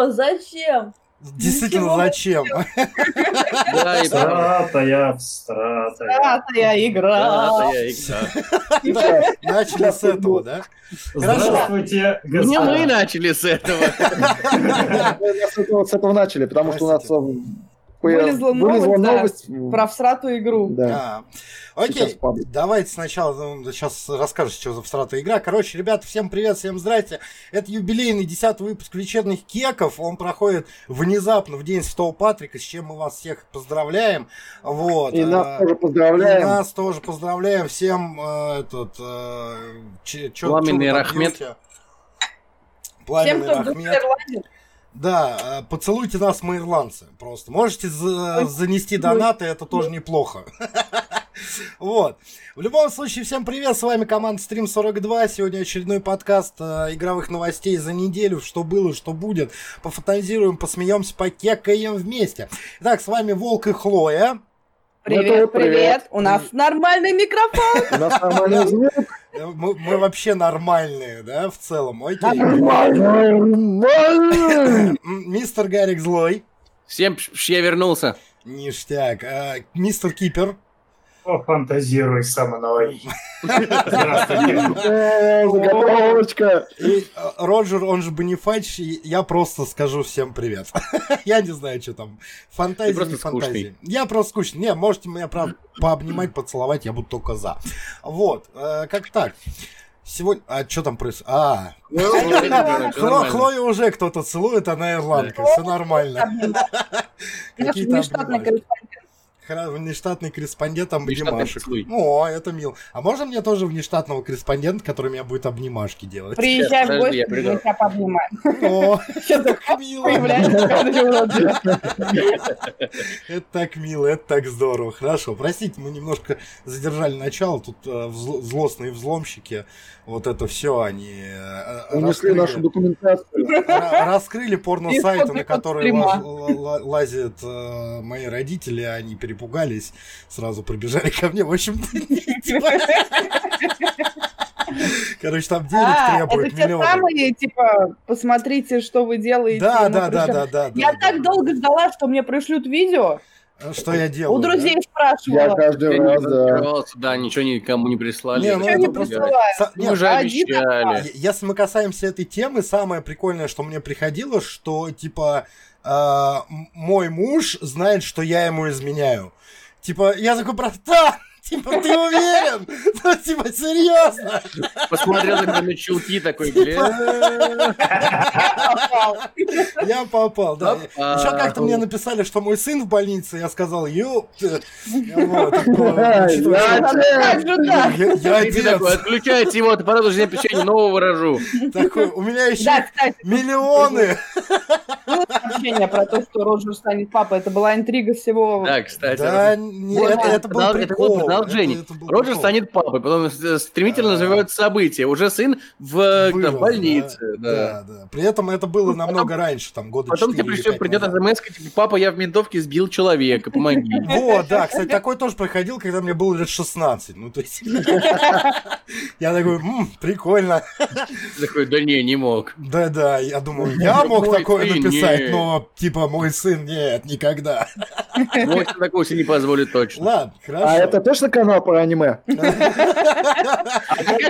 Типа, зачем? Действительно, Ничего зачем? Стратая, стратая. Стратая игра. Начали с этого, да? Здравствуйте, Не мы начали с этого. Мы с этого, с этого начали, потому что у нас Э, Вылезла новость, да, новость. Про всратую игру. Да. А, Окей, давайте сначала, ну, сейчас расскажешь, что за всратая игра. Короче, ребята, всем привет, всем здрасте. Это юбилейный 10 выпуск вечерних кеков. Он проходит внезапно в день Святого Патрика, с чем мы вас всех поздравляем. Вот. И а, нас тоже и поздравляем. нас тоже поздравляем. Всем э, этот... э, че- чё- Пламенный Рахмет. пьёте? Всем, Пламенный кто в Рахмет. Ирландии, Да, э, поцелуйте нас, мы ирландцы. Просто можете за- занести донаты, это тоже неплохо. Вот. В любом случае, всем привет, с вами команда Stream 42. Сегодня очередной подкаст э, игровых новостей за неделю, что было, что будет. Пофантазируем, посмеемся, покекаем вместе. Итак, с вами Волк и Хлоя. Привет, привет. привет. У нас нормальный микрофон. У нас нормальный звук. Э, Мы, мы вообще нормальные, да, в целом, окей. Нормально. Мистер Гарик Злой. Всем пш- я вернулся. Ништяк. Э, Мистер Кипер. Пофантазируй со мной. О, Заготовочка. И Роджер, он же Бонифач, я просто скажу всем привет. я не знаю, что там. Фантазии, просто не фантазии. скучный. Я просто скучный. Не, можете меня, правда, пообнимать, поцеловать, я буду только за. Вот, э, как так. Сегодня... А что там происходит? А, Ну, Всё Хло- нормально. Хлою уже кто-то целует, она ирландка, все нормально. Какие-то внештатный корреспондент. Обнимашек. О, это мил. А можно мне тоже внештатного корреспондента, который меня будет обнимашки делать? Приезжай в подожди, гости, я мы приду. тебя пообнимаем. О, Сейчас так мило. появляется каждый урод. Это так мило, это так здорово. Хорошо, простите, мы немножко задержали начало. Тут э, злостные взломщики, вот это все они э, Унесли раскрыли, нашу документацию. ра- раскрыли порно-сайты, на которые лазят э, мои родители, они перепугались, сразу прибежали ко мне. В общем, короче, там денег А, требуют это те миллионы. самые, типа, посмотрите, что вы делаете. Да, да, да, да, да. Я да, так да. долго ждала, что мне пришлют видео. Что я делаю? У да? друзей Я спрашивала. каждый Я не раз, да. да, ничего никому не прислали. Не, ну Ничего это не просто- присылают. Са- Мы нет, же один обещали. Если мы касаемся этой темы, самое прикольное, что мне приходило, что типа э, м- мой муж знает, что я ему изменяю. Типа, я такой, братан, типа, ты уверен? Ну, типа, серьезно? Посмотрел тогда на чулки такой, бля. Попал. Я попал, да. А, Еще как-то мне написали, что мой сын в больнице, я сказал, ты». Ты отец, отключайте его от аппарата жизни печенья, нового рожу. такой, у меня еще миллионы. Было сообщение про то, что Роджер станет папой. Это была интрига всего. Да, кстати. Да, не, это, это был прикол. Это было продолжение. Это- это был Роджер прикол. станет папой, потом стремительно развиваются события. Уже сын в Вырос, больнице. да, Да. да, да. При этом это было намного раньше, там года Потом тебе 4 или пришлет, 5 придет назад. смс типа, папа, я в ментовке сбил человека, помоги. Вот, да, кстати, такой тоже проходил, когда мне было лет 16. Ну, то есть... Я такой, «М, прикольно. Такой, да не, не мог. Да-да, я думаю, я мог такое написать, нет. но, типа, мой сын нет, никогда. Мой сын такого себе не позволит точно. Ладно, хорошо. А это точно канал про аниме?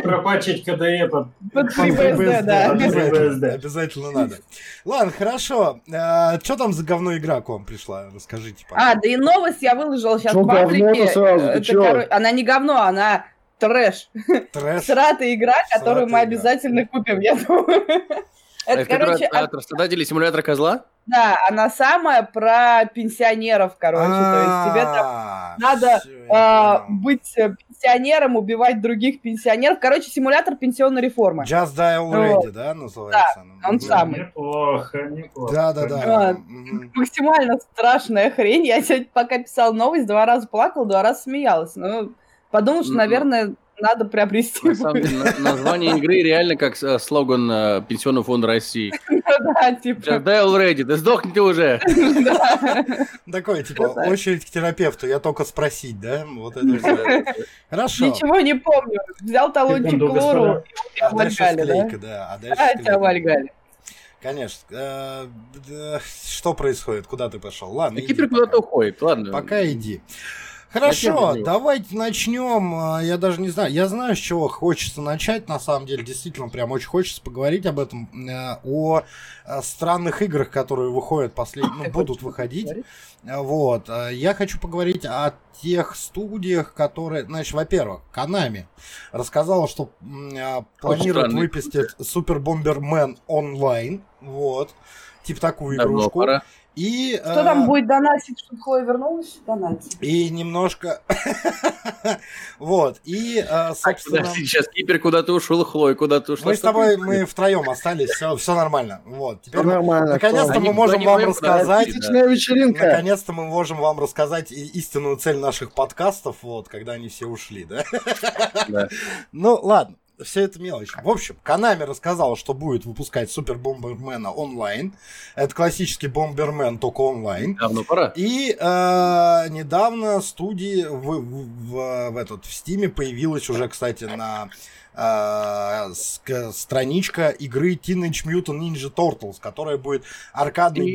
Пропачить КДЕ под Под Под FreeBSD, FreeBSD, да. Обязательно, надо. Ладно, хорошо. Что там за говно игра к вам пришла? Расскажите, А, да и новость я выложила сейчас в паблике. Это, Она не говно, она трэш. Трэш. Сратая игра, которую мы обязательно купим, я думаю. Это, короче, от- от работодателей симулятора козла? да, она самая про пенсионеров, короче. То есть тебе там А, надо, а, быть э, пенсионером, убивать других пенсионеров. Короче, симулятор пенсионной реформы. Just Die Already, да, называется? она? он самый. Неплохо, неплохо. Да, да, да. А. Максимально страшная хрень. Я сегодня, пока писала новость, два раза плакала, два раза смеялась. Ну, подумал, что, наверное, надо приобрести. На самом деле, на- название игры реально как э, слоган э, Пенсионного фонда России. Да, типа. Just die already, да сдохните уже. Такой, типа, очередь к терапевту, я только спросить, да? Вот это всё. Хорошо. Ничего не помню. Взял талончик к лору, и А дальше вальгали, да? склейка, да. А дальше А, тебя склейка. вальгали. Конечно. Э, Что происходит? Куда ты пошел? Ладно, Кипер куда-то уходит, ладно. Пока иди. Хорошо, давайте начнем. А, Я даже не знаю, я знаю, с чего хочется начать. На самом деле, действительно, прям очень хочется поговорить об этом. э, О э, странных играх, которые выходят последние, ну, будут выходить. А, Вот. Я хочу поговорить о тех студиях, которые, значит, во-первых, Konami рассказала, что планирует выпустить Super Bomberman онлайн. Вот. Типа такую Давно игрушку. пора. И, Кто э, там будет донатить, чтобы Хлоя вернулась? Донатить. и немножко... вот. И, э, собственно... Подожди, сейчас Кипер куда-то ушел, Хлой куда-то ушла. Мы с тобой, мы втроем остались, все, все нормально. Вот. Теперь нормально. наконец-то мы можем вам рассказать... Отличная вечеринка. Наконец-то мы можем вам рассказать и- истинную цель наших подкастов, вот, когда они все ушли, да? Да. Ну, ладно, все это мелочь. В общем, Konami рассказала, что будет выпускать Супер Бомбермена онлайн. Это классический Бомбермен, только онлайн. Давно пора. И э, недавно студии в, в, в- в этот в Стиме появилась уже, кстати, на э, страничка игры Teenage Mutant Ninja Turtles, которая будет аркадный.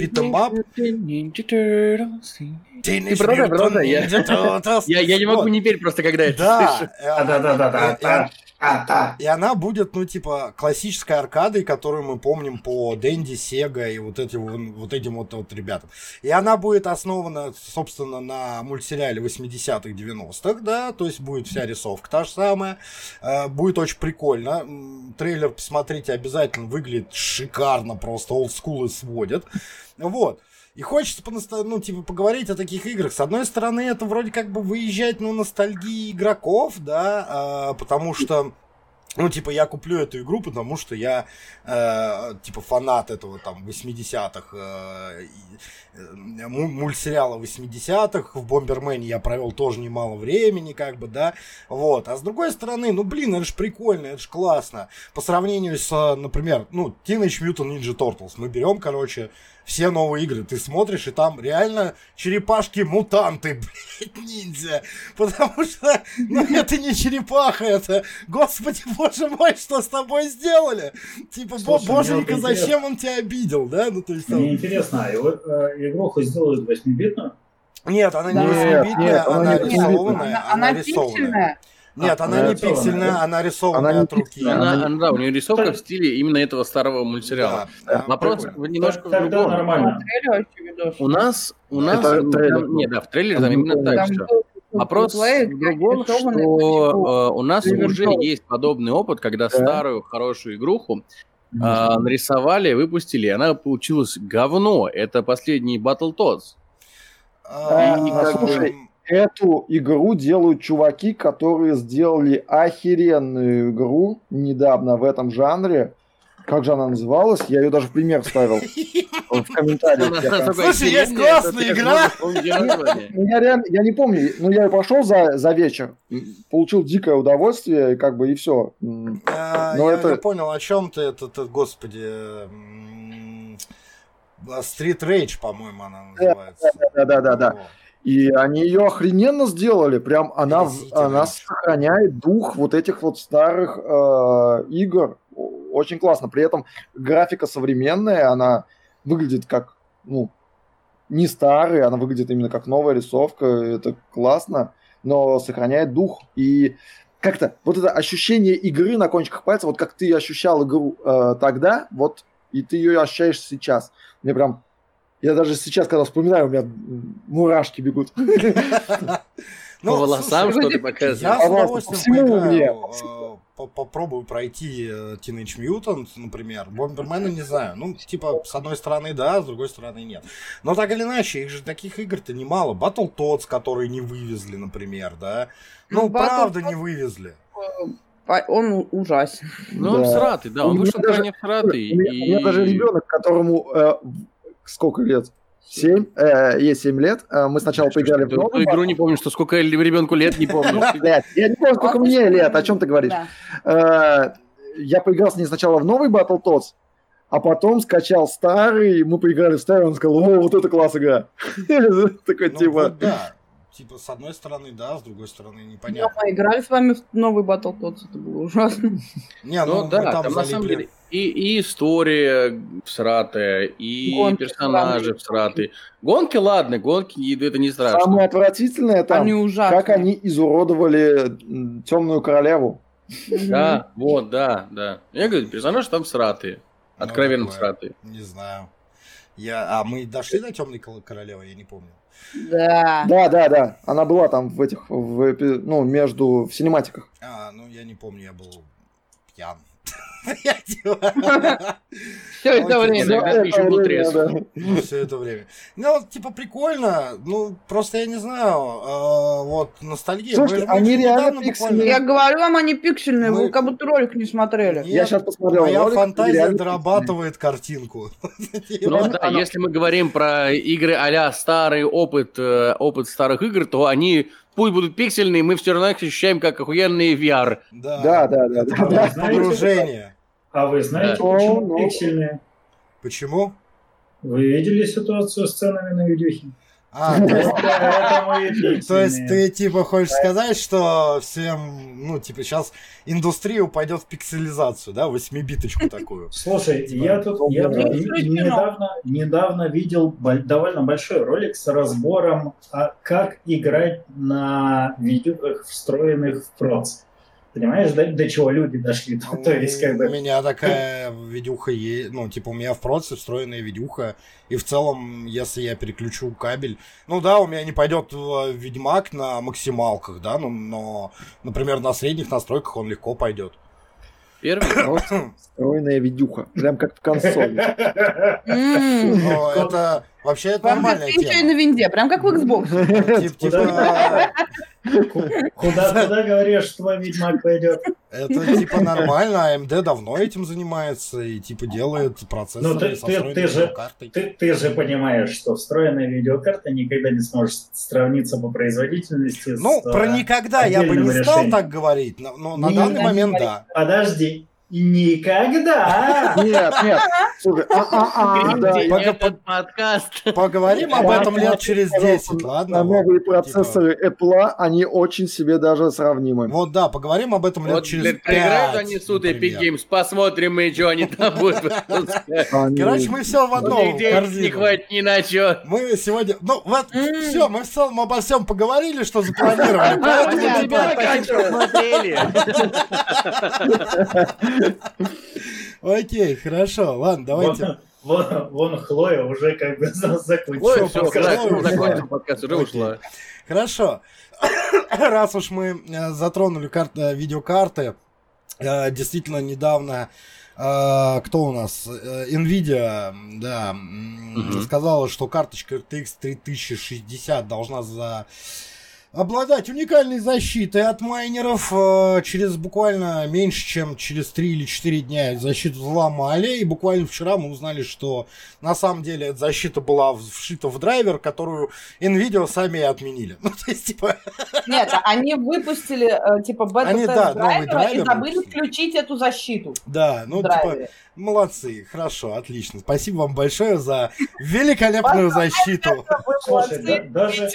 Teenage продолжай, Mutant продолжай, я-. Я, я не могу не верить просто, когда это Да, слышу. э, Да-да-да-да-да. э, э, А, да. и она будет, ну, типа, классической аркадой, которую мы помним по Дэнди, Сега и вот вон- вот этим вот, вот ребятам. И она будет основана, собственно, на мультсериале 80-х, 90-х, да, то есть будет вся рисовка та же самая. Э, Будет очень прикольно. Трейлер посмотрите обязательно, выглядит шикарно, просто олдскулы сводят. Вот. И хочется ну, типа, поговорить о таких играх. С одной стороны, это вроде как бы выезжать на ностальгии игроков, да, а, потому что ну, типа, я куплю эту игру, потому что я, э, типа, фанат этого, там, 80-х, э, э, му- мультсериала 80-х, в Бомбермене я провел тоже немало времени, как бы, да, вот. А с другой стороны, ну, блин, это ж прикольно, это ж классно. По сравнению с, например, ну, Teenage Mutant Ninja Turtles, мы берем, короче, все новые игры, ты смотришь, и там реально черепашки-мутанты, блядь, ниндзя. Потому что, ну, это не черепаха, это, господи, боже мой, что с тобой сделали? Типа, Слушай, боженька, зачем он тебя обидел, да? Ну, то есть, там- Мне интересно, а его э, игруху сделают 8-битную? Нет, она не Нет, восьмибитная, нет, она она рисованная, Она, она рисованная. Нет, А, она она не пиксельная, она рисованная Она от руки. Она, она- да, у нее рисовка в стиле именно этого старого мультсериала. Да, да. Вопрос прикольно. немножко в Тогда другом. нормально. У нас, у нас, Это там- трейлер не, да, в трейлере там Там именно так был Вопрос в другом, что э, у нас уже есть подобный опыт, когда Да. старую хорошую игруху э, нарисовали, выпустили, и она получилась говно. Это последний Battletoads. А, И, а, слушай, Эту игру делают чуваки, которые сделали охеренную игру недавно в этом жанре. Как же она называлась? Я ее даже в пример вставил в комментариях. Слушай, есть классная игра. Ну, Я реально, я не помню, ну я пошел за, за вечер, получил дикое удовольствие, и как бы и все. А, Ну, я, понял, о чем ты, это, это, господи, м, Street Rage, по-моему, она называется. Да-да-да-да. Вот. И они ее охрененно сделали, прям она, она сохраняет дух вот этих вот старых э, игр, очень классно. При этом графика современная, она выглядит как, ну, не старая, она выглядит именно как новая рисовка, это классно, но сохраняет дух. И как-то вот это ощущение игры на кончиках пальцев, вот как ты ощущал игру э, тогда, вот и ты ее ощущаешь сейчас. Мне прям я даже сейчас, когда вспоминаю, у меня мурашки бегут. Ну, По волосам слушай, что ты Я с удовольствием э, по- попробую пройти э, Teenage Mutant, например. Бомбермена не знаю. Ну, типа, с одной стороны, да, с другой стороны, нет. Но так или иначе, их же таких игр-то немало. Battletoads, которые не вывезли, например, да. Ну, Ну, правда, не вывезли. По- Он ужасен. Ну, он Да. всратый, да, он меня вышел даже- крайне У меня, у меня даже ребенок, которому э, сколько лет? Семь? Э, ей семь лет. Э, мы сначала поиграли в новый игру не помню, что сколько ребенку лет, не помню. Я не помню, сколько мне лет, о чем ты говоришь. Э, я поиграл с ней сначала в новый Battletoads, а потом скачал старый, мы поиграли в старый, он сказал, о, вот это класс игра. Такой, Ну, типа. Типа, с одной стороны, да, с другой стороны, Но непонятно. мы играли с вами в новый Battletoads, это было ужасно. Не, Ну ну, да, там, на самом деле И, и история всратая, и Гонки персонажи сраные. всратые. Гонки, ладно, гонки, это не страшно. Самое отвратительное там, Они ужасные. как они изуродовали Темную Королеву. Да, вот, да, да. Я говорю, персонажи там всратые. Ну, Откровенно такое. всратые. Не знаю. Я... А мы дошли до темной королевы, я не помню. Да. Да, да, да. Она была там в этих, в ну, между, в синематиках. А, ну я не помню, я был пьян. Я типа- Все это время. Иногда ты еще был трезв. да. Ну, все это время. Ну, вот, типа, прикольно. Ну, просто я не знаю. а, вот, ностальгия. Слушайте, они реально пиксельные. Я говорю вам, они пиксельные, вы как будто ролик не смотрели. Я сейчас посмотрел Моя фантазия дорабатывает картинку. Ну если мы говорим про игры а старый опыт, э, опыт старых игр, то они пусть будут пиксельные, мы все равно их ощущаем как охуенный VR. Да, Да, да, да, да, да. погружение. А вы знаете, Да. почему Ну, ну. пиксельные? Почему? Вы видели ситуацию с ценами на видюхе? А, то есть- ты типа хочешь сказать, что всем, ну типа сейчас индустрия упадет в пикселизацию, да, восьмибиточку такую. Слушай, Типа, я тут, ну, исключено. недавно, видел довольно большой ролик с разбором, а как играть на видюках, встроенных в проц. Понимаешь, до, до чего люди дошли? То есть, как У бы, меня такая видюха есть, ну, типа, у меня в проце встроенная видюха, и в целом, если я переключу кабель, ну да, у меня не пойдет э, Ведьмак на максималках, да, ну, но, например, на средних настройках он легко пойдет. Первый. Просто Встроенная видюха. Прям как в консоли. Это вообще это как нормальная тема. на винде, прям как в Xbox. Тип- Типа, куда, куда говоришь, что твой Ведьмак пойдет? это типа нормально, AMD давно этим занимается и типа делает Ну, процессоры ты- со ты- встроенной ты же- видеокартой. Ты, ты же понимаешь, что встроенная видеокарта никогда не сможет сравниться по производительности Ну, с... про никогда я бы не стал решением. так говорить, но, но на Не- данный момент да. Подожди. Никогда! Нет, нет. Слушай, а, а, а, да, подкаст? Поговорим об этом лет через да, 10, да, ладно? Новые Вот, процессоры Apple, они очень себе даже сравнимы. Вот да, поговорим об этом лет через блядь, 5. проиграют они суд Epic Games, посмотрим мы, что они там будут Короче, мы все в одном не хватит ни на что. Мы сегодня, ну вот, все, мы в целом обо всем поговорили, что запланировали, поэтому Понятно. типа, окей, хорошо, ладно, давайте. Вон, Хлоя уже как бы за- Ой, закончила. все, подкаст. уже ушла. Хорошо. Раз уж мы э, затронули э, видеокарты, э, действительно недавно кто у нас? Nvidia, да, Мгм. сказала, что карточка RTX 3060 должна за обладать уникальной защитой от майнеров. Э, Через буквально меньше, чем через 3 или 4 дня защиту взломали. И буквально вчера мы узнали, что на самом деле эта защита была вшита в драйвер, которую Nvidia сами и отменили. Ну, то есть, типа, Нет, они выпустили, э, типа, Они, да, драйвера и драйвер забыли выпустили. включить эту защиту да, ну, типа, молодцы, хорошо, отлично. Спасибо вам большое за великолепную защиту. Слушай, даже.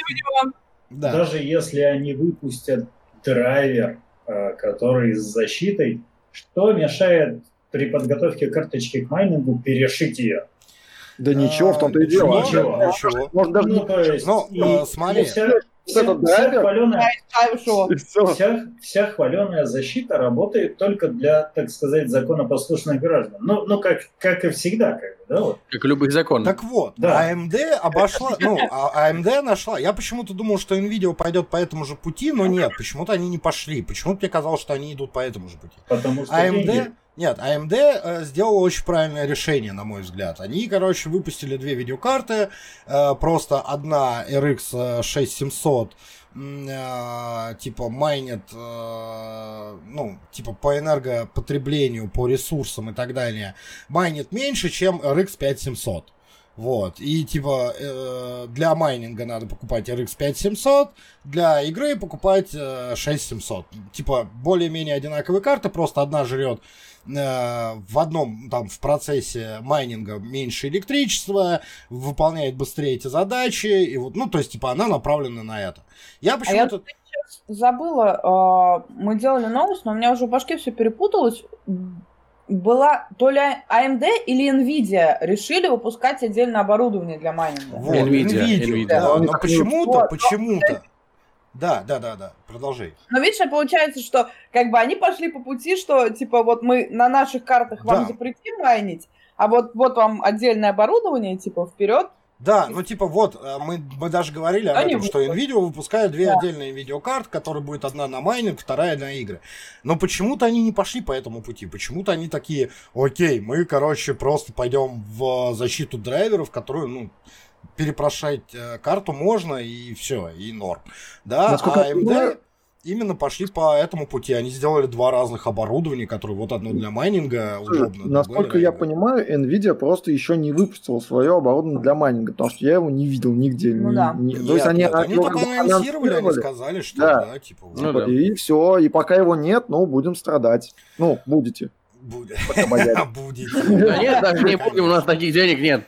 Да. даже если они выпустят драйвер, э, который с защитой, что мешает при подготовке карточки к майнингу перешить ее? Да ничего, в том-то и Ничего, дело. Ничего. Ничего. Можно даже Ну, то есть, Ну, и- э, смотри. и вся, Вот вся, этот вся хваленая- А всё. вся, вся хваленая защита работает только для, так сказать, законопослушных граждан. Ну, ну как, как и всегда, как бы, да, вот. Как и любых законов. Так вот, Да. AMD обошла, ну, а- AMD нашла. Я почему-то думал, что Nvidia пойдет по этому же пути, но нет, почему-то они не пошли. Почему-то мне казалось, что они идут по этому же пути. Потому что AMD, деньги. Нет, AMD э, сделала очень правильное решение, на мой взгляд. Они, короче, выпустили две видеокарты, э, просто одна RX 6700, м, э, типа майнит, э, ну, типа по энергопотреблению, по ресурсам и так далее, майнит меньше, чем RX 5700. Вот, и типа э, для майнинга надо покупать RX 5700, для игры покупать э, 6700. Типа более-менее одинаковые карты, просто одна жрет э, в одном там в процессе майнинга меньше электричества, выполняет быстрее эти задачи, и вот, ну, то есть, типа, она направлена на это. Я А я почему-то... забыла, э, мы делали новость, но у меня уже в башке все перепуталось. была то ли AMD или Nvidia решили выпускать отдельное оборудование для майнинга. Вот, Nvidia, Nvidia, Nvidia. да, но почему-то, почему-то. Да, да, да, да, продолжай. Но видишь, а получается, что как бы они пошли по пути, что типа вот мы на наших картах вам Да. запретим майнить, а вот, вот вам отдельное оборудование, типа вперед. Да, ну типа вот, э, мы, мы даже говорили об Они этом, что. Nvidia выпускает две Да. отдельные видеокарты, которые будет одна на майнинг, вторая на игры. Но почему-то они не пошли по этому пути. Почему-то они такие, окей, мы, короче, просто пойдем в защиту драйверов, которую, ну, перепрошать э, карту можно, и все, и норм. Да, Насколько а понимаю- именно пошли по этому пути. Они сделали два разных оборудования, которые вот одно для майнинга Слушай, удобно. Насколько я понимаю, Nvidia просто еще не выпустила свое оборудование для майнинга, потому что я его не видел нигде. Ну Ни- да. ни- Нет, То есть они, нет, они только анонсировали, они сказали, что Да. да, типа, вот, Ну да. и все, и пока его нет, ну, будем страдать. Ну, будете. Будет. пока боятся. Будет. Да нет, даже не будем, у нас таких денег нет.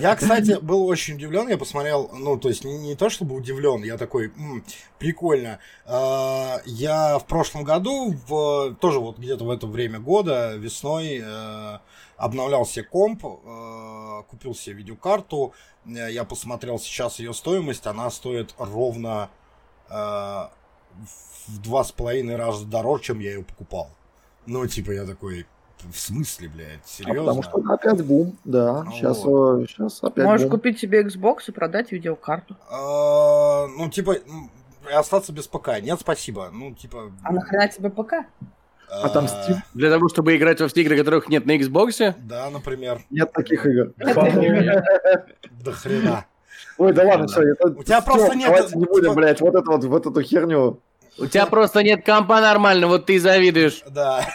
Я, кстати, был очень удивлен, я посмотрел, ну, то есть не, не то чтобы удивлен, я такой, «М, прикольно. А, Я в прошлом году, в, тоже вот где-то в это время года, весной, э, обновлял себе комп, э, купил себе видеокарту, Э, я посмотрел сейчас ее стоимость, она стоит ровно в два с половиной раза дороже, чем я ее покупал. Ну, типа, я такой, в смысле, блядь, А серьезно? потому что опять бум, да. Ну Сейчас, вот. сейчас опять Можешь бум. купить себе Xbox и продать видеокарту. А, Ну, типа, остаться без ПК. Нет, спасибо. Ну, типа... А нахрена тебе ПК? А там Steam? Для того, чтобы играть во все игры, которых нет на Xbox. Да, например. Нет таких игр. До хрена. Ой, да ладно, все. У тебя просто нет- Давайте не будем, типа- блядь, вот это вот, вот эту херню. У тебя просто нет компа нормально, вот ты и завидуешь. Да.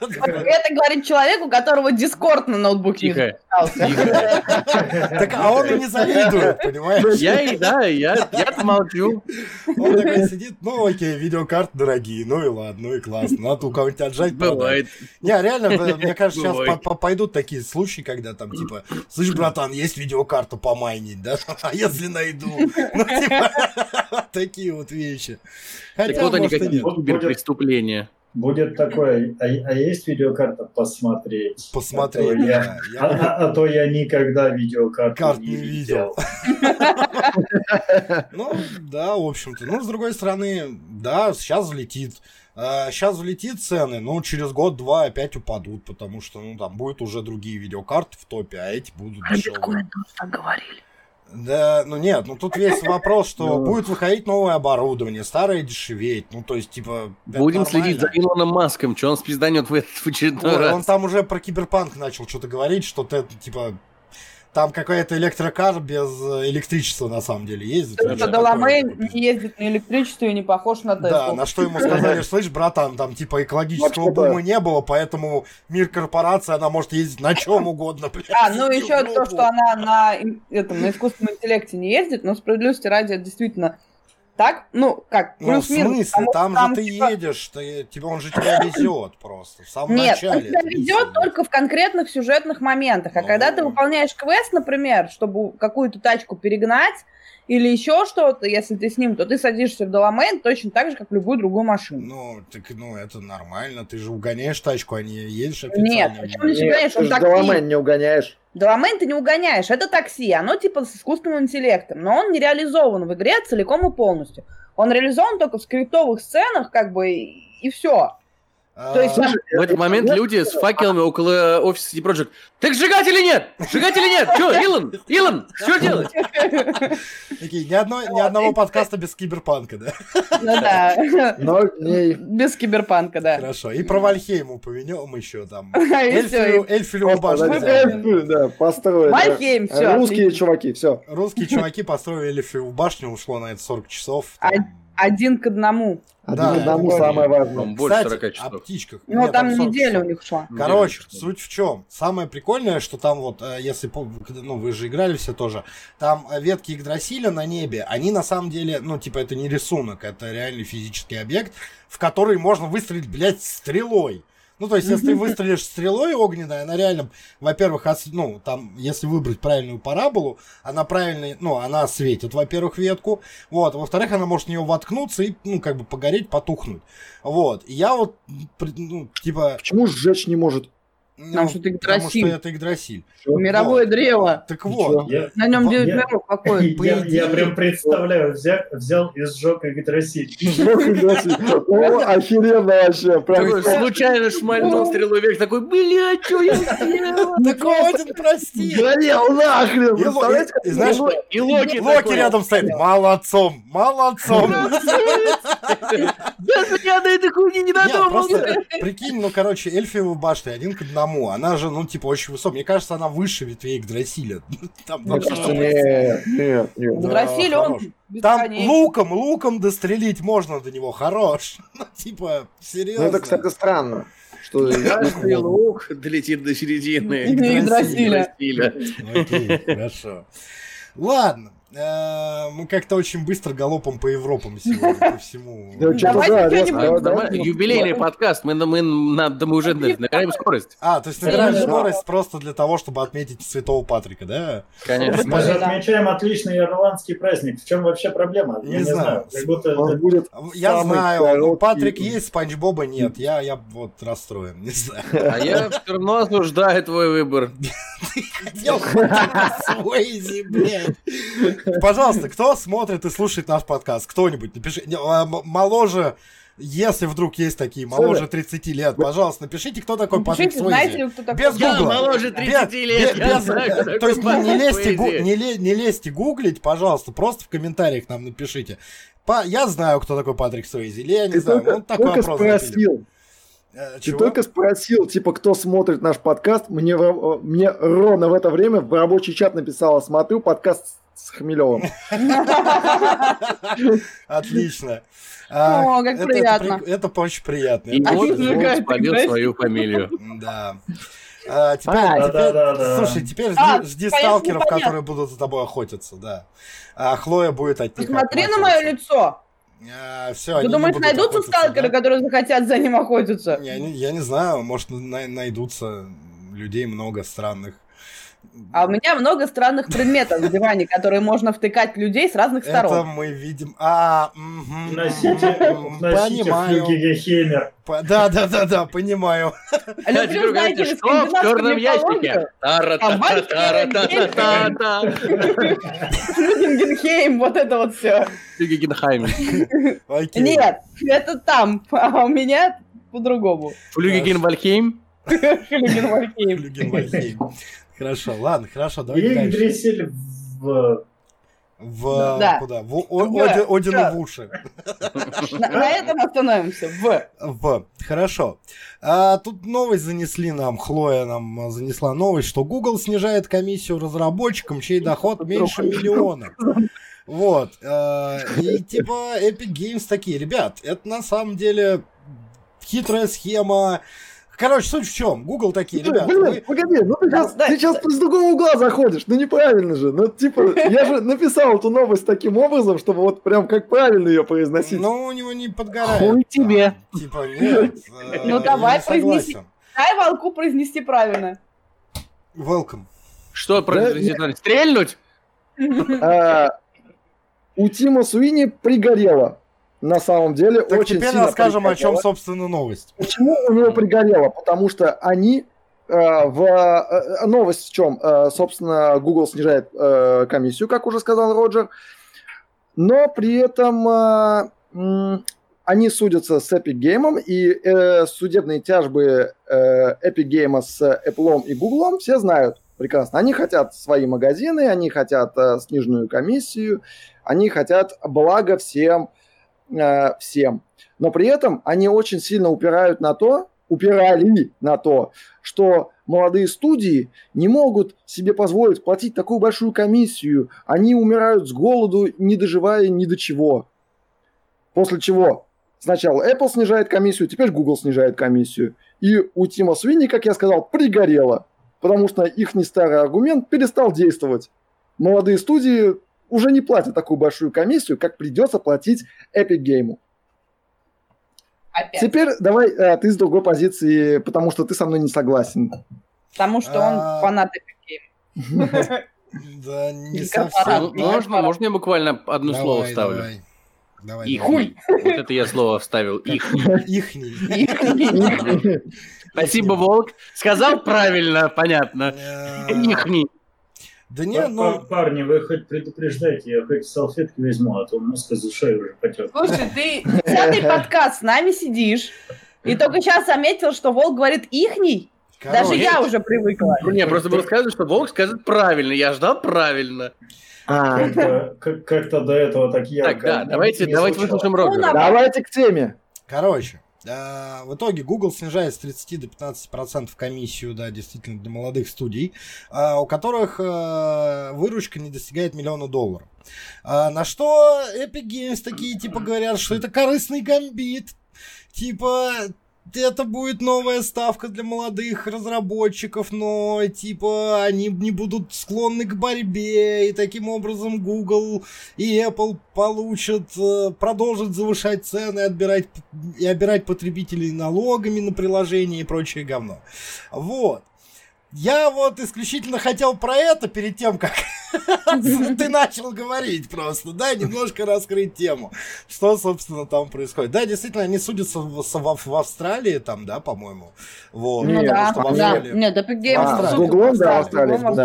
Это говорит человек, у которого Дискорд на ноутбуке Тихо. Так, а он и не завидует, понимаешь? Я и, да, я, я молчу. Он такой сидит, ну окей, видеокарты дорогие, ну и ладно, ну и классно. Надо у кого-нибудь отжать. Бывает. Не, реально, да, мне кажется, сейчас пойдут такие случаи, когда там, типа, слышь, братан, есть видеокарта помайнить, да? А если найду? Ну, типа, такие вот вещи. Так Хотя, вот они может, и какие нет. киберпреступления. Будет такое, а, а есть видеокарта посмотреть? Посмотреть, А то я, а- Я а- а то я никогда видеокарту Карт не не видел. Ну, да, в общем-то. Ну, с другой стороны, да, сейчас взлетит. Сейчас взлетит цены, но через год-два опять упадут, потому что, ну, там будут уже другие видеокарты в топе, а эти будут дешевые. так говорили. Да, ну нет, ну тут весь вопрос, что Ну. будет выходить новое оборудование, старое дешеветь, ну то есть, типа... Будем следить за. Илоном Маском, что он спизданет в этот в очередной Ой, раз. Он там уже про киберпанк начал что-то говорить, что ты, типа, там какая-то электрокар без э, электричества на самом деле ездит. Доломейн такой, не ездит на электричестве и не похож на Да, Теслу. на что ему сказали, слышь, братан, там типа экологического бума не было, поэтому мир корпорации, она может ездить на чем угодно, блядь. А, ну еще то, что она на, этом, на искусственном интеллекте не ездит, но справедливости ради это действительно так, ну, как, Ну, в смысле, потому там, что же ты типа, едешь, ты, тебя, он же тебя везет просто, в самом Нет, начале. он тебя миссия. только в конкретных сюжетных моментах. А Ну. когда ты выполняешь квест, например, чтобы какую-то тачку перегнать или еще что-то, если ты с ним, то ты садишься в Доломейн точно так же, как в любую другую машину. Ну, так, ну, это нормально, ты же угоняешь тачку, а не едешь официально. Нет, причем не Нет, угоняешь, ты он же такси. Доломейн не угоняешь. Доломейн ты не угоняешь, это такси, оно типа с искусственным интеллектом, но он не реализован в игре целиком и полностью. Он реализован только в скриптовых сценах, как бы, и, и все. А, То есть там- В этот момент люди с факелами около офиса CD Projekt. Так сжигать или нет? Сжигать или нет? Че, Илон? Илон, что делать? Такие, ни, одной, ни одного подкаста без киберпанка, да? Ну да, не... без киберпанка, да. Хорошо. И про Вальхейм упомянем еще там. Эльфилеву башню Да, построили. Вальхейм, всё, Русские чуваки, все. Русские чуваки построили Эльфилеву башню, ушло на это 40 часов. Там. Один к одному. Один Да, одному это самое важное. По-моему, больше Кстати, 40 о часов. птичках. Ну, Нет, там 40 неделя часов. у них шла. Короче, ли. суть в чем? Самое прикольное, что там вот, э, если, ну, вы же играли все тоже, там э, ветки Игдрасиля на небе, они на самом деле, ну, типа, это не рисунок, это реальный физический объект, в который можно выстрелить, блядь, стрелой. Ну, то есть, если ты выстрелишь стрелой огненной, она реально, во-первых, ну, там, если выбрать правильную параболу, она правильно, ну, она светит, во-первых, ветку, вот, во-вторых, она может в нее воткнуться и, ну, как бы погореть, потухнуть, вот. И я вот, ну, типа... Почему сжечь не может? Ну, что это потому что Игдрасиль. это Игдрасиль. Мировое древо. Так И вот, Я, На нем Вот 9 я- миров какой. По я, идее- я прям представляю, взял, взял и сжег Игдрасиль. Сжег Игдрасиль. О, охеренно вообще. Прям случайно шмальнул стрелу вверх, такой, блядь, что я сделал? так Один, прости. горел нахрен. Представляете, знаешь, И Ло- И Локи Локи рядом стоит. Молодцом, молодцом. Даже я до этой хуйни не додумался. прикинь, ну, короче, эльфиевы башни один к одному. Она же, ну, типа, очень высокая. Мне кажется, она выше ветвей Игдрасиля. Там, Мне кажется, нет, нет, нет. Да, Игдрасиль, хорош. он Там луком, луком дострелить можно до него. Хорош. Ну, типа, Ну, серьезно. это, кстати, странно. Что Каждый лук долетит до середины. Игдрасиля. Игдрасиля. Окей, хорошо. Ладно. Э, Мы как-то очень быстро галопом по Европам сегодня, по всему. Юбилейный подкаст, мы, уже набираем скорость. А, то есть набираем скорость просто для того, чтобы отметить Святого Патрика, да? Конечно. Мы же отмечаем отличный ирландский праздник. В чем вообще проблема? Не Я не знаю. знаю. Как будто У нас это- будет Я знаю, Патрик есть, Спанч Боба нет. Я, я вот расстроен, не знаю. А я все равно осуждаю твой выбор. Хотел Суэйзи, блядь. Пожалуйста, кто смотрит и слушает наш подкаст? Кто-нибудь напиши. А, Моложе, если вдруг есть такие, моложе 30 лет, пожалуйста, напишите, кто такой Патрик Пишите, знаете Суэйзи. ли, кто такой? Без Я гугла. моложе 30 Без- лет, без- без- знаю, То есть не, не лезьте, гу- Суэйзи. не, не лезьте гуглить, пожалуйста, просто в комментариях нам напишите. Па- я знаю, кто такой Патрик Суэйзи, или я не Ты знаю. только, Ну, такой только вопрос. спросил, Э, ты чего? только спросил, типа, кто смотрит наш подкаст. Мне, мне ровно в это время в рабочий чат написала, смотрю подкаст с Хмелевым. Отлично. А, О, как приятно. при- Это очень приятно. И вот Игдрасиль. свою фамилию. Да. А, теперь, А, теперь- да-да-да-да. слушай, теперь жди, А, жди сталкеров, понятно. которые будут за тобой охотиться, да. А Хлоя будет от них Посмотри на мое лицо. все, Ты думаешь, найдутся сталкеры, которые захотят за ним охотиться? Я не, я не знаю, может, на- найдутся людей много странных. А у меня много странных предметов в диване, которые можно втыкать людей с разных Это сторон. мы видим. А, мгм, Носите, понимаю. Да, да, да, да, понимаю. Люблю, знаете что в черном ящике? Флюгенгенхейм, вот это вот все. Флюгегенхайм. Окей. Нет, это там, а у меня по-другому. Флюгегенвальхейм? Флюгенвальхейм. Флюгенвальхейм. Хорошо, ладно, хорошо, И давай дальше. Игдрасиль в... В Да. куда? В О- В. Оди- Одину в уши. На, на этом остановимся. В. В. Хорошо. А, тут новость занесли нам, Хлоя нам а, занесла новость, что Google снижает комиссию разработчикам, чей доход меньше миллиона. Вот. а, и типа Epic Games такие, ребят, это на самом деле хитрая схема. Короче, суть в чем? Google такие, ребят, Блин, вы... погоди, ну ты сейчас, Да, ты сейчас с другого угла заходишь, ну неправильно же. Ну, типа, я же написал эту новость таким образом, чтобы вот прям как правильно ее произносить. Ну, у него не подгорает. Хуй тебе. Типа, нет. э, Ну, давай, произнеси. Дай волку произнести правильно. Welcome. Что произойдет? Стрельнуть? А, у Тима Суини пригорело. На самом деле, Так очень теперь сильно расскажем, о чем, пригорело. собственно, новость. Почему у него пригорело? Потому что они э, в э, новость в чем? Э, собственно, Google снижает э, комиссию, как уже сказал Роджер, но при этом э, они судятся с Epic Game, и э, судебные тяжбы э, Epic Game с Apple и Google все знают прекрасно. Они хотят свои магазины, они хотят э, сниженную комиссию, они хотят блага всем, э, всем. Но при этом они очень сильно упирают на то, упирали на то, что молодые студии не могут себе позволить платить такую большую комиссию. Они умирают с голоду, не доживая ни до чего. После чего сначала Apple снижает комиссию, теперь Google снижает комиссию. И у Тима Свини, как я сказал, пригорело. Потому что их не старый аргумент перестал действовать. Молодые студии уже не платят такую большую комиссию, как придется платить Epic Game. Опять. Теперь давай э, ты с другой позиции, потому что ты со мной не согласен. Потому что он А. фанат Epic Games. Да, не совсем. Ну, Можно, можно я буквально одно Давай, слово вставлю? Давай, давай. Ихний. Вот это я слово вставил. Ихний. давай. Ихний. Спасибо, Волк. Сказал правильно, понятно. Ихний. Да не, пар- ну... Парни, вы хоть предупреждайте, я хоть салфетки возьму, а то мозг из ушей уже потек. Слушай, ты десятый подкаст с нами сидишь, и только сейчас заметил, что Волк говорит ихний. Даже короче, я уже привыкла. Ну, Не, просто было сказано, что Волк скажет правильно. Я ждал правильно. А, Как-то как- как-то до этого так ярко. Так, да, давайте, не давайте выслушаем Ну, Рогера. Давайте к теме. Короче, в итоге Google снижает с 30 до 15% комиссию, да, действительно, для молодых студий, э, у которых э, выручка не достигает миллиона долларов. А на что Epic Games такие, типа, говорят, что это корыстный гамбит. Типа, это будет новая ставка для молодых разработчиков, но, типа, они не будут склонны к борьбе, и таким образом Google и Apple получат, э, продолжат завышать цены, отбирать, и обирать потребителей налогами на приложение и прочее говно. Вот. Я вот исключительно хотел про это перед тем, как ты начал говорить просто, да, немножко раскрыть тему, что, собственно, там происходит. Да, действительно, они судятся в, в- в Австралии, там, да, по-моему. Вот. Ну да, да. Нет, Epic Games А, с Гуглом, да, в Австралии, да.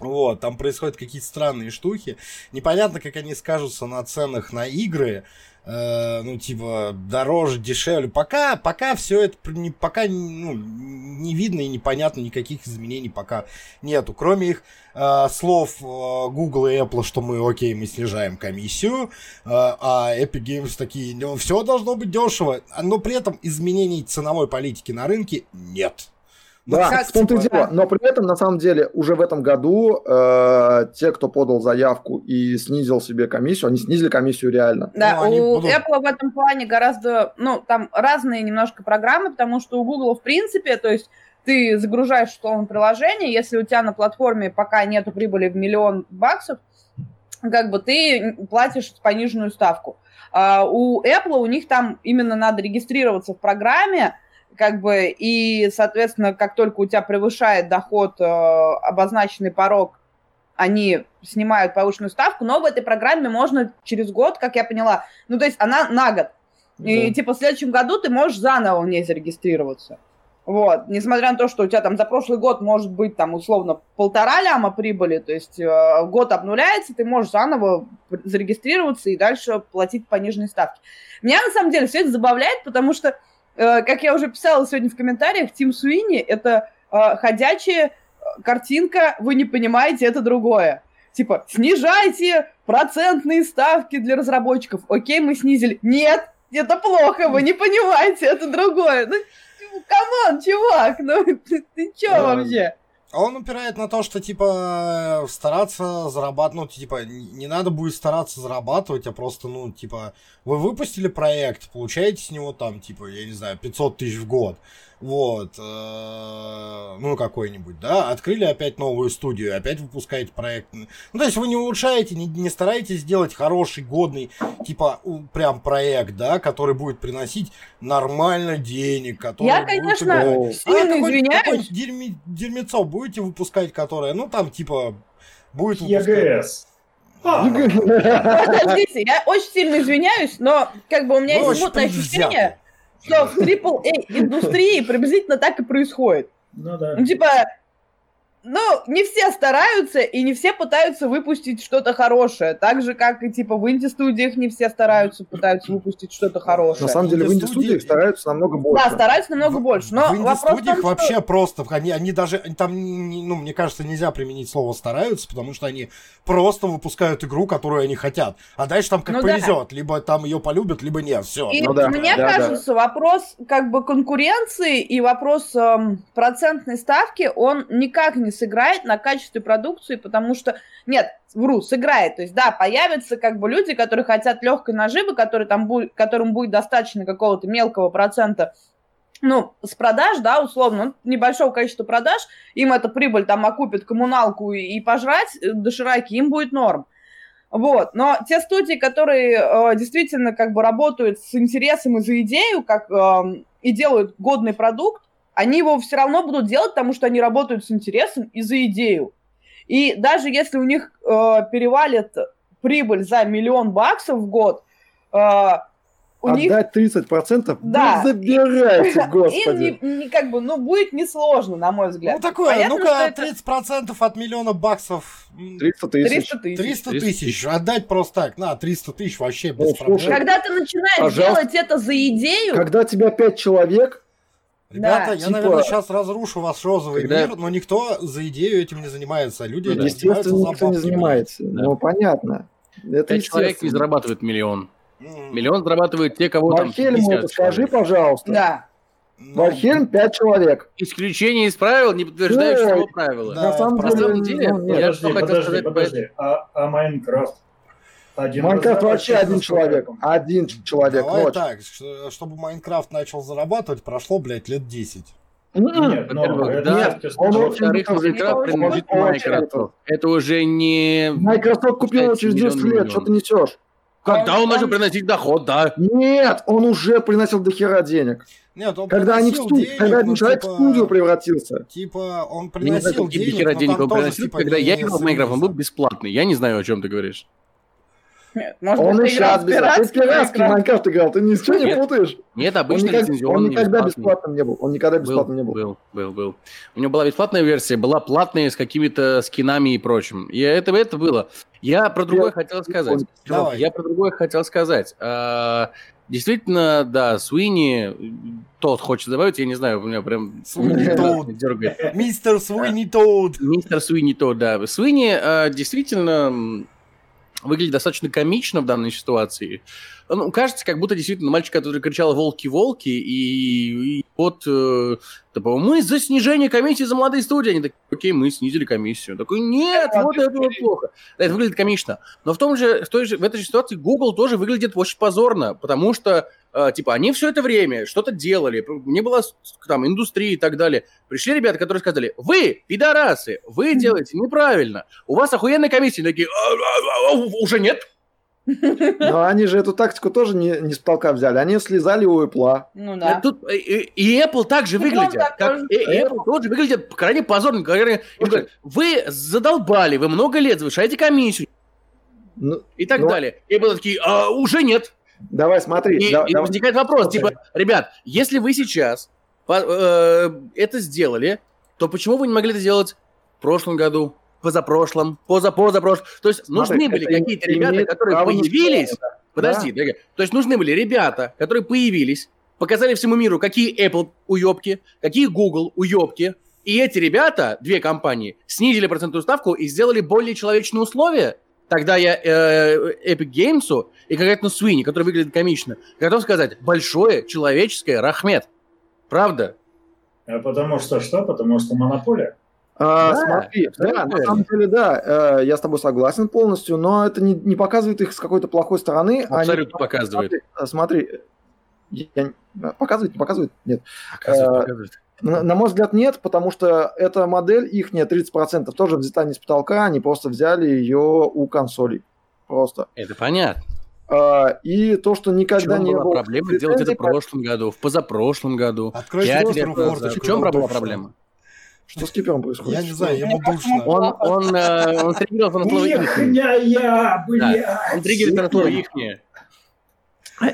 Вот, там происходят какие-то странные штуки. Непонятно, как они скажутся на ценах на игры. Э, ну, типа, дороже, дешевле. Пока, пока все это, не, пока ну, не видно и непонятно, никаких изменений пока нету. Кроме их э, слов э, Google и Apple, что мы, окей, мы снижаем комиссию, э, а Epic Games такие, ну, все должно быть дешево. Но при этом изменений ценовой политики на рынке нет. Ну, Да, как в том-то и типа, дело. да. Но при этом, на самом деле, уже в этом году э, те, кто подал заявку и снизил себе комиссию, они снизили комиссию реально. Да, Ну, у будут- Apple в этом плане гораздо, ну, там разные немножко программы, потому что у Google, в принципе, то есть ты загружаешь условно приложение, если у тебя на платформе пока нету прибыли в миллион баксов, как бы ты платишь пониженную ставку. А у Apple у них там именно надо регистрироваться в программе, как бы, и, соответственно, как только у тебя превышает доход э, обозначенный порог, они снимают повышенную ставку, но в этой программе можно через год, как я поняла, ну, то есть она на год. И, Да. типа, в следующем году ты можешь заново в ней зарегистрироваться. Вот, несмотря на то, что у тебя там за прошлый год может быть там условно полтора ляма прибыли, то есть э, год обнуляется, ты можешь заново зарегистрироваться и дальше платить пониженные ставки. Меня на самом деле все это забавляет, потому что, как я уже писала сегодня в комментариях, Тим Суини это э, ходячая э, картинка, вы не понимаете, это другое. Типа, снижайте процентные ставки для разработчиков. Окей, мы снизили. Нет, это плохо, вы не понимаете, это другое. Ну, come on, чувак, ну ты, ты чё вообще? А Он упирает на то, что, типа, стараться зарабатывать, ну, типа, не надо будет стараться зарабатывать, а просто, ну, типа, вы выпустили проект, получаете с него там, типа, я не знаю, 500 тысяч в год, вот, э, ну, какой-нибудь, да, открыли опять новую студию, опять выпускаете проект. Ну, то есть вы не улучшаете, не, не стараетесь сделать хороший, годный, типа, прям проект, да, который будет приносить нормально денег, который Я, будет конечно, играть. А сильно какой-нибудь- извиняюсь. дерьми- дерьмецо будете выпускать, которое, ну, там, типа, будет выпускать... ЕГС. А, Подождите, я очень сильно извиняюсь, но как бы у меня Вы есть смутное ощущение, что в AAA индустрии приблизительно так и происходит. ну да. Ну, типа, ну, не все стараются, и не все пытаются выпустить что-то хорошее. Так же, как и, типа, в инди-студиях не все стараются, пытаются выпустить что-то хорошее. На самом деле в инди-студиях стараются намного больше. Да, стараются намного В- больше. Но в инди-студиях что- вообще просто, они, они даже, там, ну, мне кажется, нельзя применить слово «стараются», потому что они просто выпускают игру, которую они хотят. А дальше там как Ну да. повезет. Либо там ее полюбят, либо нет. Все. И Ну да, мне да, да. кажется, вопрос как бы конкуренции и вопрос эм, процентной ставки, он никак не сыграет на качестве продукции, потому что, нет, вру, сыграет. То есть, да, появятся как бы люди, которые хотят легкой наживы, которые там будет, которым будет достаточно какого-то мелкого процента ну, с продаж, да, условно, ну, небольшого количества продаж, им эта прибыль там окупит коммуналку и, и пожрать э, дошираки, им будет норм. Вот. Но те студии, которые э, действительно как бы работают с интересом и за идею, как э, и делают годный продукт, они его все равно будут делать, потому что они работают с интересом и за идею. И даже если у них э, перевалит прибыль за миллион баксов в год, э, у них Отдать 30%? Да. Да. забирайте, им господи. не, не- как бы, ну, будет несложно, на мой взгляд. Ну такое, Понятно, ну-ка, что это 30% от миллиона баксов. м, 300 тысяч. 300 тысяч. 300 300 тысяч. Отдать просто так. На, 300 тысяч вообще без Ну, проблем. слушай, Когда ты начинаешь Пожалуйста. делать это за идею, Когда тебя 5 человек, Ребята, Да. я, Типа- наверное, сейчас разрушу ваш розовый Когда- мир, но никто за идею этим не занимается. а Люди Ну да. этим естественно, занимаются никто не занимается. Да. Ну, понятно. Это Пять человек не зарабатывает миллион. Миллион зарабатывают те, кого там Valheim у 50 это скажи, пожалуйста. да. ну, Valheim 5 человек. Исключение из правил, не подтверждающего Ой. правила. Да, На самом это На самом деле, деле, ну, нет. я Подожди, что хотел подожди, сказать по подожди. А, а Майнкрафт? Один Майнкрафт вообще один человек. Один человек. Давай начнем. так, чтобы Майнкрафт начал зарабатывать, прошло, блядь, лет 10. М-м. Нет, Во-первых, это да. Во-вторых, Майнкрафт принадлежит уже не... Microsoft купил его через 10 Миллион, лет. Что ты несешь? Когда он Он- начал приносить доход, да. Нет, он уже приносил до хера денег. Нет, он Когда они студию, денег, когда один ну, человек типа- в студию превратился. Типа, он приносил денег, дохера но денег он приносил. типа, Когда я играл в Майнкрафт, он был бесплатный. Я не знаю, о чем ты говоришь. Нет, Может Он быть, сейчас без Ты пиратский Майнкрафт? Играл, ты ничего не Нет. путаешь. Нет, Он, обычно никак- лицензионный, он никогда бесплатным не был. Он никогда Был, бесплатным не был. был, был, был. У него была бесплатная версия, была платная с какими-то скинами и прочим. И это, это было. Я про другое Я- хотел сказать. Давай. Я про другое хотел сказать. А, Действительно, да, Суини, тот хочет добавить, я не знаю, у меня прям Суини Тодд. дергает. Мистер Суини Тодд. Мистер Суини то, да. Суини э, действительно выглядит достаточно комично в данной ситуации. Ну, кажется, как будто действительно мальчик, который кричал «волки-волки», и, и вот, э, типа, мы за снижение комиссии за молодые студии. Они такие, окей, мы снизили комиссию. Такой, нет, вот это вот плохо. Да, это выглядит комично. Но в том же, в, той же, в этой же ситуации Google тоже выглядит очень позорно, потому что, типа, они все это время что-то делали, не было там индустрии и так далее. Пришли ребята, которые сказали, вы, пидорасы, вы делаете неправильно, у вас охуенная комиссия. Такие, «А, а, а, уже нет. Но они же эту тактику тоже не, не с потолка взяли. Они слезали у Apple. Ну да. Тут, и, и- Apple также выглядит, так как тоже. и- Apple тоже выглядит крайне позорно. Крайне, говорят, вы задолбали, вы много лет завышаете комиссию Ну, и так Ну, далее. И Apple такие, «А, уже нет. Давай, смотри. И, да- и да- возникает вопрос, Слушай. типа, ребят, если вы сейчас э, это сделали, то почему вы не могли это сделать в прошлом году, позапрошлом, позапозапрошлом? То есть нужны Смотри, были это какие-то ребята, которые появились. слово, Подожди, дорогая. то есть нужны были ребята, которые появились, показали всему миру, какие Apple уебки, какие Google уебки, и эти ребята, две компании, снизили процентную ставку и сделали более человечные условия. Тогда я э, Epic Games и конкретно Суини, который выглядит комично, готов сказать большое человеческое рахмет. Правда? А Потому что что? Потому что монополия. А, Да, смотри, да, абсолютно на самом деле, да, э, я с тобой согласен полностью, но это не, не показывает их с какой-то плохой стороны. Они- Абсолютно показывает. Смотри, э, смотри, я показывает, не показывает? Нет. Показывает, Э, показывает. На, на мой взгляд, нет, потому что эта модель, их 30%, тоже взята не с потолка, они просто взяли ее у консолей. Просто. Это понятно. А, и то, что никогда не было проблема делать это в прошлом году, в позапрошлом году? Откройте пять лет назад? В чем была проблема? Что с кипером происходит? Я не знаю, ему душно. Он, он, э, он триггерился на слово «ихнее». Ихняя, блядь! Он триггерится на слово «ихнее».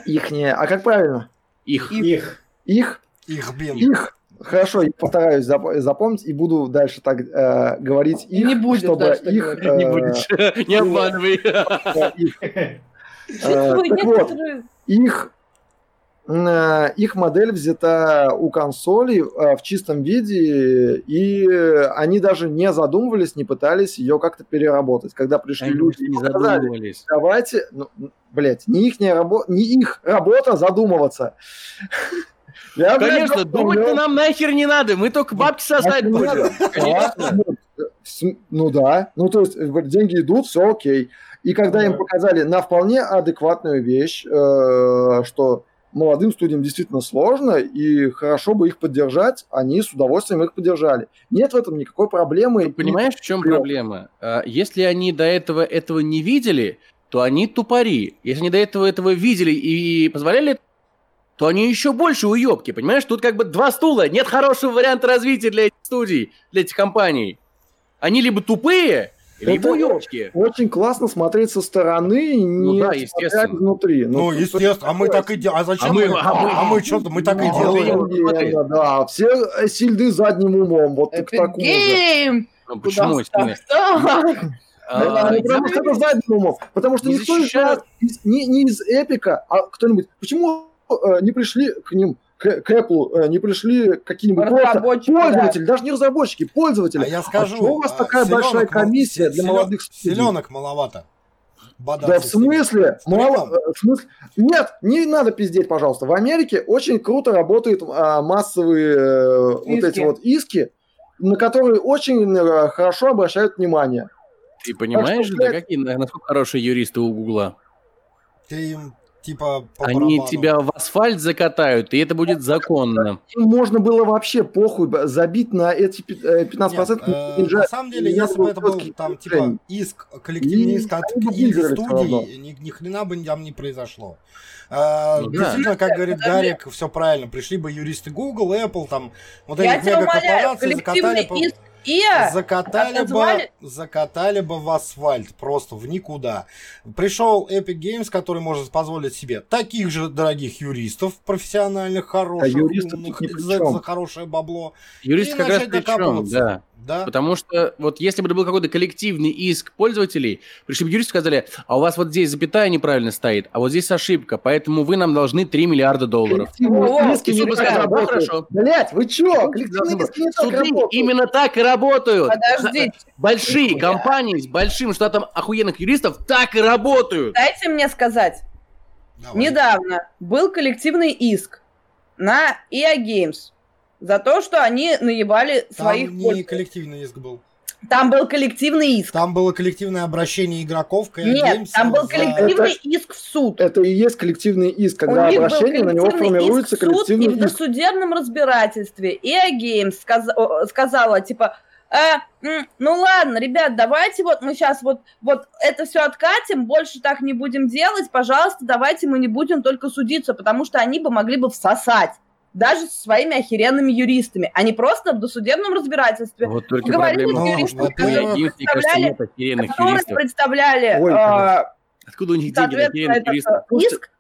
Ихние. А как правильно? Их. Их. Их? Их бин. Их. Хорошо, я постараюсь зап- запомнить и буду дальше так э, говорить И их, не будет чтобы дальше их... э, Не будешь. Не обманывай. э, так вот, их, э, их модель взята у консолей э, в чистом виде, и они даже не задумывались, не пытались ее как-то переработать. Когда пришли Они люди и не сказали, задумывались. давайте, ну, блядь, не их, работа, не их работа задумываться. Я, блядь, Конечно, думаю, думать-то нам нахер не надо, мы только бабки сосать будем. Ну, Ну да, ну то есть э, деньги идут, все окей. И когда им показали на вполне адекватную вещь, э, что молодым студиям действительно сложно, и хорошо бы их поддержать, они с удовольствием их поддержали. Нет в этом никакой проблемы. Понимаешь, в чем проблема? А, Если они до этого этого не видели, то они тупари. Если они до этого этого видели и позволяли, то они еще больше уебки, понимаешь? Тут как бы два стула, нет хорошего варианта развития для этих студий, для этих компаний. Они либо тупые, либо уебки. Очень классно смотреть со стороны, не да, смотря естественно. изнутри. Ну, тут естественно, а мы так и делаем. А зачем А мы? мы- а мы- А мы что-то, мы так и Ну, делаем. охуенно, Да, все э, сильны задним умом, вот к такому же. Ну, почему? А, Да, потому что это задним умом, потому что Не никто из нас, не, из Эпика, а кто-нибудь, почему э, не пришли к ним, к, к Apple, э, не пришли какие-нибудь просто Разработчики, да. пользователи, даже не разработчики, пользователи. А я скажу, чё у вас а, такая селенок большая комиссия для селен- молодых студий? Селенок маловато. Да Бодаться в с ними. смысле? Мало, э, в смысле? Нет, не надо пиздеть, пожалуйста. В Америке очень круто работают а, массовые э, вот эти вот иски, на которые очень э, хорошо обращают внимание. Ты понимаешь, что, да, блядь, какие, насколько хорошие юристы у Гугла? Ты им типа по Они барабану. тебя в асфальт закатают, и это будет законно. Им можно было вообще похуй забить на эти пи- э, 15% Нет, э, на самом деле, если бы это был там типа иск, коллективный иск от равно. инди-студий, ни, ни хрена бы там не произошло. Э, Ну да. действительно, как говорит. Гарик, все правильно. Пришли бы юристы Google, Apple, там, вот Я этих мегакорпораций, закатали иск ИА Закатали отозвали- бы, закатали бы в асфальт, просто в никуда. Пришел Epic Games, который может позволить себе таких же дорогих юристов, профессиональных, хороших, юристы умных, за, за хорошее бабло. Юристы И как раз начать при чем, докапываться. да. Да? Потому что вот если бы это был какой-то коллективный иск пользователей, пришли бы юристы и сказали, а у вас вот здесь запятая неправильно стоит, а вот здесь ошибка, поэтому вы нам должны 3 миллиарда долларов. Коллективные иски не так работают. Блять, вы чё? Коллективные иски не так работают. именно так и работают. Подождите, Большие компании с большим штатом охуенных юристов так и работают. дайте мне сказать. Давай. Недавно был коллективный иск на EA Games за то, что они наебали Там своих не пользователей. коллективный иск был. Там был коллективный иск. Там было коллективное обращение игроков к Нет, Games там был за- коллективный иск в суд. Это и есть коллективный иск, когда обращение на него коллективный формируется иск в суд, коллективный и в иск. досудебном разбирательстве EA Games сказ- сказала, типа, «Э, ну ладно, ребят, давайте вот мы сейчас вот, вот это все откатим, больше так не будем делать, пожалуйста, давайте мы не будем только судиться, потому что они бы могли бы всосать даже со своими охеренными юристами, а не просто в досудебном разбирательстве, Вот только Говорили проблема. с юристами, которые кажется, представляли, охеренных которые представляли Ой, э. Откуда у них деньги охеренных этот юристов? э, иск,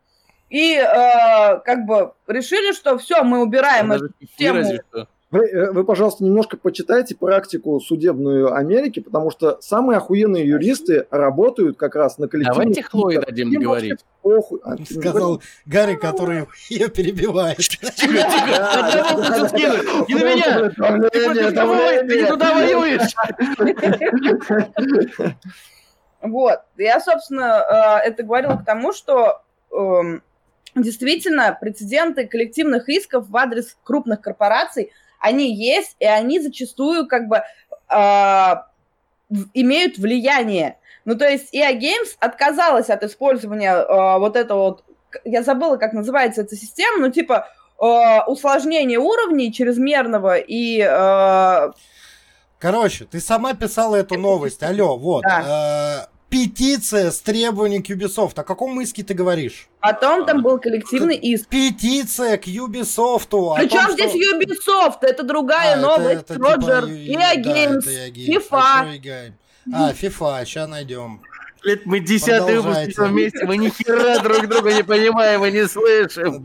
и э, как бы решили, что все, мы убираем эту тему. разве что. Вы, э, вы, пожалуйста, немножко почитайте практику судебную Америки, потому что самые охуенные юристы работают как раз на коллективных Давайте Хлое дадим Им вообще похуй. А, Сказал Гарри, который ее перебивает. Не на меня. Давление, Ты не туда воюешь. Вот. Я, собственно, э, это говорила к тому, что эм, действительно прецеденты коллективных исков в адрес крупных корпораций, они есть, и они зачастую как бы э, имеют влияние. Ну, то есть EA Games отказалась от использования э, вот этого вот, я забыла, как называется эта система, ну, типа э, усложнения уровней чрезмерного и э, Короче, ты сама писала эту новость. Алло, вот. э, Петиция с требованием к Ubisoft. О каком иске ты говоришь? потом там был коллективный иск. Петиция к Ubisoft. о Причем том, здесь что- Ubisoft? Это другая А, это- новость. это типа Роджер, ю- EA да, Games, это. FIFA. А, FIFA, сейчас найдем. Блядь, мы десятый выпуск вместе, мы ни хера друг друга не понимаем и не слышим.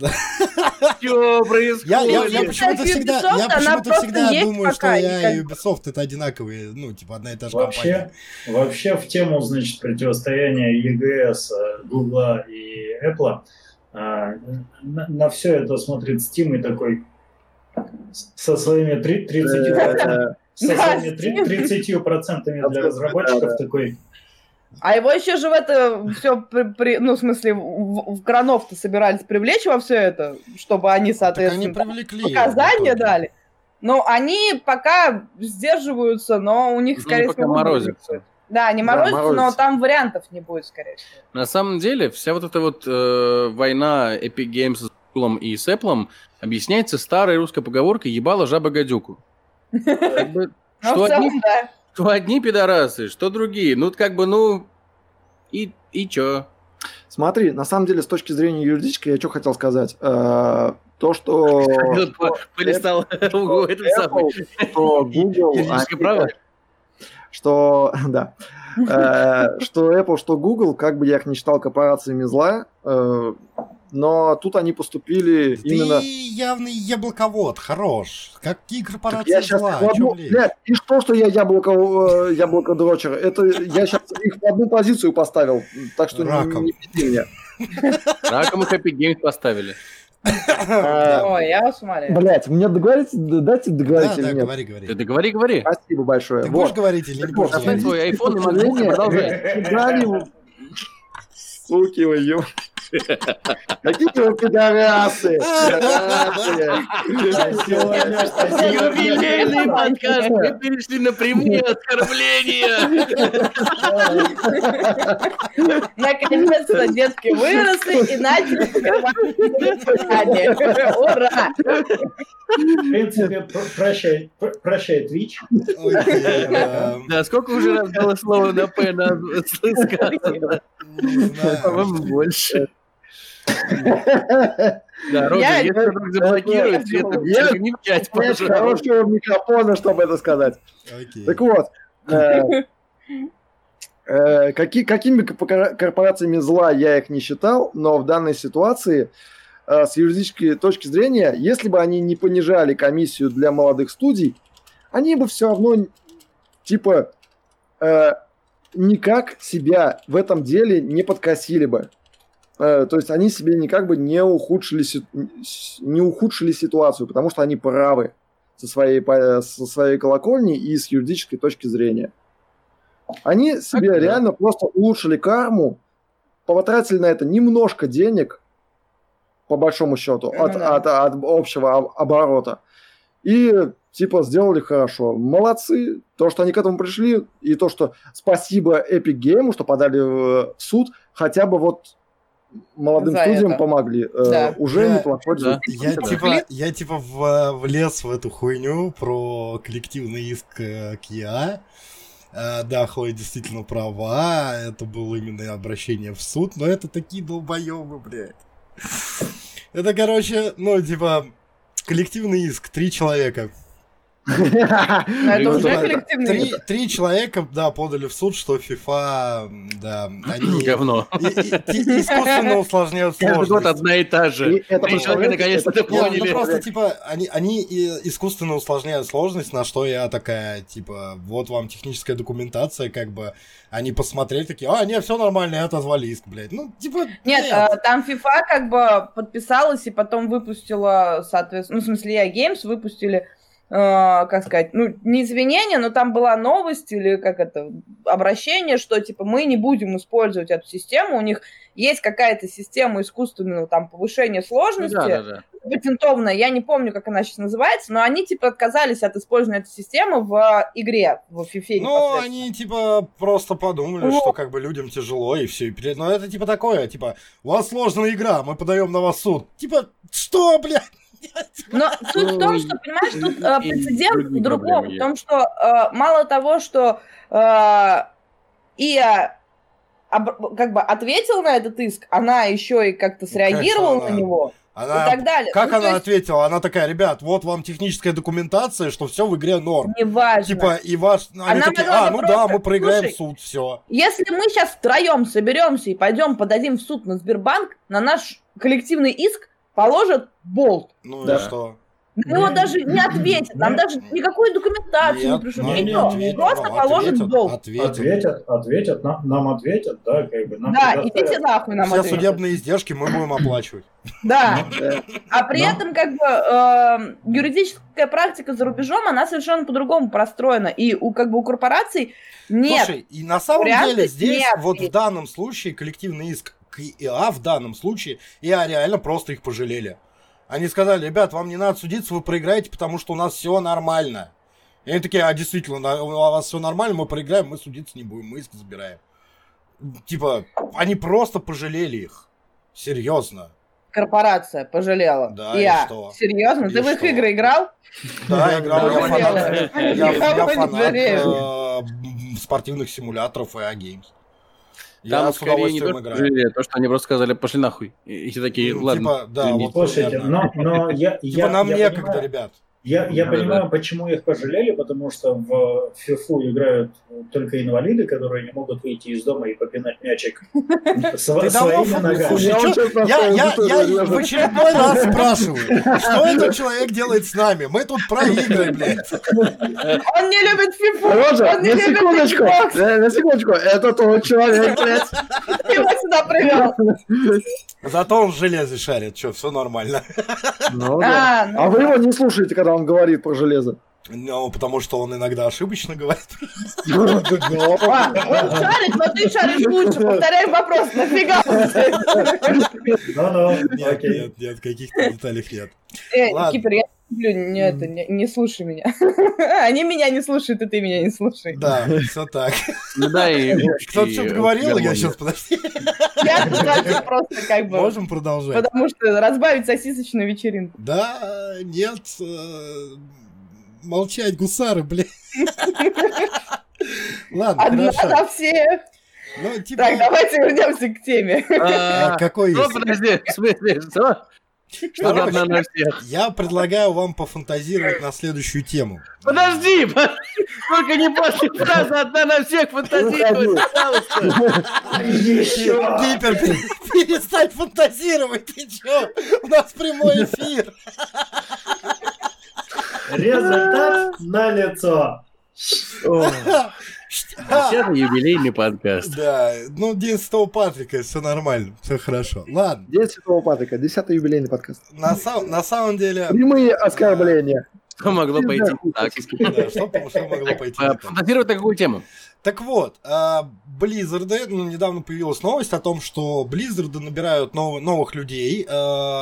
Что происходит? Я, почему-то всегда, я почему-то всегда думаю, что я и Ubisoft это одинаковые, ну, типа одна и та же Вообще, компания. вообще в тему, значит, противостояния ЕГС, Гугла и Apple, а, на, все это смотрит Steam и такой со своими три- 30, Э, со Да, своими Steam. три- 30 процентами для разработчиков такой, А его еще же в это все, ну, в смысле, в, в Кранов-то собирались привлечь во все это, чтобы они, Так они соответственно, привлекли. показания дали. Но они пока сдерживаются, но у них, Ну, скорее они пока всего, морозятся. Да, они Да, морозятся, но морозятся. там вариантов не будет, скорее всего. На самом деле, вся вот эта вот э, война Epic Games с Google и с Apple объясняется старой русской поговоркой «ебала жаба гадюку». Но Что в целом, одни, да. Что одни пидорасы, что другие. Ну, как бы, ну, И, и чё? Смотри, на самом деле, с точки зрения юридической, я что хотел сказать? Э, то, что... Полистал. Что Google... Юридическое право? Что, да, Э, что Apple, что Google, как бы я их не считал корпорациями зла, э, но тут они поступили Ты именно... явный яблоковод, хорош. Какие корпорации Я сейчас зла? лезть? Блядь, и что, что я яблоко, э, яблоко-дрочер? Это я сейчас их в одну позицию поставил, так что Раком. не, не меня. Раком и Happy Games поставили. Э, Ой, я вас умоляю. Блять, мне договорить, дайте Да, договорить да, или нет? говори, Ты говори. договори, говори. Спасибо большое. Ты будешь говорить или не вот, Достань свой iPhone и продолжай. Суки вы, ё. Какие вы пидорасы! Юбилейный подкаст. Мы перешли на прямые оскорбления. Наконец-то детки выросли и начали Ура! В принципе, пр- прощай, пр- прощай. Окей, да. Сколько уже раз было слово на П на сказано? По-моему, больше. Да, Роджер, Я- если вдруг заблокируют, Я- это чате, Нет пожалуйста. хорошего микрофона, чтобы это сказать. Так вот, э, э, каки- какими кор- корпорациями зла я их не считал, но в данной ситуации э, с юридической точки зрения, если бы они не понижали комиссию для молодых студий, они бы все равно типа э, никак себя в этом деле не подкосили бы. Э, то есть они себе никак бы не ухудшили, не ухудшили ситуацию, потому что они правы со своей, со своей колокольни и с юридической точки зрения. Они себе да. реально просто улучшили карму, потратили на это немножко денег, по большому счету, Ну от, да. от, от общего об- оборота. И типа сделали хорошо. Молодцы. То, что они к этому пришли, и то, что спасибо Epic Game, что подали в суд, хотя бы вот молодым За студиям это. помогли. Э, Да. Уже Да. неплохой Да. Я типа, я типа в- влез в эту хуйню про коллективный иск э, к ЯА. Э, Да, Хлоя действительно права, это было именно обращение в суд, но это такие долбоебы, блядь. Это, короче, ну, типа, коллективный иск, три человека. Но это Ну, уже коллективный Три, человека, да, подали в суд, что FIFA, да, они Говно. искусственно усложняют Каждый год сложность. одна и та же. Три человека наконец-то Не, ну поняли. просто, типа, они, искусственно усложняют сложность, на что я такая, типа, вот вам техническая документация, как бы, они посмотрели, такие, а, не, все нормально, и отозвали иск, блядь. Ну, типа, Нет, а, там FIFA как бы подписалась и потом выпустила, соответственно, ну, в смысле, я Games выпустили, как сказать, ну, не извинения, но там была новость или как это, обращение, что, типа, мы не будем использовать эту систему, у них есть какая-то система искусственного там повышения сложности, да, да, да. патентованная, я не помню, как она сейчас называется, но они, типа, отказались от использования этой системы в игре, в FIFA ну, они, типа, просто подумали, Ну. что, как бы, людям тяжело, и все. Ну, это, типа, такое, типа, у вас сложная игра, мы подаем на вас суд. Типа, что, блядь? Но суть в том, Ну, что, понимаешь, тут э, прецедент в другом. В том, что э, мало того, что э, ИА об- как бы ответил на этот иск, она еще и как-то среагировала конечно, на она- него Она... и так далее. Как Ну, она есть, ответила? Она такая, ребят, вот вам техническая документация, что все в игре норм. Неважно. Типа, и ваш... Они Она такие, а, ну да, просто- мы проиграем Слушай, в суд, все. Если мы сейчас втроем соберемся и пойдем подадим в суд на Сбербанк, на наш коллективный иск положат болт. Ну Да. и что? На него Не- даже не ответят, нам не- даже никакую документацию не Нет, пришлют, ну, не ничего. ответят, Просто ну, положат ответят, болт. ответят. Ответят, ответят, нам, нам ответят, да, как бы. Нам Да, идите нахуй нам Все ответят. судебные издержки мы будем оплачивать. Да. Да. А при этом, как бы, э, юридическая практика за рубежом, она совершенно по-другому простроена. И у, как бы, у корпораций нет. Слушай, и на самом деле здесь, вот в данном случае, коллективный иск к ИА, в данном случае, ИА реально просто их пожалели. Они сказали, ребят, вам не надо судиться, вы проиграете, потому что у нас все нормально. И они такие, а действительно, у вас все нормально, мы проиграем, мы судиться не будем, мы иск забираем. Типа, они просто пожалели их. Серьезно. Корпорация пожалела. Да, и Я. что? Серьезно? И Ты в их что? игры играл? Да, играл, я фанат, я, фанат э, спортивных симуляторов и Games. Там Я скорее не то, играю. то, что они просто сказали, пошли нахуй. И, все такие, Ну, ладно. Типа, да, извините». вот Слушайте, но, но я, Типа я, нам я некогда, понимаю, ребят. Я, я Да-да-да. понимаю, почему их пожалели, потому что в фифу играют только инвалиды, которые не могут выйти из дома и попинать мячик своими ногами. слушай, Я в очередной раз спрашиваю, что этот человек делает с нами? Мы тут про игры, блядь. Он не любит фифу, он не на любит секундочку, на секундочку, это тот человек, блядь. его сюда привел. Зато он в железе шарит, что, все нормально. Да. Ну А вы его не слушаете, когда он говорит про железо. Ну, потому что он иногда ошибочно говорит. Он шарит, но ты шаришь лучше. Повторяй вопрос, нафига? Нет, нет, нет, каких-то деталей нет. Э. Кипер, я люблю, не, это, не, не слушай меня. Они меня не слушают, и ты меня не слушай. Да, все так. Ну да, и... Кто-то что-то говорил, я сейчас, подожди. Я просто как бы... Можем продолжать? Потому что разбавить сосисочную вечеринку. Да, нет, э, молчать, гусары, блин. Ладно, Одна хорошо. на всех. Ну, типа, Так, давайте вернемся к теме. а, А, какой Что, есть? подожди, в смысле, что? Что за Короче, одна на всех? Я предлагаю вам пофантазировать на следующую тему. Подожди! по- Только не после фразы «одна на всех» фантазировать, пожалуйста! Еще! Пипер, пер- перестань фантазировать, ты чё? У нас прямой эфир. Результат на лицо. Десятый юбилейный подкаст. Да, ну, День Святого Патрика, все нормально, все хорошо. Ладно, День Святого Патрика, 10 юбилейный подкаст. на, сам- на самом деле, Прямые оскорбления. Что могло пойти так? да, что, что могло пойти так? Фантазировать на какую тему? Так вот, а, Blizzard, ну, недавно появилась новость о том, что Blizzard набирают нов- новых людей э,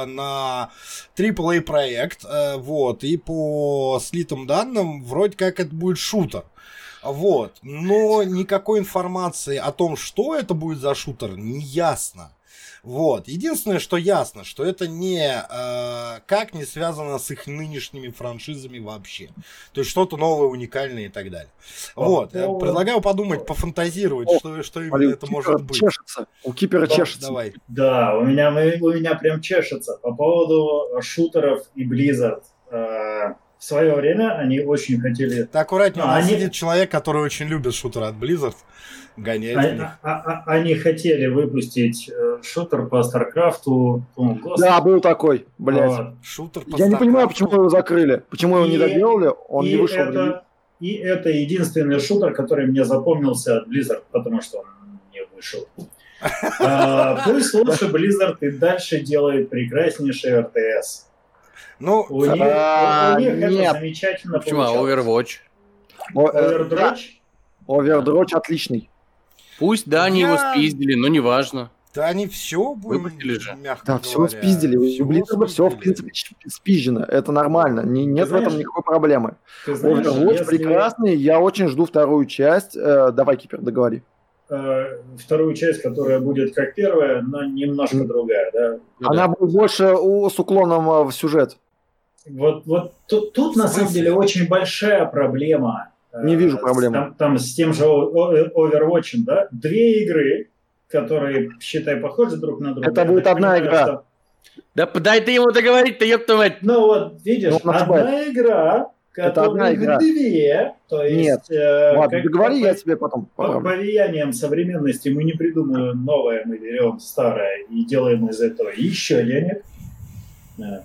на AAA проект, э, вот, и по слитым данным, вроде как это будет шутер. Вот, но никакой информации о том, что это будет за шутер, не ясно. Вот. Единственное, что ясно, что это не э, как не связано с их нынешними франшизами вообще. То есть что-то новое, уникальное и так далее. Вот. Я предлагаю подумать, пофантазировать, О, что, что именно это может быть. чешется. У Кипера Да, чешется. Давай. Да, у меня, у меня прям чешется по поводу шутеров и Blizzard. Э, В свое время они очень хотели Так аккуратнее, у А, нас они- сидит человек, который очень любит шутеры от Blizzard. Гоняет в Они, них. а- а- они хотели выпустить э, шутер по. О, господи. Да, был такой, блядь. Вот. Шутер по Я не понимаю, почему его закрыли. Почему его не доделали, он и не вышел. это, и это единственный шутер, который мне запомнился от Blizzard, потому что он не вышел. А, Пусть лучше Blizzard и дальше делает прекраснейший РТС. Ну, У них, А, у них это нет. замечательно Почему? Получалось. Overwatch? Э, Overwatch? Овердрочь отличный. Пусть, да, они его Я- спиздили, но неважно. да они все будем, Выпустили же. мягко Да, все говоря. спиздили. У Всё Blizzard все, в принципе, спизжено. Это нормально. Не- нет в знаешь, этом никакой проблемы. Ты знаешь, Overwatch если, прекрасный. Я очень жду вторую часть. Э, давай, Кипер, договори. Э, вторую часть, которая будет как первая, но немножко другая, да? Ну Она да. будет больше у- с уклоном э, в сюжет. Вот, вот тут, тут на самом деле очень большая проблема. э, Не вижу проблемы. Там, там с тем же Overwatch, да? Две игры, которые, считай, похожи друг на друга. Это будет одна понимаю, игра. что- Да дай ты ему договорить-то, ёпта мать! Ну вот, видишь, Ну, одна игра, Это одна игра. две, то есть... Нет. э, Ладно, как- договори, по- я тебе потом по, поправлю. по влияниям современности мы не придумываем новое, мы берем старое и делаем из этого еще денег. Да.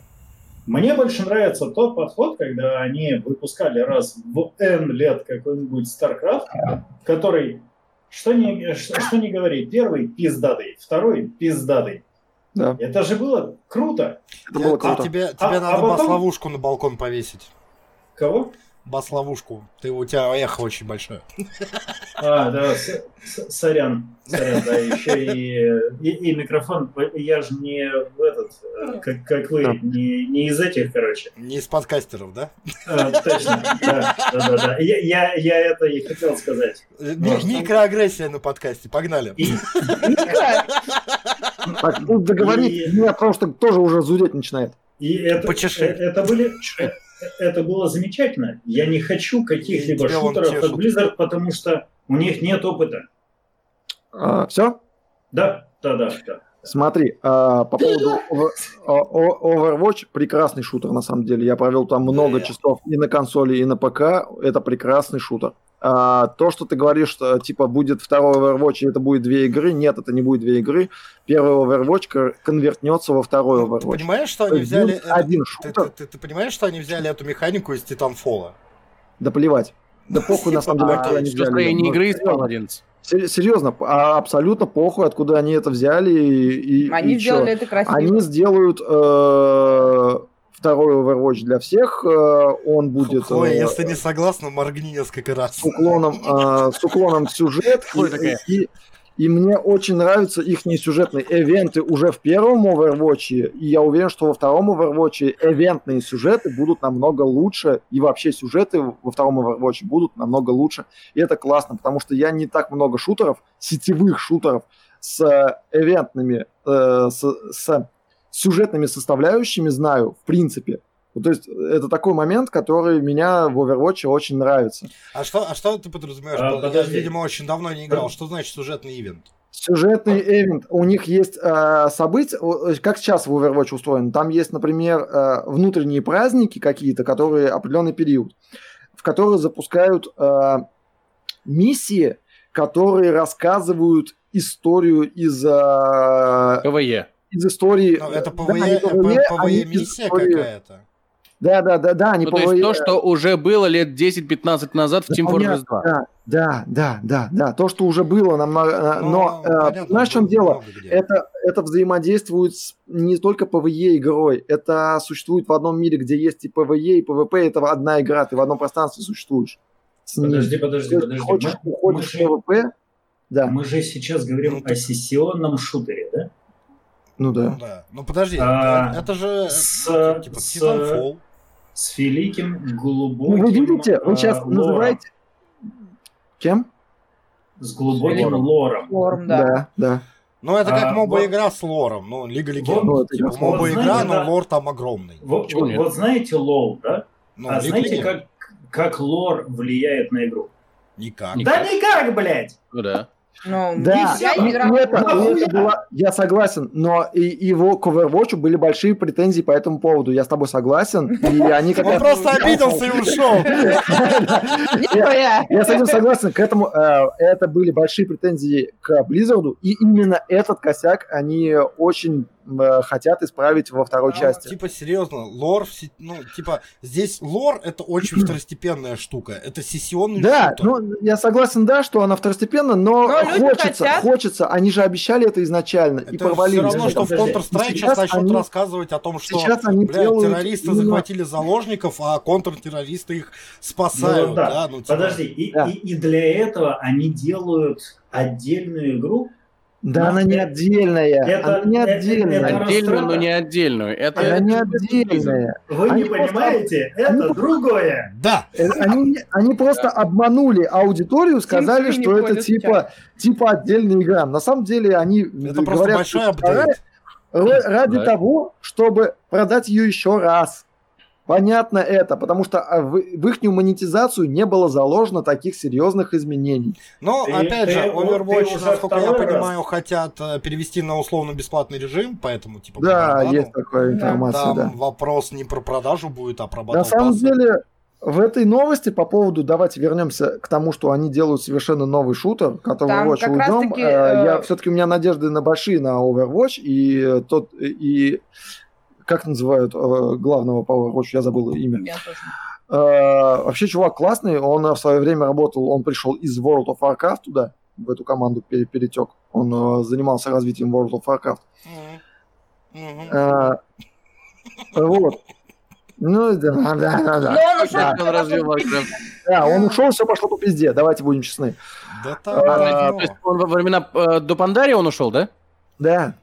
Мне больше нравится тот подход, когда они выпускали раз в N лет какой-нибудь StarCraft, который, что не, что, что не говори, первый пиздатый, второй пиздатый. Да, Это же было круто. это было А круто. тебе, тебе А- надо а потом- бас-ловушку на балкон повесить. Кого? Бас-ловушку. Ты, у тебя эхо очень большое. А, да, с- с- сорян, сорян, да, еще и, и, и микрофон, я же не в этот, э, как, как вы, Да. не, не из этих, короче. Не из подкастеров, да? А, точно, да, да, да, да. Я, я, я это и хотел сказать. Э, ми- Микроагрессия на подкасте. Погнали. И, Так, ну договори, И- меня потому что тоже уже зудеть начинает. и это, Почеши. э, это были, это было замечательно. Я не хочу каких-либо шутеров от. Blizzard, потому что у них нет опыта. все? Да, да, да, да. Смотри, а, по поводу Overwatch, прекрасный шутер на самом деле. Я провел там много часов и на консоли, и на ПК. Это прекрасный шутер. А, то, что ты говоришь, что типа будет второй Overwatch, и это будет две игры, нет, это не будет две игры. Первый Overwatch кон- конвертнется во второй Ну, Ты Overwatch. понимаешь, что То они взяли... один Ты, шутер, ты- ты- ты понимаешь, что они взяли эту механику из Титанфола? да плевать. Да похуй, на самом деле, А, откуда они взяли. строение Ну, игры из серьезно. Paladins. Сер- Серьезно, а абсолютно похуй, откуда они это взяли. И, и- Они и чё. сделали это красиво. Они сделают э, второй Overwatch для всех. э, он будет Ой, э, если не согласна, моргни несколько раз. с уклоном, э, с уклоном в сюжет. И мне очень нравятся их сюжетные эвенты уже в первом Overwatch. И я уверен, что во втором Overwatch эвентные сюжеты будут намного лучше. И вообще сюжеты во втором Overwatch будут намного лучше. И это классно, потому что я не так много шутеров, сетевых шутеров с э, эвентными, э, с, с сюжетными составляющими знаю, в принципе. Ну, то есть это такой момент, который меня в Overwatch очень нравится. А что, а что ты подразумеваешь? А, Я, подожди. видимо, очень давно не играл. Что значит сюжетный ивент? Сюжетный эвент, у них есть э, события, о, как сейчас в Overwatch устроен, там есть, например, э, внутренние праздники какие-то, которые определенный период, в которые запускают э, миссии, которые рассказывают историю из, э, PvE. Из истории... Ну, это да, PvE, не из миссия истории- какая-то. Да, да, да, да, они Ну, то есть то, что уже было лет 10-15 назад в Да, Team Fortress 2. Да, да, да, да, да, то, что уже было, намного, Ну, но, э, понятно, знаешь, в чем дело? Это, это взаимодействует с не только PvE игрой, это существует в одном мире, где есть и PvE, и PvP, это одна игра, ты в одном пространстве существуешь. Подожди, подожди, подожди. хочешь, Мы- уходишь мы в PvP, да, Мы же сейчас говорим о сессионном шутере, да? Ну Ну да. да. Ну подожди, А, это, это же с- ну, типа с- Titanfall. С великим, Ну, глубоким... вы видите, вы а, сейчас лором. называете... Кем? С глубоким Лором. лором. Лорм, да. да. да. Ну это как А, моба-игра с лором. Ну, Лига Легенд. Вот, типа вот моба-игра, знаете, но да. лор там огромный. Вот, вот- нет? вот знаете лол, да? Ну, а Лига знаете, Легенд. как, как лор влияет на игру? Никак. Никак. Да никак, блядь! Ну да. Ну, Да, я и играла. это, и это было- я согласен, но и его к Overwatch были большие претензии по этому поводу. Я с тобой согласен. И они как Он просто обиделся и ушел. Я с этим согласен. К этому э, это были большие претензии к Blizzard, и именно этот косяк они очень хотят исправить во второй Ну, части. Типа, серьезно, лор, ну, типа, здесь лор это очень второстепенная штука. Это сессионный Да, шутер. ну я согласен, да, что она второстепенна, но, Но хочется, хотят. хочется. Они же обещали это изначально и это все провалились. равно, что в. Counter-Strike Сейчас сейчас начнут они- рассказывать о том, что Сейчас они Бля, делают террористы именно- захватили заложников, а контртеррористы их спасают, Ну, да. да. ну, типа, Подожди, и, Да. и, и для этого они делают отдельную игру? Да, она не это- отдельная. это- она не это- отдельная. это Отдельную, но не отдельную. Это Она не это отдельная. Вы Они не просто- понимаете? они Это просто- другое. Да, Э, Они, они просто обманули аудиторию, сказали, Свиньи что это типа, типа отдельная игра. На самом деле они это просто говорят, большой что апдейт. ради Да. того, чтобы продать ее еще раз. Понятно это, потому что а, в, в их монетизацию не было заложено таких серьезных изменений. Но, Ты- опять ты- же, Overwatch, ты насколько я раз. понимаю, хотят э, перевести на условно-бесплатный режим, поэтому, типа, Да, есть такая информация, Там да. вопрос не про продажу будет, а про На Battle самом Pass. деле, в этой новости по поводу, давайте вернемся к тому, что они делают совершенно новый шутер, к которому Там Overwatch уйдем. раз-таки, Э, Я все-таки у меня надежды на большие на Overwatch и тот и как называют э, главного по Overwatch, я забыл имя. Я тоже. Э, Вообще чувак классный, он в свое время работал, он пришел из World of Warcraft туда, в эту команду пере- перетек. Он э, занимался развитием World of Warcraft. Э, Вот. Ну, да, да, да, да. Но он ушел. Да. он развил Warcraft. Да, он ушел, все пошло по пизде, давайте будем честны. Да А, там То давно. есть он во времена э, до Пандария он ушел, да? Да.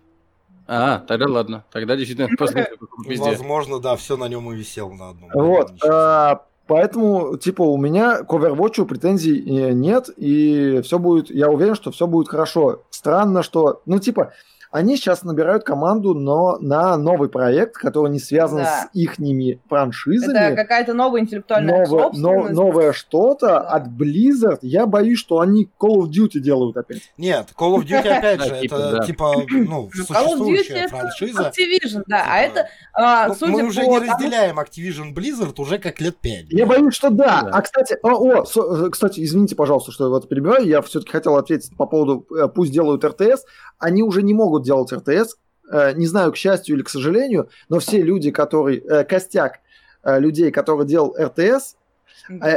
А, тогда ладно. Тогда действительно после этого везде. Возможно, да, все на нем и висело на одном. Вот. А, Поэтому, типа, у меня к Overwatch претензий э, нет, и все будет, я уверен, что все будет хорошо. Странно, что, ну, типа, они сейчас набирают команду, но на новый проект, который не связан Да. с ихними франшизами. Это какая-то новая интеллектуальная Новое, но- собственность. новое что-то Да. от Blizzard. Я боюсь, что они Call of Duty делают опять. Нет, Call of Duty, опять же, типа, это да. типа, ну, существующая франшиза. Activision, да. А Типа, это, а, Ну, судя мы уже не разделяем Activision Blizzard уже как лет пять. Я боюсь, что да. А, кстати, о, э, кстати, извините, пожалуйста, что я вас перебиваю. Я все-таки хотел ответить по поводу э, пусть делают РТС. Они уже не могут делать РТС. Э, Не знаю, к счастью или к сожалению, но все люди, которые... э, Костяк э, людей, которые делал РТС,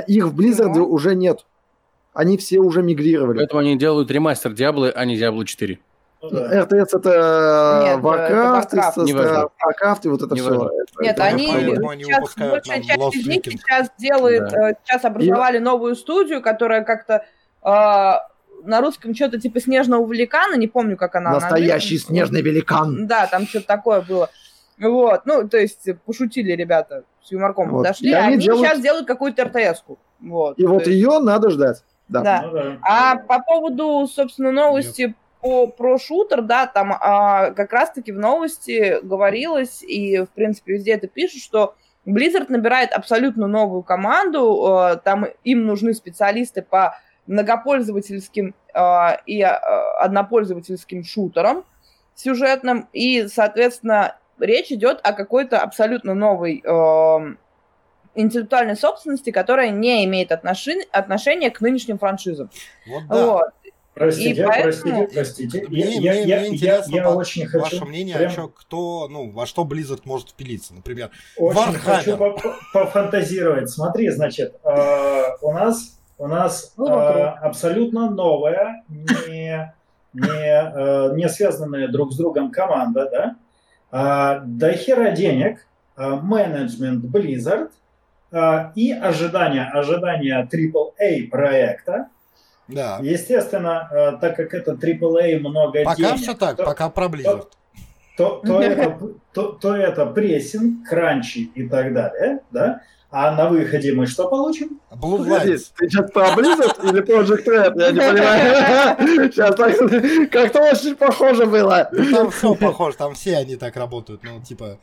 их в Blizzard уже нет. Они все уже мигрировали. Поэтому они делают ремастер Диаблы, а не Диабло 4. Ну да. РТС это Warcraft, это Warcraft. и вот это Не все. важно. Нет, Это они сейчас большая часть из них сейчас делает, Да. сейчас образовали новую студию, которая как-то на русском что-то типа снежного великана, не помню, как она. на Настоящий английском. снежный великан. Да, там что-то такое было. Вот, ну, то есть пошутили ребята с юморком, Вот. подошли, И а они они делают- сейчас делают какую-то РТС-ку. Вот, И вот есть, ее надо ждать. Да. да. Ну да. А по поводу, собственно, новости по, про шутер, да, там а, как раз-таки в новости говорилось, и, в принципе, везде это пишут, что Blizzard набирает абсолютно новую команду, э, там им нужны специалисты по многопользовательским э, и э, однопользовательским шутерам сюжетным, и, соответственно, речь идет о какой-то абсолютно новой э, интеллектуальной собственности, которая не имеет отноши- отношения к нынешним франшизам. Вот да. Вот. Простите, И поэтому- простите, простите. Мне, Я, мне- я, мне я, интересно я по- очень хочу... ваше мнение, прям чё, кто, ну, во что Blizzard может впилиться, например. Очень Warhammer. хочу по- по- пофантазировать. Смотри, значит, э, у нас у нас Ну, э, абсолютно новая, не, не, э, не связанная друг с другом команда, да? А, до хера денег, а, менеджмент Blizzard а, и ожидания, ожидания AAA проекта. Да. Естественно, э, так как это AAA много Пока денег, все так, то- пока про Blizzard. то, то, это, то, то это прессинг, кранчи и так далее, да? А на выходе мы что получим? Погоди, Bloodlines. ты сейчас про Blizzard или Project Red? Я не понимаю. Сейчас так, как-то очень похоже было. Ну, там все похоже, там все они так работают. Ну, типа,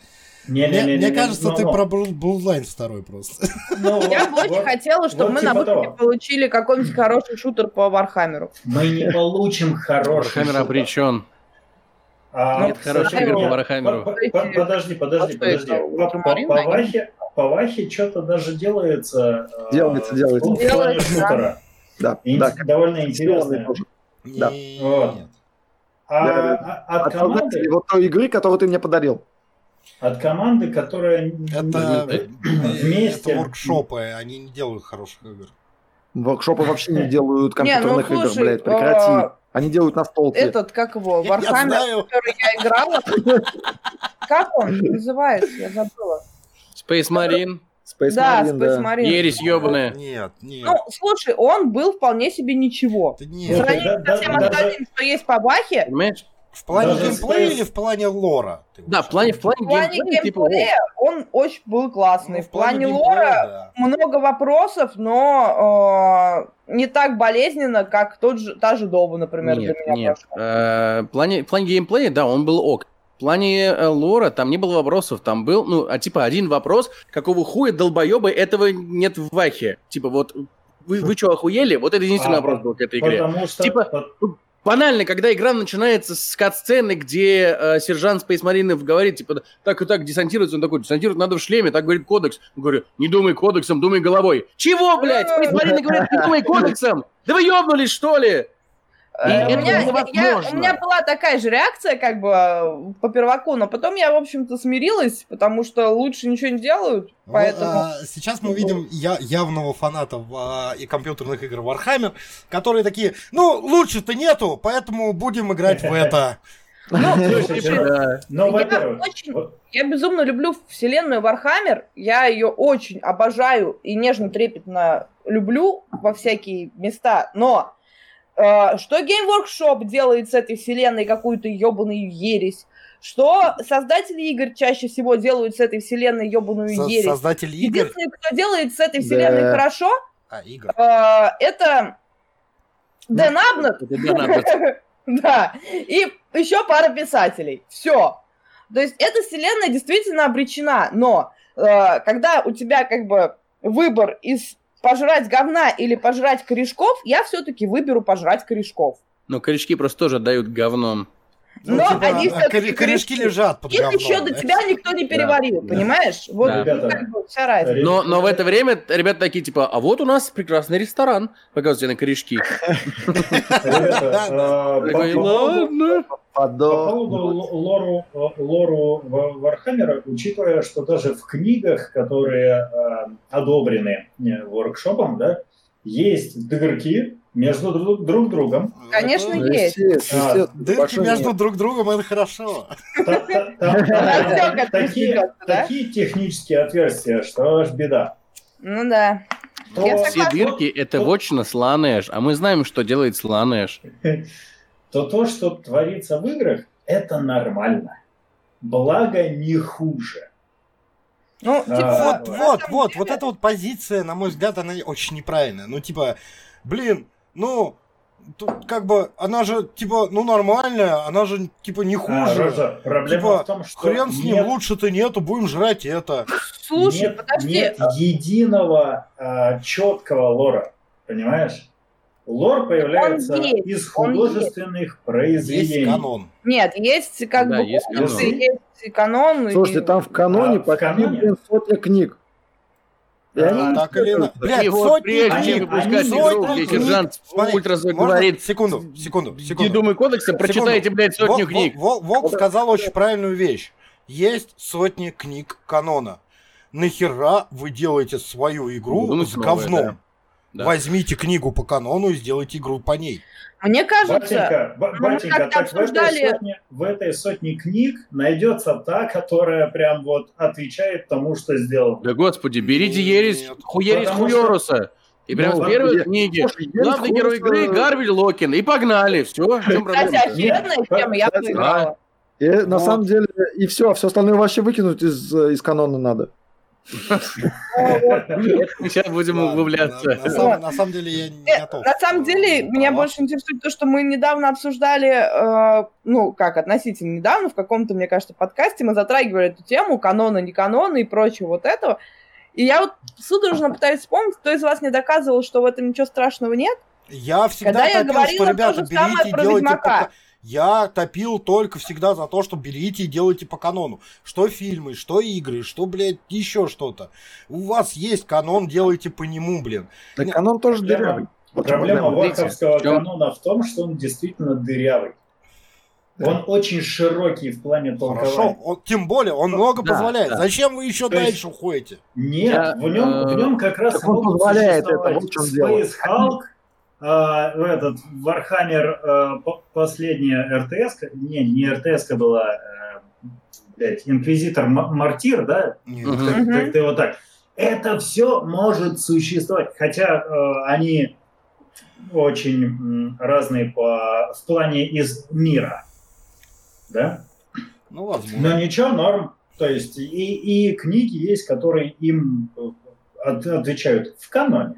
мне, Не-не-не-не-не, мне кажется, ну, ты ну, про Blue- Bloodlines второй просто. ну, Я бы очень хотела, чтобы вот мы на типа выходе того. получили какой-нибудь хороший шутер по Вархаммеру. Мы не получим хороший Вархаммер обречен. А, Нет кстати, хорошей игры по Вархаммеру. по- по- Подожди, подожди, А подожди. По-? Вахе по Вахе что-то даже делается. э, Делается, делается. в плане шутера. Да, да. довольно интересно. Да. Вот. А, а- от команды, вот той игры, которую ты мне подарил. от команды, которая Это, Э, Вместе. это воркшопы, они не делают хороших игр. Воркшопы вообще не делают компьютерных ну, игр, слушай, блядь, прекрати. Они делают настолки. Этот, как его, я Warhammer, который я играла. Как он называется? Я забыла. Space Marine, Space Да, Marine, Space да. Marine. ересь ебаная. Нет, нет. Ну, слушай, он был вполне себе ничего. Да нет. Да- со всем да- остальным, что есть по Бахе, Понимаешь? В плане Даже геймплея Space- или в плане лора? Да, в плане, в плане в плане геймплея, типа, геймплея он очень был классный. Ну, в плане геймплея, лора да. много вопросов, но э, не так болезненно, как тот же, та же Доба, например, Нет, для меня нет. Э, В плане, в плане геймплея, да, он был ок. В плане э, лора там не было вопросов, там был, ну, а типа один вопрос, какого хуя долбоебы этого нет в Вахе? Типа вот, вы, вы что, охуели? Вот это единственный А, вопрос был к этой игре. Потому что Типа, по- Банально, когда игра начинается с кат-сцены, где э, сержант Спейс Маринов говорит, типа, так и так, десантируется, он такой, десантировать надо в шлеме, так говорит кодекс. Я говорю, не думай кодексом, думай головой. Чего, блядь? Спейс Марины говорят, не думай кодексом! Да вы ебнулись, что ли? Э, И у, это меня, я- у меня была такая же реакция, как бы, э, по перваку, но потом я, в общем-то, смирилась, потому что лучше ничего не делают, Вот, поэтому... а, сейчас мы видим я, явного фаната а, и компьютерных игр Warhammer, которые такие, ну, лучше-то нету, поэтому будем играть в это. Ну, Я во-первых, очень- вот- Я безумно люблю вселенную Warhammer. Я ее очень обожаю и нежно трепетно люблю во всякие места. Но э, что Game Workshop делает с этой вселенной какую-то ебаную ересь? Что создатели игр чаще всего делают с этой вселенной ебаную Со- ересь? создатель игр. Единственный, кто делает с этой вселенной Да. хорошо, А, игр. э, это Дэн Абнет. Это Дэн Абнет. Да. И еще пара писателей. Все. То есть эта вселенная действительно обречена, но э, когда у тебя как бы выбор из пожрать говна или пожрать корешков, я все-таки выберу пожрать корешков. Но корешки просто тоже дают говном. Ну, Но типа, они а корешки корешки. лежат под Их говном, еще до да? тебя никто не переварил, Да. понимаешь? Вот Да. ну, Ребята, как бы вся разница. Но, но в это время ребята такие, типа, а вот у нас прекрасный ресторан. Показывайте на корешки. Э, ладно. По Подо... поводу лору, лору Ва- Вархаммера, учитывая, что даже в книгах, которые э, одобрены э, воркшопом, да, есть дырки между друг, друг другом. Конечно, Это- есть. Естественно, А, естественно, Дырки большой между нет. друг другом это хорошо. Такие технические отверстия, что аж беда. Ну да. Все дырки — это вотчина Сланэш, а мы знаем, что делает Сланэш. то то, что творится в играх, это нормально. Благо не хуже. Ну, А, типа, Вот, вот, вот, деле- вот эта вот позиция, на мой взгляд, она очень неправильная. Ну, типа, блин, ну, тут как бы, она же, типа, ну, нормальная, она же, типа, не А, хуже. Рожа, проблема Типа, в том, что Хрен с ним, нет- лучше-то нету, будем жрать это. Слушай, нет, подожди. нет единого а, четкого лора, понимаешь? Лор появляется Он есть, из он художественных Есть произведений. канон. Нет, есть как Да, бы есть комиксы, канон. есть канон. и- Слушайте, там в каноне А, в почти каноне? сотня книг. А, они Так или иначе. Блядь, вот сотни прежде чем выпускать они игру, сотни где сержант можно- говорит Секунду, секунду, секунду. Дедум и кодексом, прочитайте, блядь, сотню книг. Вол- Вол- Волк сказал очень правильную вещь. Есть сотни книг канона. Нахера вы делаете свою игру Придумать с новое, говном? Да. Возьмите книгу по канону и сделайте игру по ней. Мне кажется, Батенька, батенька, так в этой, обсуждали- сотне, в этой сотне книг найдется та, которая прям вот отвечает тому, что сделал. Да господи, берите ересь, что- хуеруса. И прям Ну, в первой я- книге Слушай, главный герой Хуёруса- игры Гарвиль Локин. И погнали. Все, кстати, офигенная тема, я поиграла. И на самом деле, и все, все остальное вообще выкинуть из, э, из канона надо. Мы сейчас будем углубляться. На, самом, деле я не Э, готов. На самом деле, меня Ага. больше интересует то, что мы недавно обсуждали, э, ну, как, относительно недавно, в каком-то, мне кажется, подкасте мы затрагивали эту тему, канона, не канона и прочего вот этого. И я вот судорожно пытаюсь вспомнить, кто из вас не доказывал, что в этом ничего страшного нет. Я всегда Когда я говорила что, то ребята, же самое про делайте Ведьмака. Я топил только всегда за то, что берите и делайте по канону. Что фильмы, что игры, что, блядь, еще что-то. У вас есть канон, делайте по нему, блин. Да Нет, канон тоже дырявый. Проблема Смотрите, варховского в чём- канона в том, что он действительно дырявый. Он очень широкий в плане Хорошо, толкования. он- тем более, он много Да, позволяет. да. Зачем вы еще То есть- дальше уходите? Нет, Я, в, нем, э, в нем как раз так он могут позволяет это, вот в дело. Space Hulk, а, этот Warhammer, э, по- последняя РТС, не, не РТС была, э, блядь, Инквизитор Мартир, да, как, как-то вот так. Это все может существовать, хотя э, они очень м, разные по, в плане из мира, да? Ну, возможно. Но ничего, норм. То есть и, и книги есть, которые им э, от- отвечают в каноне.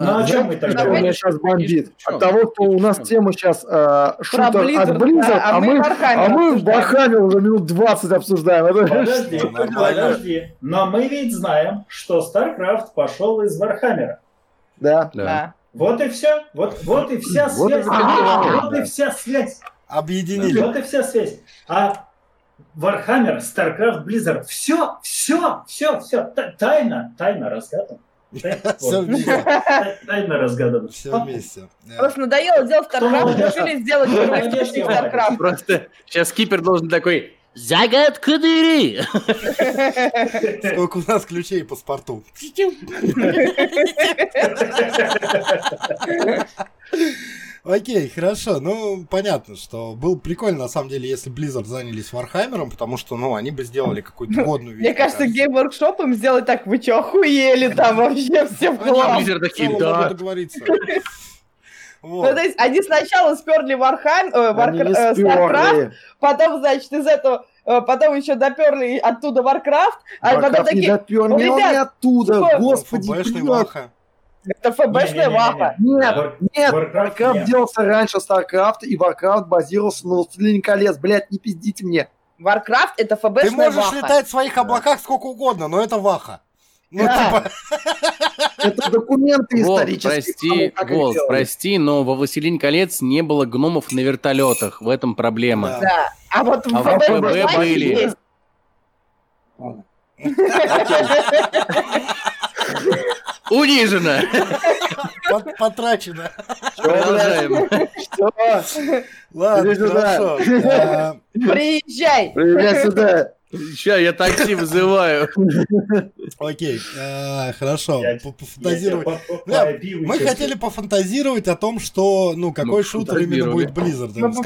Ну А, о чем мы Что тогда Давайте меня сейчас бомбит? От того, что у нас тема сейчас Про шутер от Blizzard, Blizzard, да, а мы, Warhammer а мы в. Warhammer уже минут 20 обсуждаем. Подожди, подожди. Но мы ведь знаем, что StarCraft пошел из Вархаммера. Да. Да. Вот и все. Вот, вот и вся связь. всё. Вот и вся связь. Объединили. Вот и вся связь. А Warhammer, StarCraft, Blizzard, все, все, все, все. Тайна, тайна разгадана. Все вместе. Тай- Тайна разгадана. Все вместе. Просто надоело делать StarCraft, решили сделать. StarCraft. Просто сейчас кипер должен такой «Загадка дыры!» Сколько у нас ключей по спорту? Окей, хорошо. Ну, понятно, что было прикольно, на самом деле, если Blizzard занялись Вархаммером, потому что, ну, они бы сделали какую-то годную вещь. Мне кажется, Game Workshop им сделать так, вы что, охуели там вообще все в глаз? Blizzard такие, да. Ну, Вот. то есть они сначала сперли Warhammer, э, не э, спёрли. потом, значит, из этого, э, потом еще доперли оттуда Warcraft, а потом такие, «Ну, не он ребят, не оттуда, типа, господи. Это ФБшная ваха. Нет, War- нет, Warcraft Warcraft нет. делался раньше StarCraft, и Warcraft базировался на Властелине колец. Блядь, не пиздите мне. Warcraft это Ты ФБшная можешь ваха. летать в своих облаках сколько угодно, но это ваха. Ну, Да. типа, Это документы исторические. прости, как их Волк, делали. прости, но во «Властелине колец» не было гномов на вертолетах. В этом проблема. Да. Да. А вот в А в ФБ ФБ вафе были. есть. Пот- Потрачено. Продолжаем. Всё, Ладно, хорошо. А, Приезжай. Привет сюда. Сейчас я такси вызываю. Окей, а, хорошо. Я- Я Да, Мы хотели пофантазировать о том, что, ну, какой Ну, шутер именно будет Blizzard. Мы в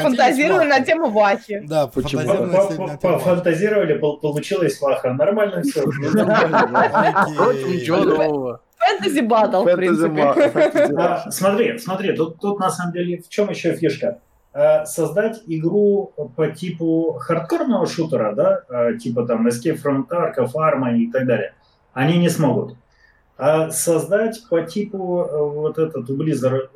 на тему вахи. Да. Пофантазировали, пол- получилось ваха. Нормально все. Ничего нового. Фэнтези батл, в принципе. Смотри, смотри, тут, тут на самом деле в чем еще фишка? А, Создать игру по типу хардкорного шутера, да, а, типа там Escape from Tarkov, Arma и так далее, они не смогут. А создать по типу э, вот этот у Blizzard,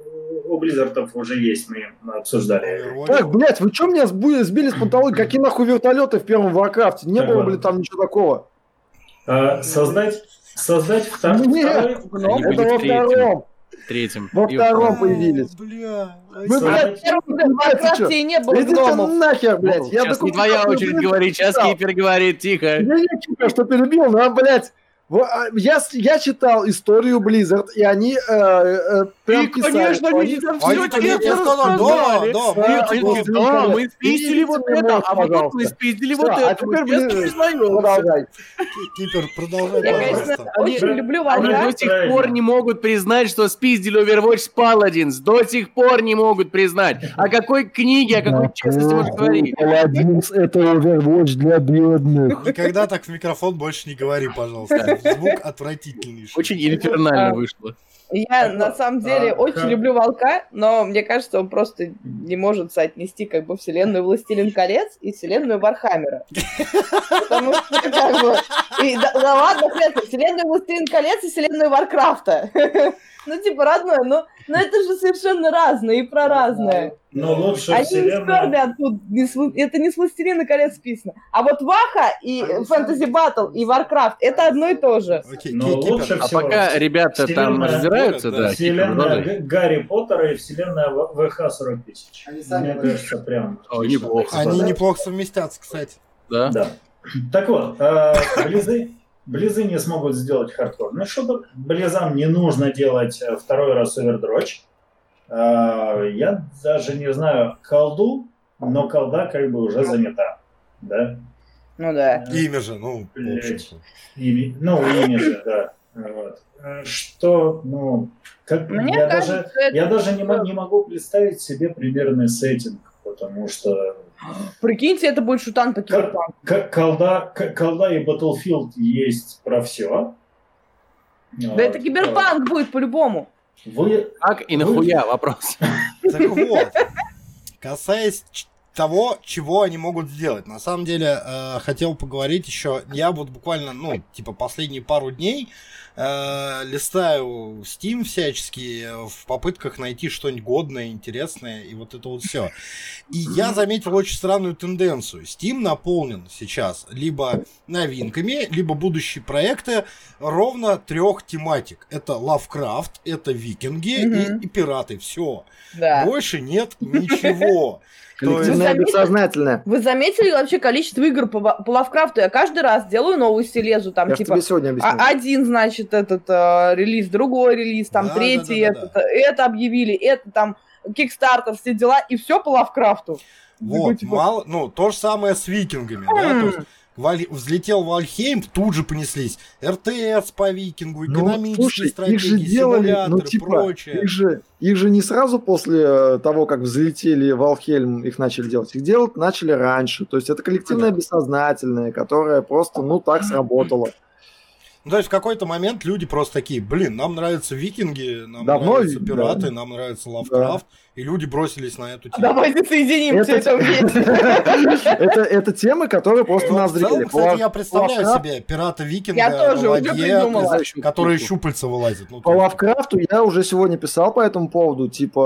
у Blizzard'ов уже есть, мы обсуждали. Так, блядь, вы что меня сбили с панталыги? Какие нахуй вертолеты в первом Варкрафте? Не Так было, блядь, там ничего такого. А, Создать, создать втор- Нет. второй, Это во втором. Третьем. Во И втором А, появились. Бля. Вы, Создать- блядь? Варкрафте и не было Идите гномов. нахер, блядь. Я Сейчас не твоя очередь говорить, сейчас. Кипер говорит, тихо. Я не читал, что перебил, но, блядь, а, я, с- я читал историю Blizzard, и они э, э, прям И, писали, конечно, они они- там Они честно я сказал, да, рассказали. да, мы Да, типа, Они вот, да, мы спиздили вот это, мозг, а вот мы спиздили вот а это. теперь, Мы честно блин, признаем. Продолжай. Кипер, продолжай, Я, пожалуйста. конечно, Они- очень люблю Они Warcraft. до сих пор не могут признать, что спиздили Overwatch с Paladins. До сих пор не могут признать. О какой книге, о какой честности можно говорить? Paladins это Overwatch для бедных. Никогда так в микрофон больше не говори, пожалуйста. Звук отвратительнейший. Очень инфернально А. вышло. Я Так на самом деле а, очень как- люблю Волка, но мне кажется, он просто не может соотнести как бы вселенную Властелин колец и вселенную Вархаммера. Потому что как бы... и да, да ладно, вселенную Властелин колец и вселенную Варкрафта. Ну, типа, родной, но, но это же совершенно разное и про разное. Но лучше Они не сперли вселенная... оттуда, не с это не с Властелина колец списано. А вот Ваха и Fantasy Battle и Варкрафт это одно и то же. Окей, Но Ки- лучше. А всего пока ребята там вселенная разбираются, Город, да, Вселенная. Г- Гарри Поттера и вселенная В- ВХ-40 тысяч. Они сами Мне кажется, прям... О, неплохо. Они неплохо совместятся, кстати. Да? Да. Так вот, э, Близы, Близы не смогут сделать хардкорный шутер. Близам не нужно делать э, второй раз овердрочь. Э, Я даже не знаю колду, но колда как бы уже занята. Да? Ну да. Имя же, ну. Ими- ну, ими же, да. Вот. Э, Что, ну, как, Мне я, кажется, даже, это... я даже не, не могу представить себе примерный сеттинг, потому что Прикиньте, это будет шутан по киберпанку. К- колда, колда и Battlefield есть про все. Да это киберпанк будет по-любому. Вы, Как и нахуя вопрос. Так вот, касаясь того, чего они могут сделать. На самом деле, э, хотел поговорить еще. Я вот буквально, ну, типа, последние пару дней э, листаю Steam всячески в попытках найти что-нибудь годное, интересное, и вот это вот все. И я заметил очень странную тенденцию. Steam наполнен сейчас либо новинками, либо будущие проекты ровно трех тематик. Это Лавкрафт, это викинги Мгм. и, и пираты. Все. Да. Больше нет ничего. Коллективное заметили? бессознательное. Вы заметили вообще количество игр по, по Лавкрафту? Я каждый раз делаю новости, лезу там, Я типа, тебе сегодня объяснил. а- один, значит, этот э, релиз, другой релиз, там, Да, третий, да, да, да, этот, э, это объявили, это там, Кикстартер, все дела, и все по Лавкрафту. вот, Такой, типа, мало, ну, то же самое с викингами, да, то есть Валь- взлетел Вальхейм, тут же понеслись РТС по викингу, Ну, экономические слушай, их же стратегии, делали, симуляторы, ну, типа, прочее. Их же, их же не сразу после э, того, как взлетели Валхельм, их начали делать. Их делать начали раньше. То есть это коллективное бессознательное, которое просто, ну, так сработало. Ну, то есть в какой-то момент люди просто такие, блин, нам нравятся викинги, нам Давно, нравятся да. пираты, нам нравится Лавкрафт, и люди бросились на эту тему. Давайте соединимся Это- это вместе. Это, это темы, которые просто Ну, нас в целом, зрели. кстати, я представляю себе пирата-викинга Я тоже в уже воде, придумала. которые щупальца вылазят. Ну, По Лавкрафту я уже сегодня писал по этому поводу, типа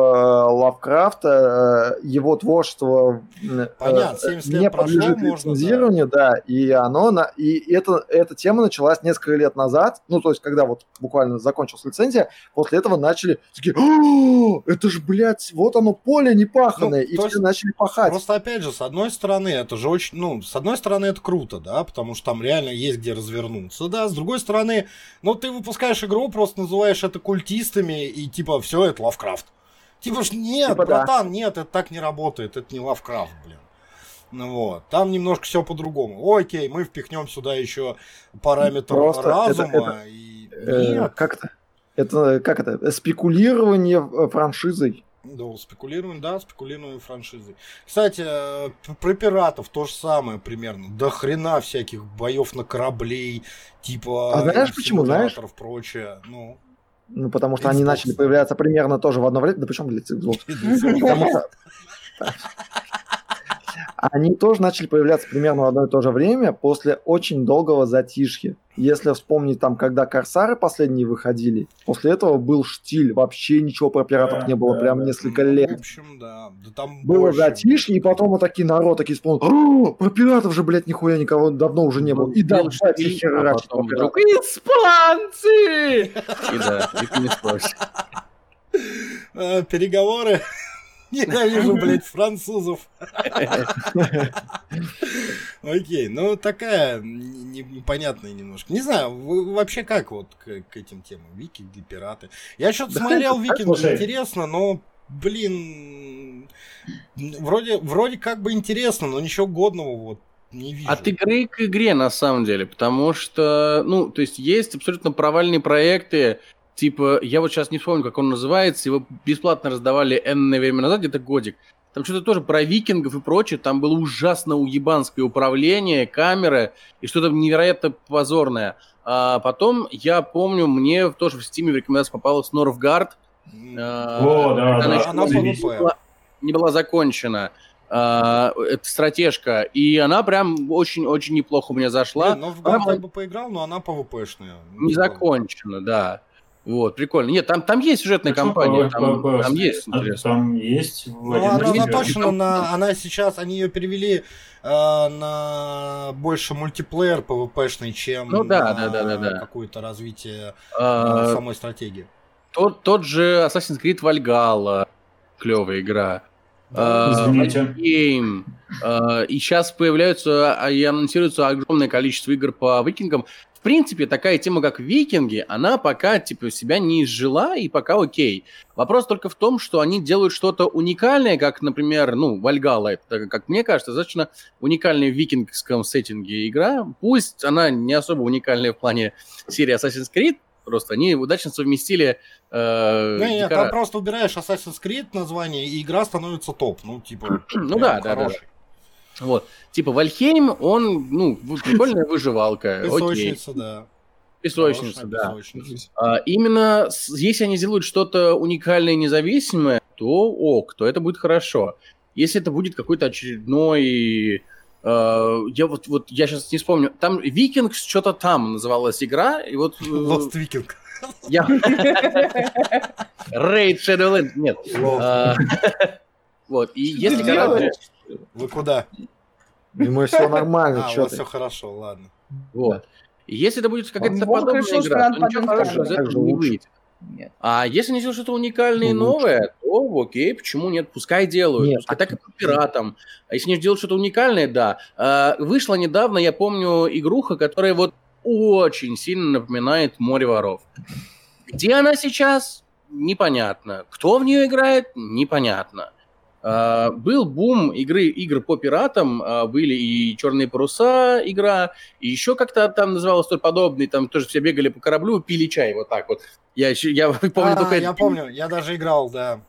Лавкрафта, э, его творчество э, Понятно, 70 лет не подлежит лицензированию, да. и оно, на, и это, эта тема началась несколько лет назад, ну, то есть, когда вот буквально закончилась лицензия, после этого начали такие, «О, это же, блядь, вот оно поле непаханное, Ну, и все есть начали пахать. Просто опять же, с одной стороны, это же очень, ну, с одной стороны, это круто, да, потому что там реально есть где развернуться, да, с другой стороны, ну, ты выпускаешь игру, просто называешь это культистами, и типа, все, это Лавкрафт. Типа, ж, нет, Типа, да. братан, нет, это так не работает, это не Лавкрафт, блин. Ну вот, там немножко все по-другому. Окей, мы впихнем сюда еще параметр Просто это- разума и. Э, как это? Это, как это? Спекулирование э, франшизой. Да, спекулируем, да, спекулируем франшизой. Кстати, э, про пиратов то же самое примерно. До хрена всяких боев на кораблей, типа А знаешь почему, знаешь? прочее. Ну, Ну, потому что Xbox. они начали появляться примерно тоже в одно время. Да причем, блядь, Xbox? Они тоже начали появляться примерно в одно и то же время после очень долгого затишья. Если вспомнить там, когда Корсары последние выходили, после этого был штиль, вообще ничего про пиратов Да, не было, да, прям да. несколько ну, В лет. общем, да. Да там Было больше, затишье, и потом вот такие народ такие вспомнил, «О, про пиратов же, блядь, нихуя никого давно уже не было. И да, Был блядь, и штиль, херачит а вдруг. «Испанцы!» И да, и ты не спросишь. Э, переговоры. Ненавижу, блядь, французов. Окей, ну такая непонятная немножко. Не знаю, вы вообще как вот к, этим темам? Викинги, пираты. Я что-то смотрел Викинги, интересно, но, блин, вроде, вроде как бы интересно, но ничего годного вот не вижу. От игры к игре, на самом деле, потому что, ну, то есть есть абсолютно провальные проекты, типа, я вот сейчас не вспомню, как он называется, его бесплатно раздавали энное время назад, где-то годик. Там что-то тоже про викингов и прочее, там было ужасно уебанское управление, камеры и что-то невероятно позорное. А потом, я помню, мне тоже в Стиме в рекомендации попалась Норфгард. О, да, Она да. она не была- не была закончена. А, это стратежка. И она прям очень-очень неплохо у меня зашла. блин, ну в Она бы поиграл, но она PvP-шная. не закончена, да. Вот, прикольно. Нет, там, там есть сюжетная Почему кампания, там, там есть А интересно. Там есть Ну, она, точно на. Она сейчас, они ее перевели э, на больше мультиплеер PvP-шный, чем Ну да, на да, да, да, да. какое-то развитие А, самой стратегии. тот, тот же Assassin's Creed Valhalla, клевая игра. А, Извините. Game. А, И сейчас появляются а, и анонсируется огромное количество игр по викингам. В принципе, такая тема, как викинги, она пока типа себя не изжила и пока окей. Вопрос только в том, что они делают что-то уникальное, как, например, ну, Вальгала, это, как мне кажется, достаточно уникальная в викингском сеттинге игра. Пусть она не особо уникальная в плане серии Assassin's Creed, просто они удачно совместили э, Не, не, там просто убираешь Assassin's Creed название, и игра становится топ. Ну, типа. Ну да, да, да, хороший. Вот. Типа Вальхейм, он, ну, прикольная выживалка. Окей. Песочница, да. Песочница, Хорошая да. песочница. А, именно с- если они сделают что-то уникальное и независимое, то ок, то это будет хорошо. Если это будет какой-то очередной... э, я вот, вот я сейчас не вспомню. Там Викингс что-то там называлась игра, и вот э, Lost Viking. я... Raid Shadowlands, нет. А, Вот, и если, Вы куда? Ему все нормально, А, у вас все хорошо, ладно. Вот. Если это будет какая-то подобная игра, то ничего хорошего из этого не выйдет. Нет. А если они сделают что-то уникальное и Ну, новое, то окей, почему нет? Пускай делают. Нет, Пускай так и по пиратам. А если они делают что-то уникальное, да. А, вышла недавно, я помню, игруха, которая вот очень сильно напоминает «Море воров». Где она сейчас? Непонятно. Кто в нее играет? Непонятно. А, был бум игры, игр по пиратам, а, были и «Черные паруса» игра, и еще как-то там называлось что-то подобное, там тоже все бегали по кораблю, пили чай вот так вот. Я, еще, я помню А, только я это. помню, я даже играл, да.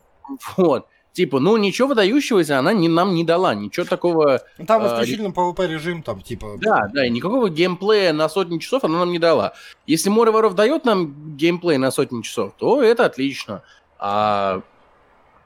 Вот. Типа, ну ничего выдающегося она не, нам не дала, ничего такого... Ну, Там А, исключительно PvP режим, там, типа... Да, да, и никакого геймплея на сотни часов она нам не дала. Если Море Воров дает нам геймплей на сотни часов, то это отлично. А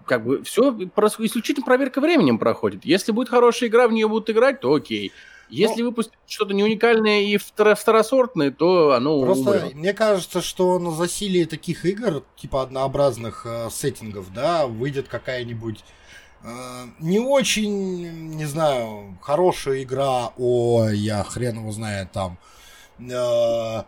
как бы все исключительно проверка временем проходит. Если будет хорошая игра, в нее будут играть, то окей. Если выпустить что-то не уникальное и второ- второсортное, то оно Просто умрет. мне кажется, что на засилие таких игр, типа однообразных э, сеттингов, да, выйдет какая-нибудь э, не очень, не знаю, хорошая игра о, я хрен его знает, там, э,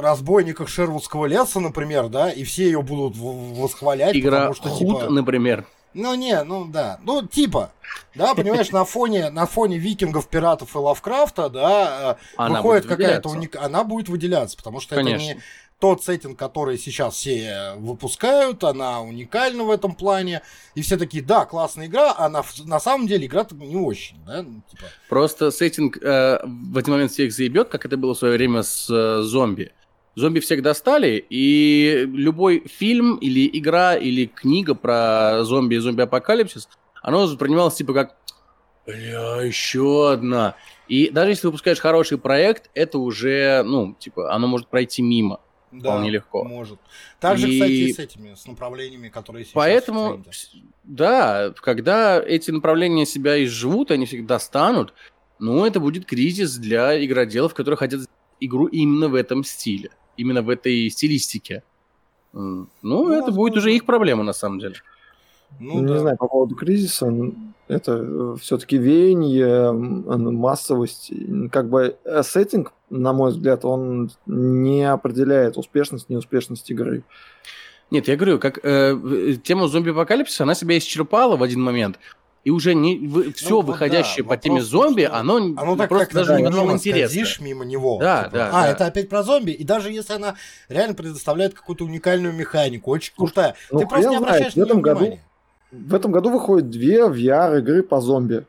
разбойниках Шервудского леса, например, да, и все ее будут восхвалять, Игра потому что, Худ, типа... например. Ну не, ну да, ну типа, да, понимаешь, на фоне на фоне викингов, пиратов и Лавкрафта, да, э, Она выходит какая-то выделяться. уника... она будет выделяться, потому что это Конечно. не тот сеттинг, который сейчас все выпускают, она уникальна в этом плане, и все такие, да, классная игра, а на, на самом деле игра-то не очень, да, ну, типа, Просто сеттинг э, в один момент всех заебет, как это было в свое время с э, зомби. Зомби всех достали, и любой фильм или игра или книга про зомби и зомби-апокалипсис, оно воспринималось типа как «Бля, еще одна». И даже если выпускаешь хороший проект, это уже, ну, типа, оно может пройти мимо. Да, Вполне легко. может. Также, И- кстати, и с этими, с направлениями, которые сейчас Поэтому, да, когда эти направления себя изживут, они всегда станут, ну, это будет кризис для игроделов, которые хотят игру именно в этом стиле, именно в этой стилистике. Ну, Ну, это будет уже их проблема, на самом деле. Ну, не да. знаю, по поводу кризиса, это все-таки веяние, массовость. Как бы э, сеттинг, на мой взгляд, он не определяет успешность, неуспешность игры. Нет, я говорю, как э, в- тема зомби-апокалипсиса, она себя исчерпала в один момент, и уже не, все Ну, выходящее да, по теме в зомби, что оно, Оно так просто как даже даже не мимо интересно. мимо него. Да, типа, да, А, да. это опять про зомби, и даже если она реально предоставляет какую-то уникальную механику, очень крутая, ну, ты просто не знает, обращаешь в на этом нее году- внимания. В этом году выходят две VR-игры по зомби.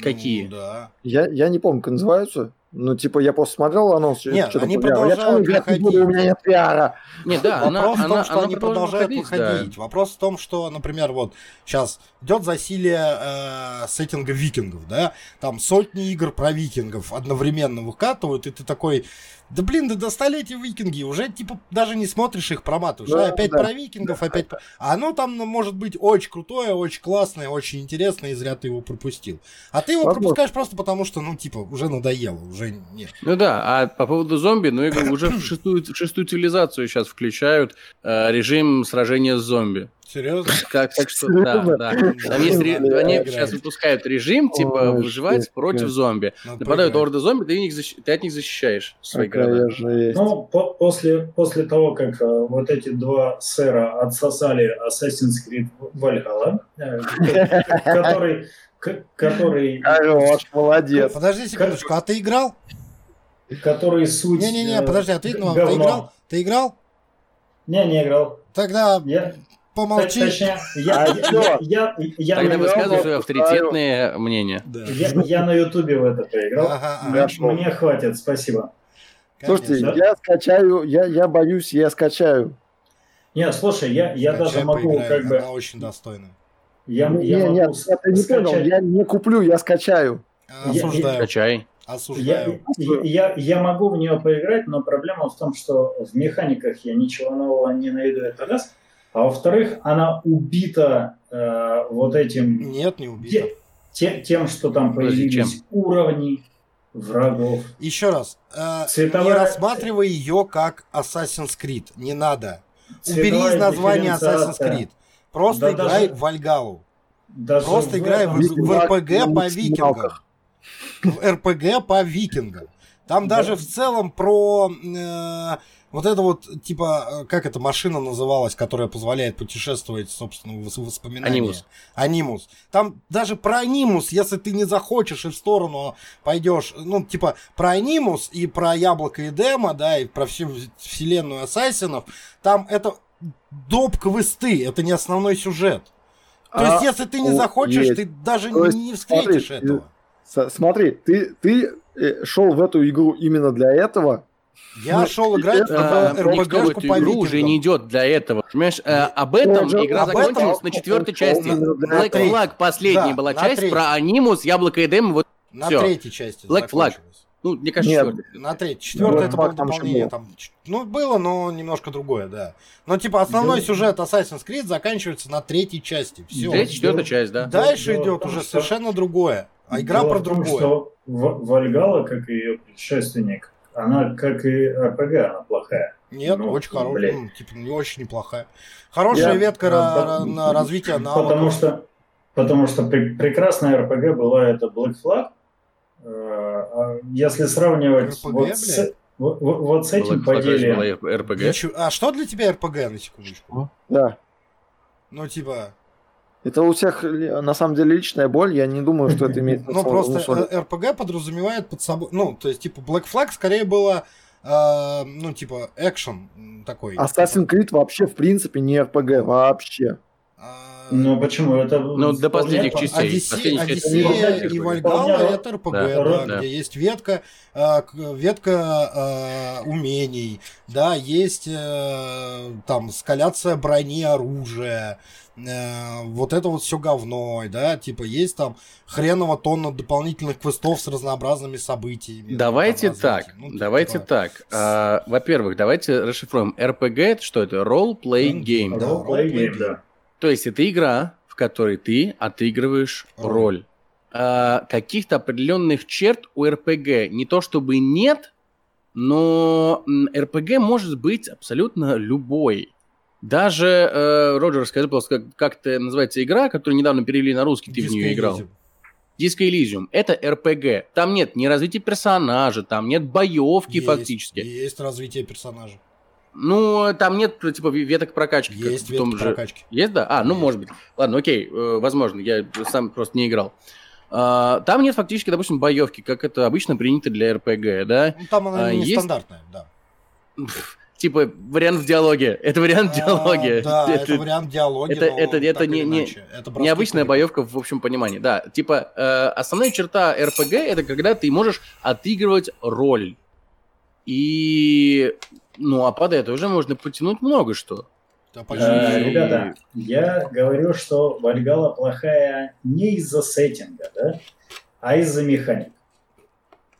Какие? Ну, да. Я, я не помню, как называются. Ну, типа, я просто смотрел анонс. Нет, что-то они. Я продолжают чё, играть не буду, у меня нет VR. Не, да, она, Вопрос в том, она- что она они продолжают выходить, да. выходить. Вопрос в том, что, например, вот сейчас идет засилие э, сеттинга викингов, да, там сотни игр про викингов одновременно выкатывают, и ты такой, да блин, да достали эти викинги, уже типа даже не смотришь их, проматываешь, Да, а опять да. про викингов, опять... А оно там ну, может быть очень крутое, очень классное, очень интересное, и зря ты его пропустил. А ты его Возможно. пропускаешь просто потому, что, ну, типа, уже надоело, уже нет. Ну да, а по поводу зомби, ну их уже в шестую, в шестую цивилизацию сейчас включают э, режим сражения с зомби. Серьезно? Как, так что, да, Серьезно? да. Там есть, ре- они сейчас выпускают режим, типа, Ой, выживать жесть, против да. зомби. Нападают орды зомби, ты, их защ- ты от них защищаешь свои города. Ну, по- после, после того, как э, вот эти два сэра отсосали Assassin's Creed Valhalla, э, который, который, молодец. Подожди секундочку, а ты играл? который суть... Не-не-не, э, подожди, ответь, ну, ты играл? Ты играл? Не, не играл. Тогда Я, помолчи. точнее, я, А я, я, Тогда высказывай свое авторитетное мнение. Да. я, я на Ютубе в это поиграл. Ага, ага. Мне- хватит, спасибо. Слушайте, Конечно. да? я скачаю, я, я боюсь, я скачаю. Нет, слушай, я, я Скачай, даже могу поиграй, как бы... Она очень достойная. Я, Не, я не, могу нет, я не понял, я не куплю, я скачаю. Я- Осуждаю. Я, Осуждаю. я, я- я могу в нее поиграть, но проблема в том, что в механиках я ничего нового не найду, это раз. А во-вторых, она убита э, вот этим, Нет, не убито. те- те- тем, что там появились уровни врагов. Еще раз. э, Цветовая- Не рассматривай ее как Assassin's Creed. Не надо. Убери Цветовая из названия Assassin's. Creed. Просто Да играй даже- в Вальгалу. Даже Просто играй в, в РПГ по викингам. В РПГ по викингам. Там Да. даже в целом про э, вот это вот, типа, э, как эта машина называлась, которая позволяет путешествовать, собственно, в вос- воспоминания. Анимус. Анимус. Там даже про анимус, если ты не захочешь и в сторону пойдешь, ну, типа, про анимус и про яблоко и демо, да, и про всю вселенную ассасинов, там это доп квесты, это не основной сюжет. То А, есть, если ты не о, захочешь, есть. ты даже То есть, не встретишь смотри, этого. Смотри, ты, ты э, шел в эту игру именно для этого, Я Ну, шел играть в А, РПГшку эту по игру уже не идет для этого. Понимаешь, а, об этом же- игра об этом- закончилась на четвертой части. Black. Flag последняя Да, была часть про анимус, яблоко и дем. Вот, На Всё. третьей части Black Flag. ну, мне кажется, Нет. четвертая. На третьей. Четвертая это было дополнение. Там, ну, было, но немножко другое, да. Но, типа, основной Да. сюжет Assassin's Creed заканчивается на третьей части. Все. Третья, четвертая часть, да. Дальше в идет том, уже что- совершенно другое. А игра Дело про том, другое. что В- Вальгала, как и ее предшественник, она, как и РПГ, она плохая. Нет, Ну, очень хорошая. ну, типа, не очень неплохая. Хорошая Я- ветка э, ра- на развитие навыков. Потому что, потому что пре- прекрасная РПГ была это Black Flag. Э, а Если сравнивать RPG, вот, с, блядь? вот, вот- вот с этим Black поделием, А что для тебя РПГ, на секундочку? Да. Ну, типа, Это у всех на самом деле личная боль. Я не думаю, что это имеет ну, просто РПГ подразумевает под собой... Ну, то есть, типа, Black Flag скорее было, э, ну, типа, экшен такой. Assassin's Creed вообще в принципе не RPG. Вообще. А, ну почему это? Ну, до последних по- частей. Одиссея, и Вполне это РПГ, Да, да, да. где есть ветка, э, ветка э, умений, да, есть э, там скаляция брони, оружия, э, вот это вот все говно, да, типа есть там хреново тонна дополнительных квестов с разнообразными событиями. Давайте там, так. Ну, давайте типа, так. А, Во-первых, давайте расшифруем. RPG это что это? Role-playing game. Да, Role-play role-play game, да. То есть это игра, в которой ты отыгрываешь Роль. роль. А, каких-то определенных черт у РПГ не то чтобы нет, но РПГ может быть абсолютно любой. Даже, э, Роджер, скажи, пожалуйста, как, как это называется игра, которую недавно перевели на русский, ты в Disco нее играл? Elysium. Disco Elysium. Это РПГ. Там нет ни развития персонажа, там нет боевки Есть, фактически. Есть развитие персонажа. Ну, там нет, типа, веток прокачки. Есть в том ветки же... прокачки. Есть, да? А, ну, может быть. Ладно, окей, э, возможно, я сам просто не играл. А, там нет фактически, допустим, боевки, как это обычно принято для РПГ, да? Ну, там она А, есть- нестандартная, да. Типа, вариант в диалоге. Это вариант А, диалога. Да, это вариант диалоги. это- это- это не- не- Необычная боевка в общем понимании, да. Типа, э, основная черта РПГ это когда ты можешь отыгрывать роль. И, ну, а под это уже можно потянуть много что. Да, всё. Ребята, я говорю, что Вальгала плохая не из-за сеттинга, да, а из-за механик.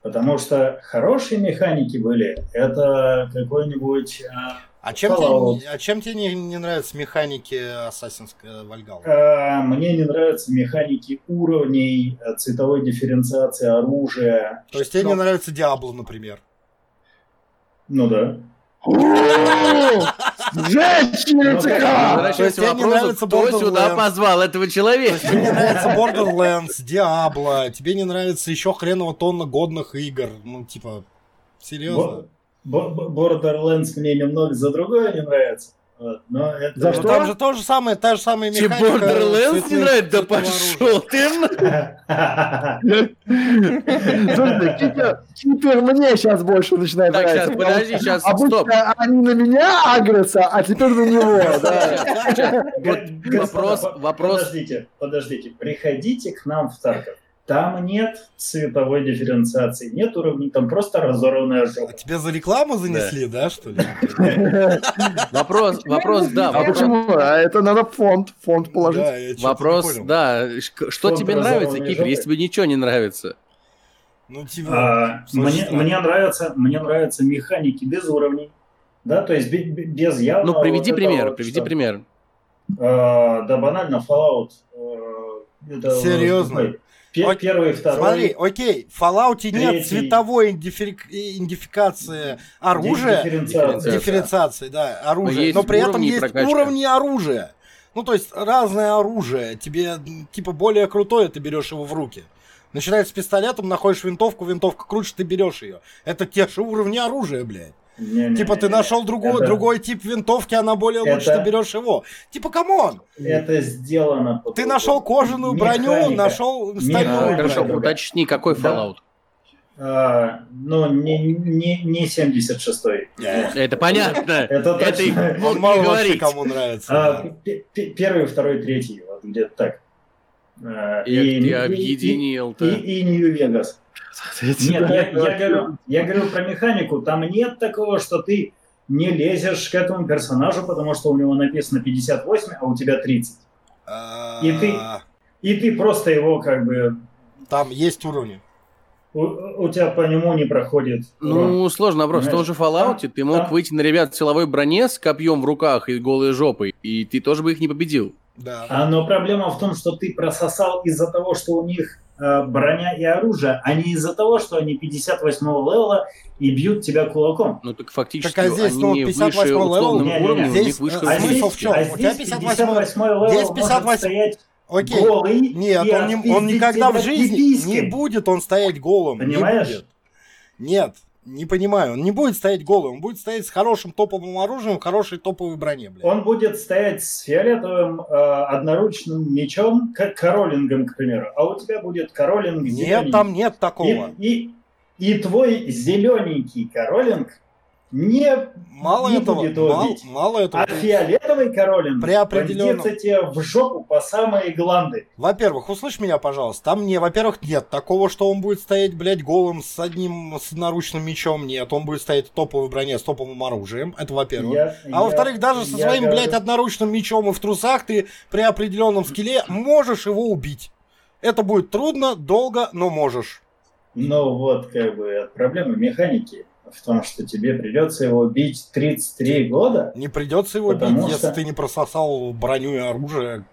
Потому что хорошие механики были, это какой-нибудь... а, А чем, Fallout. тебе, а чем тебе не, не нравятся механики Assassin's Valhalla? а, мне не нравятся механики уровней, а, цветовой дифференциации оружия. То есть тебе не нравится Диабло, например? Ну да. Женщины Ну, ЦК! Возвращаясь то к есть тебе не вопросу, нравится кто сюда Borderlands? позвал этого То человека? тебе не нравится Borderlands, Diablo, тебе не нравится еще хреново тонна годных игр. Ну, типа, серьезно? Borderlands мне немного за другое не нравится. Но это... За Ну, что? там же то же самое, та же самая Тебе механика. Borderlands не нравится? Да пошел ты! Слушай, Кипер, мне сейчас больше начинает Так, нравиться. сейчас, подожди, сейчас, Обычно стоп. они на меня агрятся, а теперь на него, да. Вот вопрос, вопрос. Подождите, подождите. Приходите к нам в Тарков. Там нет цветовой дифференциации, нет уровней, там просто разорванная А жопа. тебя за рекламу занесли, да, что ли? Вопрос, вопрос, да, А почему? А это надо фонд, фонд положить. Да, Вопрос, да, что тебе нравится, жопы. если тебе ничего не нравится? Ну, типа, А, мне, мне нравятся, мне нравятся механики без уровней, да, то есть бе- бе- без явного. Ну, приведи вот пример, вот, приведи что- пример. А, да, банально Fallout. э, это Серьезно? Какой? Пе- Ок- Первый, второй. Смотри, окей, в Fallout нет цветовой идентификации оружия, Дифференциация. дифференциации, да, оружия, есть но при этом есть прокачка. уровни оружия. Ну, то есть разное оружие. Тебе, типа, более крутое, ты берешь его в руки. Начинаешь с пистолетом, находишь винтовку, винтовка крутишь, ты берешь ее. Это те же уровни оружия, блядь. Не-не-не-не. Типа ты нашел другой, Это- другой тип винтовки, она более лучше, Это- ты берешь его. Типа, come on! Это сделано. Ты по-другому. нашел кожаную броню, Механика. нашел Механика. стальную Хорошо, броню. да. уточни, какой Да. Fallout? А, ну, не, не, не 76-й. Это понятно. Это Это точно. Он мало не вообще говорить. кому нравится. А, да. первый, второй, третий, вот где-то так. А, и- и- объединил-то. И, и Нью-Вегас. Нет, я, я, говорю, я говорю про механику. Там нет такого, что ты не лезешь к этому персонажу, потому что у него написано 58, а у тебя 30. И ты, и ты просто его как бы... Там есть уровни. У, у тебя по нему не проходит. Ну, урон. сложно вопрос. В том же Fallout там, ты мог там... выйти на ребят в силовой броне с копьем в руках и голой жопой, и ты тоже бы их не победил. Да. А, но проблема в том, что ты прососал из-за того, что у них броня и оружие, а не из-за того, что они 58 level'а и бьют тебя кулаком. Ну так фактически так, а здесь, ну, 58 level, не, не, не, здесь, у них выше а смысл в чем? А у тебя 58 level здесь 58 стоять Окей. голый. Нет, он, не, он никогда в жизни не будет он стоять голым. Понимаешь? Не будет. Нет, не понимаю. Он не будет стоять голым, он будет стоять с хорошим топовым оружием, хорошей топовой броне. Блядь. Он будет стоять с фиолетовым э, одноручным мечом, как королингом, к примеру. А у тебя будет королинг Нет, зелененький. там нет такого. И, и, и твой зелененький королинг не, мало не этого, будет мало, убить. мало этого. А фиолетовый королинг При определенном... тебе в жопу по самые гланды. Во-первых, услышь меня, пожалуйста. Там не, во-первых, нет такого, что он будет стоять, блядь, голым с одним с наручным мечом. Нет, он будет стоять в топовой броне с топовым оружием. Это во-первых. Я- А я- во-вторых, даже со своим, говорю- блядь, одноручным мечом и в трусах ты при определенном скилле можешь его убить. Это будет трудно, долго, но можешь. Но вот как бы проблема механики в том, что тебе придется его бить 33 года. Не придется его бить, что- если ты не прососал броню и оружие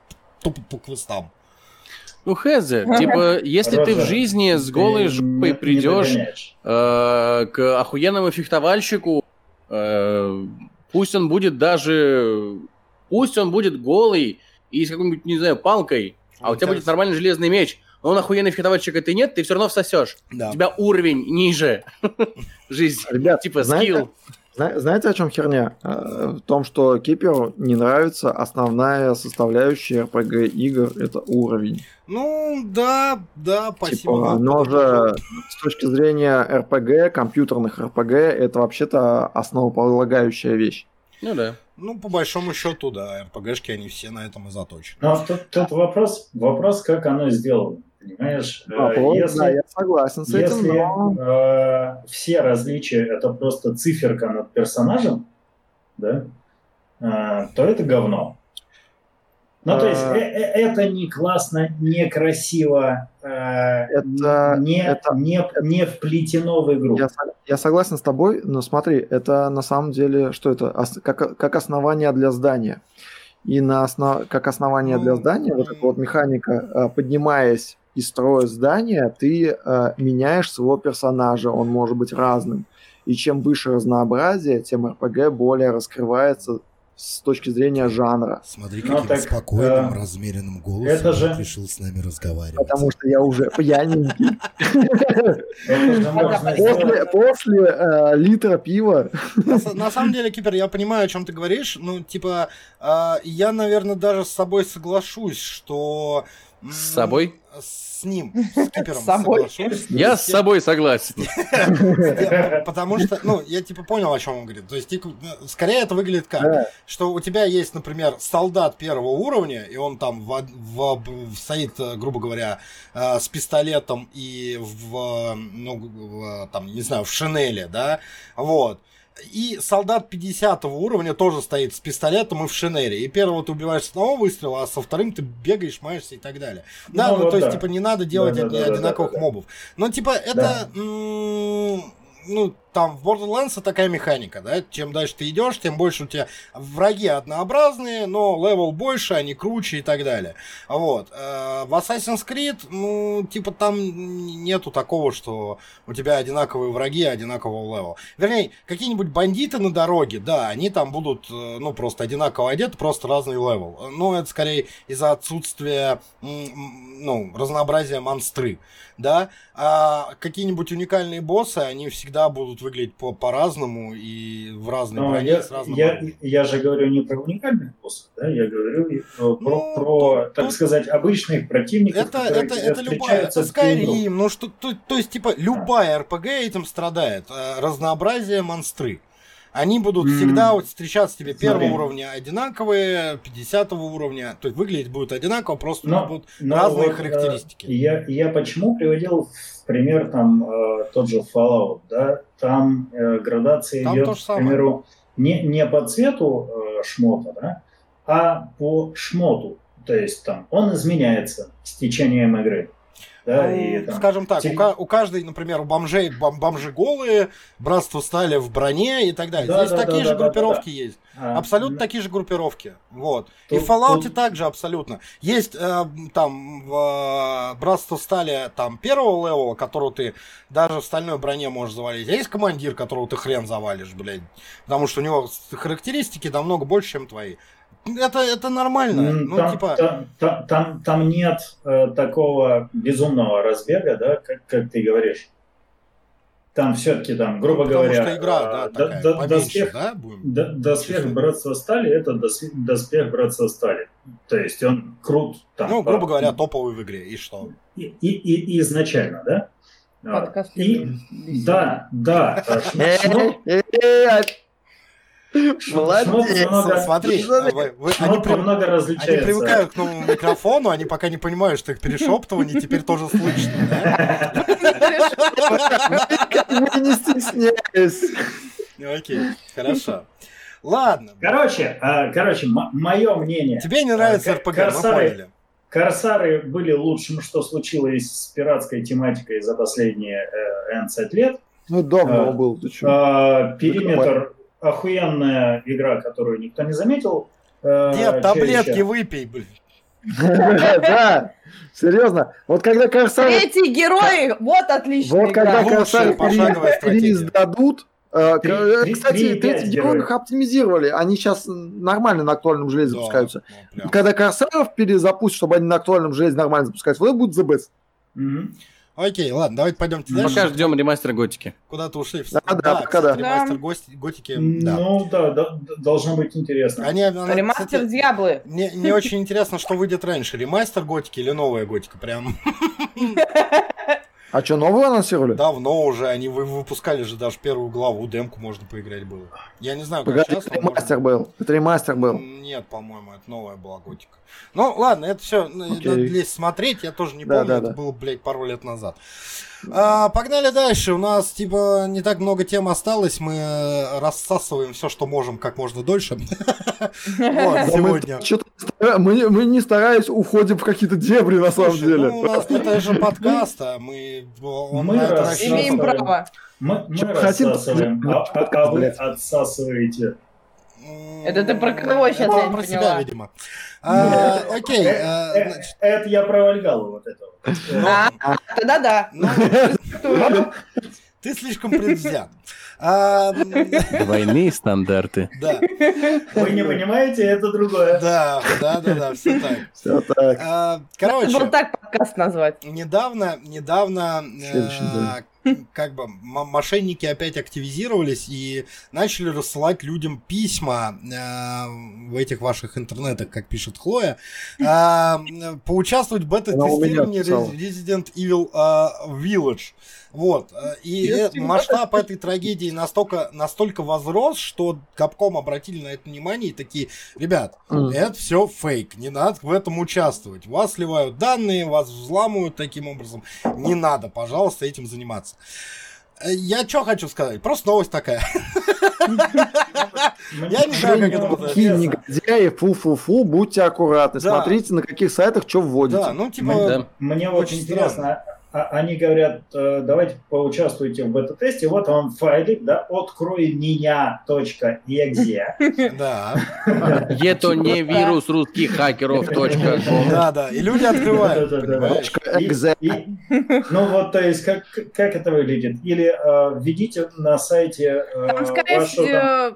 тупо по квестам. Ну, Хезе, типа, если ты в Роза, жизни с голой жопой придешь э, к охуенному фехтовальщику, э, пусть он будет даже... Пусть он будет голый и с какой-нибудь, не знаю, палкой, а у тебя будет нормальный железный меч, он охуенный фехтовальщик, а ты нет, ты все равно всосешь. Да. У тебя уровень ниже. Жизнь. Ребят, Типа знаете, скилл. зна- знаете, о чем херня? Э, В том, что Киперу не нравится основная составляющая RPG игр это уровень. Ну, да, да, спасибо. Типа, оно же с точки зрения RPG, компьютерных RPG, это вообще-то основополагающая вещь. Ну да. Ну, по большому счету, да, РПГшки, они все на этом и заточены. Но тут, тут вопрос, вопрос, как оно сделано. Понимаешь? А, Э, вот, если да, я согласен с этим, если но... э, все различия это просто циферка над персонажем, да, э, то это говно. Ну, то есть А. э- э- это не классно, не красиво, э, Это- не, это- не, не вплетено в игру. Я, я согласен с тобой, но смотри, это на самом деле, что это? Ос- как, как основание для здания. И на основ, как основание для Ну, здания, вот эта вот механика, э, поднимаясь и строя здание, ты э, меняешь своего персонажа, он может быть разным. И чем выше разнообразие, тем РПГ более раскрывается с точки зрения жанра. Смотри, Ну, каким так, спокойным, э, размеренным голосом это же- решил с нами разговаривать. Потому что я уже пьяненький. После, э, литра пива На, самом деле, Кипер, я понимаю, о чем ты говоришь. Ну, типа, а, я, наверное, даже с собой соглашусь, что... С собой? С ним, с Кипером С собой. соглашусь. Я с собой согласен. Потому что, ну, я типа понял, о чем он говорит. То есть, типа, э, скорее это выглядит как, что у тебя есть, например, солдат первого уровня, и он там стоит, э, грубо говоря, э, с пистолетом и в, ну, там, не знаю, в шинели, да, вот. И солдат 50 уровня тоже стоит с пистолетом и в шинели. И первого ты убиваешь с одного выстрела, а со вторым ты бегаешь, маешься и так далее. Да, Ну ну, вот то есть, да. типа, не надо делать Да, да, одни- да, да, одинаковых да, да. мобов. Но, типа, это... м, ну, там в Borderlands такая механика, да, чем дальше ты идешь, тем больше у тебя враги однообразные, но level больше, они круче и так далее. Вот. Э, В Assassin's Creed, ну, типа, там нету такого, что у тебя одинаковые враги, одинакового level'а. Вернее, какие-нибудь бандиты на дороге, да, они там будут, э, ну, просто одинаково одеты, просто разный level. Но это скорее из-за отсутствия, ну, разнообразия монстры, да. А какие-нибудь уникальные боссы, они всегда будут выглядеть по- по-разному и в разной Но броне, я, с разным я, я же говорю не про уникальных боссов, да, я говорю про, Ну, про, тут- так тут- сказать, обычных противников, Это, которые это, это любая. Skyrim, ну что, то, то есть, типа, любая RPG этим страдает. Э, Разнообразие монстры. Они будут М. всегда вот встречаться тебе первого Смотри. уровня одинаковые, 50 уровня. То есть выглядеть будут одинаково, просто у Но- них будут но разные вот, э, характеристики. Я, я почему приводил в пример там э, тот же Fallout, да? Там э, градация Там идет, к примеру, не, не по цвету э, шмота, да, а по шмоту. То есть там он изменяется с течением игры. Да, Ну, и там- скажем так, те- у, у каждой, например, у бомжей бом- бомжи голые, братство стали в броне и так далее. Да, Здесь да, такие да, же да, да, группировки есть. а, Абсолютно м, такие же группировки. Вот. И Тут- в Fallout тут- также абсолютно. Есть э, там в э, Братство Стали там первого левела, которого ты даже в стальной броне можешь завалить. А есть командир, которого ты хрен завалишь, блядь. Потому что у него характеристики намного больше, чем твои. Это, это нормально. Ну, там, типа... там, там, там- там нет э, такого безумного разбега, да, как, как ты говоришь. Там все-таки там, грубо потому говоря, что игра, да, э, такая, до- поменьше, доспех, да, будем? доспех. Братства Стали это дос- доспех Братства Стали. То есть он крут. Там, Ну, грубо по- говоря, топовый в игре. И что? и, и, и- изначально, да? Подкаст И, да, да. э, Э, шмот- э, э, шмот Молодец. много- Смотри, вы- они, при- много они различается. привыкают к новому микрофону, они пока не понимают, что их перешептывание теперь тоже слышно. бы не стесняюсь. Окей, хорошо. Ладно. Короче, а, короче, мое мнение. Тебе не нравится А, РПГ, мы Корсары- поняли. Корсары были лучшим, что случилось с пиратской тематикой за последние э, N лет. Ну, давно А, был, ты? А, периметр охуенная игра, которую никто не заметил. Э, Нет, таблетки выпей, блин. Да, серьезно. Вот когда Корсары... Третий герой, вот отличная Вот когда. Корсары переиздадут, э, три- кстати, третий герой их оптимизировали. Они сейчас нормально на актуальном железе запускаются. ну. Когда Корсаров перезапустят, чтобы они на актуальном железе нормально запускаются, вот это будет the best. Окей, ладно, давайте пойдемте Пока дальше. ждем ремастера Готики. Куда-то ушли. Да, да, пока кстати, да. ремастер Да. гости- готики, да. Ну да, да, должно быть интересно. Они, она, Ремастер кстати, Дьяблы. Мне, мне очень интересно, что выйдет раньше, ремастер готики или новая готика. Прям А что, новую анонсировали? давно уже они вы- выпускали же даже первую главу, демку можно поиграть было. Я не знаю, как Погоди, сейчас. это но можно. был. Это ремастер был. Нет, по-моему, это новая была готика. Ну, ладно, это все надо лезть смотреть, я тоже не Да, помню, да, это да. было, блядь, пару лет назад. А, погнали дальше, у нас, типа, не так много тем осталось, мы э, рассасываем все, что можем, как можно дольше. Мы сегодня. не- стараясь уходим в какие-то дебри на самом деле. ну, у нас это же подкаст, а мы... Имеем право. Мы, рассасываем, а, а- а вы отсасываете. Это ты про кого это я не про себя, поняла? видимо. А, Окей, Э, э, э, значит, Это я про Вальгалу вот это вот. Э, А, тогда да. Ты слишком предвзят. А, Двойные стандарты. Да, Вы не понимаете, это другое. да, да, да, да, все так. Все так. А, Надо Короче, было так подкаст назвать. Недавно, недавно, э, как бы мошенники опять активизировались и начали рассылать людям письма э, в этих ваших интернетах, как пишет Хлоя, э, поучаствовать в бета-тестировании. Resident Evil э, Village. Вот. э, И э, масштаб этой трагедии настолько, настолько возрос, что Капком обратили на это внимание и такие, ребят, Мгм. это все фейк, не надо в этом участвовать. Вас сливают данные, вас взламывают таким образом. Не надо, пожалуйста, этим заниматься. Э, Я что хочу сказать? Просто новость такая. Я не знаю, как это будет. Какие негодяи, фу-фу-фу, будьте аккуратны. Смотрите, на каких сайтах что вводите. Да, ну Мне- типа... Мне Очень интересно, они говорят, э, давайте поучаствуйте в бета-тесте, вот вам файлик, да, открой меня.exe. Да, Это не вирус русских хакеров. точка да, да. И люди открывают, .exe. Ну вот, то есть, как, это выглядит? Или э, введите на сайте э, вашу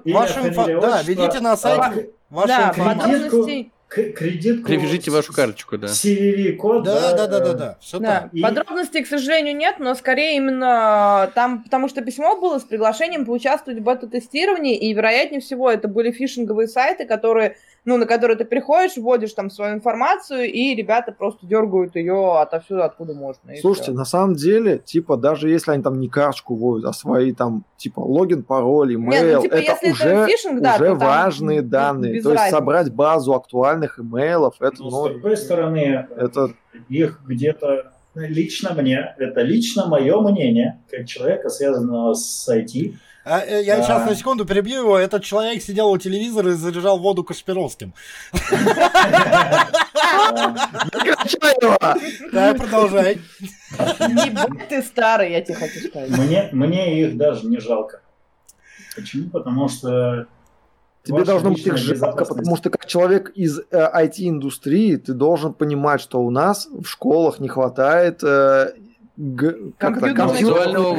Вашу да, введите на а, сайте вашу да, информацию. Кредитку. Привяжите вашу карточку, да. CVV-код. Да, да, да, да, да. Все да. так. И- Подробностей, к сожалению, нет, но скорее именно там, потому что письмо было с приглашением поучаствовать в бета-тестировании, и, вероятнее всего, это были фишинговые сайты, которые ну, на который ты приходишь, вводишь там свою информацию, и ребята просто дергают ее отовсюду, откуда можно. Слушайте, всё. на самом деле, типа, даже если они там не карточку вводят, а свои там, типа, логин, пароль, ну, имейл, типа, это если уже, это фишинг, да, уже то там важные без- данные. То есть собрать базу актуальных имейлов, это, ну, с другой стороны, это их где-то лично мне, это лично мое мнение, как человека, связанного с IT, А, э, я Да. сейчас на секунду перебью его. Этот человек сидел у телевизора и заряжал воду Кашпировским. Да, продолжай. Ебать ты старый, я тебе хочу сказать. мне, мне их даже не жалко. Почему? Потому что Тебе ваша должно быть их жалко, потому что как человек из э, IT-индустрии, ты должен понимать, что у нас в школах не хватает э, г- как это, Компьютерной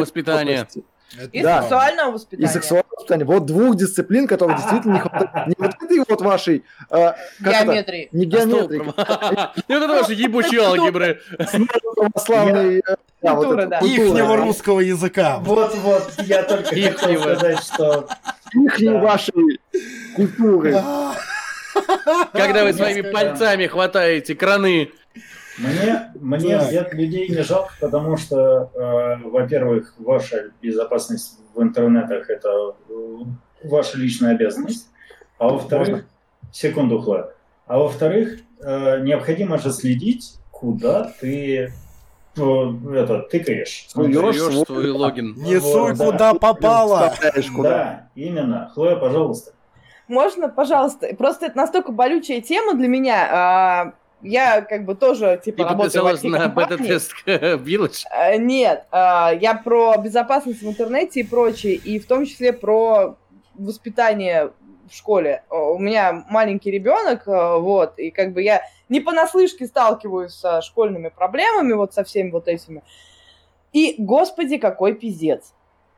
И Да. сексуального И воспитания. сексуального воспитания. Вот двух дисциплин, которых действительно не хватает. Не вот этой вот вашей... э, как это, Геометрии. Не геометрии, И вот это ваши ебучие алгебры. православной... э. Ихнего русского языка. Вот-вот, я только хотел сказать, что Ихней вашей культуры. А, Когда вы своими пальцами хватаете краны. Мне, мне Так. взять людей не жалко, потому что, э, во-первых, ваша безопасность в интернетах – это э, ваша личная обязанность. А во-вторых, Можно? секунду, Хлоя. А во-вторых, э, необходимо же следить, куда ты э, это, тыкаешь. Ну, Суёшь Суёшь свой- свой логин. Не Вот, суй, да. куда попало. Вставляешь куда. Да, именно. Хлоя, пожалуйста. Можно, пожалуйста? Просто это настолько болючая тема для меня. Я как бы тоже, Ты типа, работаю в на бета-тест Village? Э, Нет, а, я про безопасность в интернете и прочее, и в том числе про воспитание в школе. У меня маленький ребенок, э, вот, и как бы я не понаслышке сталкиваюсь со школьными проблемами, вот со всеми вот этими. И, господи, какой пиздец.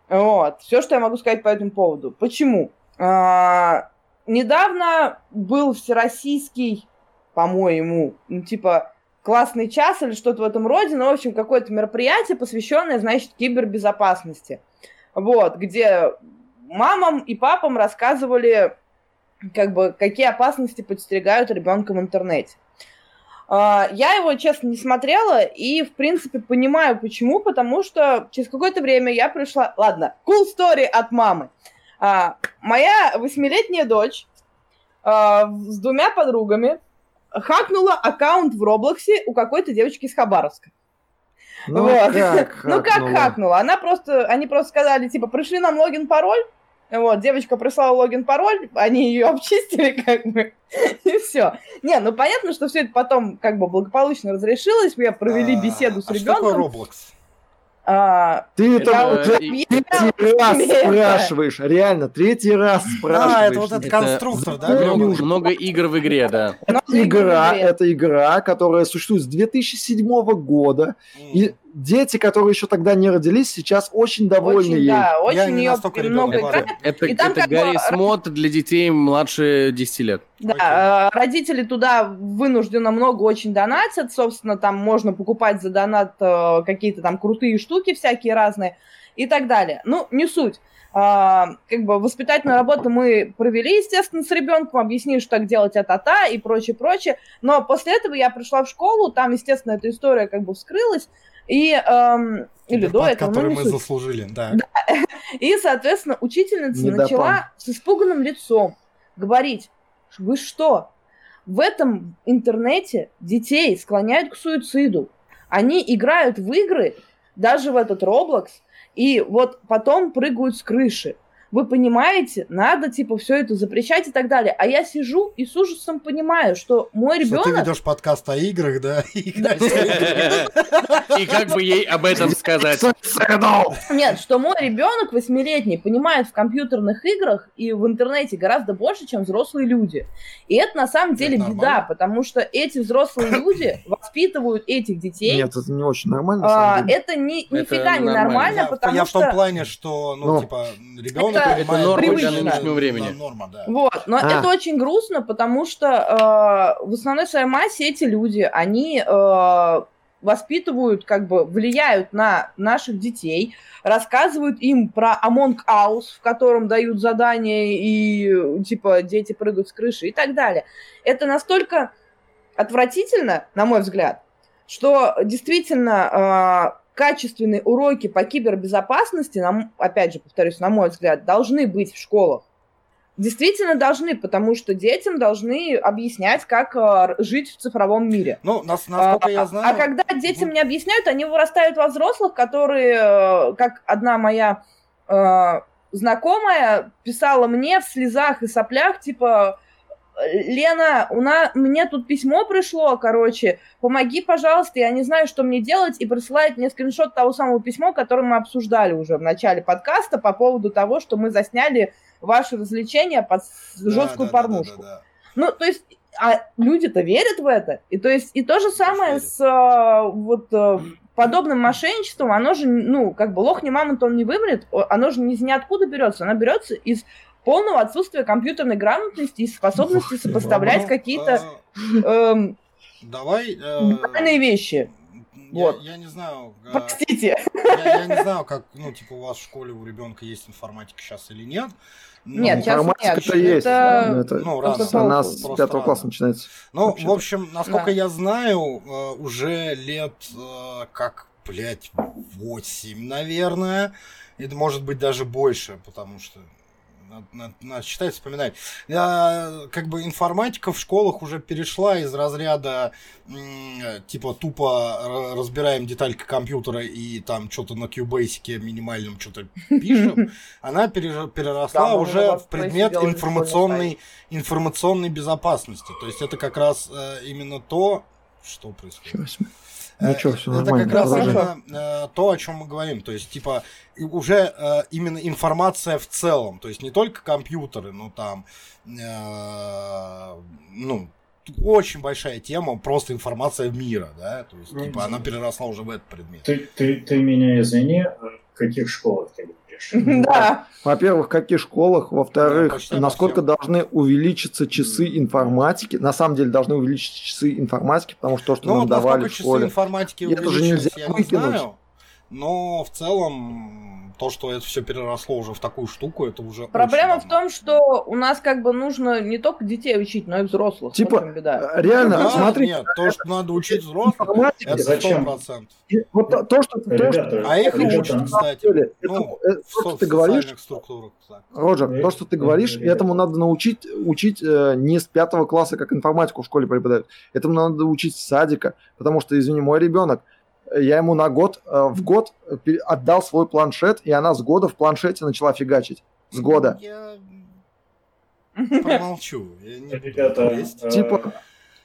Вот, все, что я могу сказать по этому поводу. Почему? А, недавно был всероссийский, по-моему, ну, типа, классный час или что-то в этом роде, ну, в общем, какое-то мероприятие, посвященное, значит, кибербезопасности. Вот, где мамам и папам рассказывали, как бы, какие опасности подстерегают ребенка в интернете. А, Я его, честно, не смотрела и, в принципе, понимаю, почему, потому что через какое-то время я пришла... Ладно, cool story от мамы. А, Моя восьмилетняя дочь а, с двумя подругами хакнула аккаунт в Роблоксе у какой-то девочки из Хабаровска. Ну Вот. как Ну как хакнула? хакнула? Она просто, они просто сказали, типа, пришли нам логин-пароль, вот, девочка прислала логин-пароль, они ее обчистили, как бы, и все. Не, ну понятно, что все это потом, как бы, благополучно разрешилось, мы провели А, беседу с а что такое ребенком. Roblox? А, Ты Это, и- третий раз спрашиваешь, реально, третий раз А, спрашиваешь. это вот этот Это конструктор, да? Много, игр в игре, да. Это игра, это игра, которая существует с 2007 года, и дети, которые еще тогда не родились, сейчас очень довольны Очень, ей. да, Я очень не ее много играет. Это, И там это как бы Гарри ра- Смот для детей младше 10 лет. Да, э, родители туда вынужденно много очень донатят, собственно, там можно покупать за донат э, какие-то там крутые штуки всякие разные и так далее. Ну, не суть. А, как бы воспитательную работу мы провели, естественно, с ребенком, объяснили, что так делать а-та-та и прочее, прочее. Но после этого я пришла в школу, там, естественно, эта история как бы вскрылась, и эм, или до этого, который мы суть. заслужили, да. И, соответственно, учительница Недопам. начала с испуганным лицом говорить, вы что, в этом интернете детей склоняют к суициду. Они играют в игры, даже в этот Roblox, и вот потом прыгают с крыши. Вы понимаете, надо типа все это запрещать и так далее. А я сижу и с ужасом понимаю, что мой Что ты ребенок ведешь подкаст о играх, да? И И как бы ей об этом сказать? Нет, что мой ребенок восьмилетний понимает в компьютерных играх и в интернете гораздо больше, чем взрослые люди. И это на самом деле беда, потому что эти взрослые люди воспитывают этих детей. Нет, это не очень нормально, А, это ни, Это нифига не нормально. потому я в том что... плане, что, ну, Ну. типа, ребенок Это- это норма для больше, нынешнего времени. Норма, да. Вот, но А. это очень грустно, потому что э, в основной своей массе эти люди, они э, воспитывают, как бы влияют на наших детей, рассказывают им про Among Us, в котором дают задания и типа дети прыгают с крыши и так далее. Это настолько отвратительно, на мой взгляд, что действительно э, качественные уроки по кибербезопасности, нам, опять же, повторюсь, на мой взгляд, должны быть в школах. Действительно должны, потому что детям должны объяснять, как э, жить в цифровом мире. Ну, нас, насколько а, я знаю... А когда детям не объясняют, они вырастают во взрослых, которые, э, как одна моя э, знакомая писала мне в слезах и соплях, типа, Лена, у нас, мне тут письмо пришло, короче, помоги, пожалуйста, я не знаю, что мне делать, и присылает мне скриншот того самого письма, которое мы обсуждали уже в начале подкаста по поводу того, что мы засняли ваши развлечения под жесткую да, порнушку. Да, да, да, да. Ну, то есть, а люди-то верят в это. И то есть, и то же самое с а, вот а, подобным мошенничеством, оно же, ну, как бы лох не мамонт, он не вымрет, оно же из ниоткуда берется, оно берется из полного отсутствия компьютерной грамотности и способности Ух, сопоставлять какие-то а, эм, давай э, вещи. Я, вот. я не знаю. Простите. Я, я не знаю, как, ну, типа, у вас в школе у ребенка есть информатика сейчас или нет. Ну, нет, сейчас нет. Это есть. Это... Это... Ну, рано. У нас с пятого класса начинается. Ну, в общем, насколько да. я знаю, э, уже лет э, как, блядь, 8, наверное. Это может быть даже больше, потому что надо, надо, надо считать, вспоминать. Я, как бы информатика в школах уже перешла из разряда типа тупо разбираем детальки компьютера и там что-то на Cubase минимальном что-то пишем. Она переросла уже в предмет информационной, информационной безопасности. То есть это как раз э, именно то, что происходит. Ничего, все Это как раз именно э, то, о чем мы говорим. То есть, типа, уже э, именно информация в целом. То есть, не только компьютеры, но там, э, ну, очень большая тема, просто информация мира, да, то есть, типа, она переросла уже в этот предмет. Ты, ты, ты меня извини, в каких школах ты Да. Во-первых, в каких школах, во-вторых, да, насколько должны увеличиться часы информатики. На самом деле должны увеличиться часы информатики, потому что то, что ну, нам давали в школе, часы информатики это же нельзя я выкинуть. Не знаю, но в целом то, что это все переросло уже в такую штуку, это уже Проблема в том, что у нас как бы нужно не только детей учить, но и взрослых. Типа, беда. реально, да, смотри. Нет, то, что надо учить взрослых, это зачем? процентов. Вот то, то, что, то, что... А их ребята, учат, кстати, деле, ну, это, то, что ты говоришь, структурах. Роджер, то, что ты говоришь, этому надо научить учить э, не с пятого класса, как информатику в школе преподают. Этому надо учить с садика, потому что, извини, мой ребенок, я ему на год, э, в год отдал свой планшет, и она с года в планшете начала фигачить. С года. Я помолчу. Ребята, э, типа...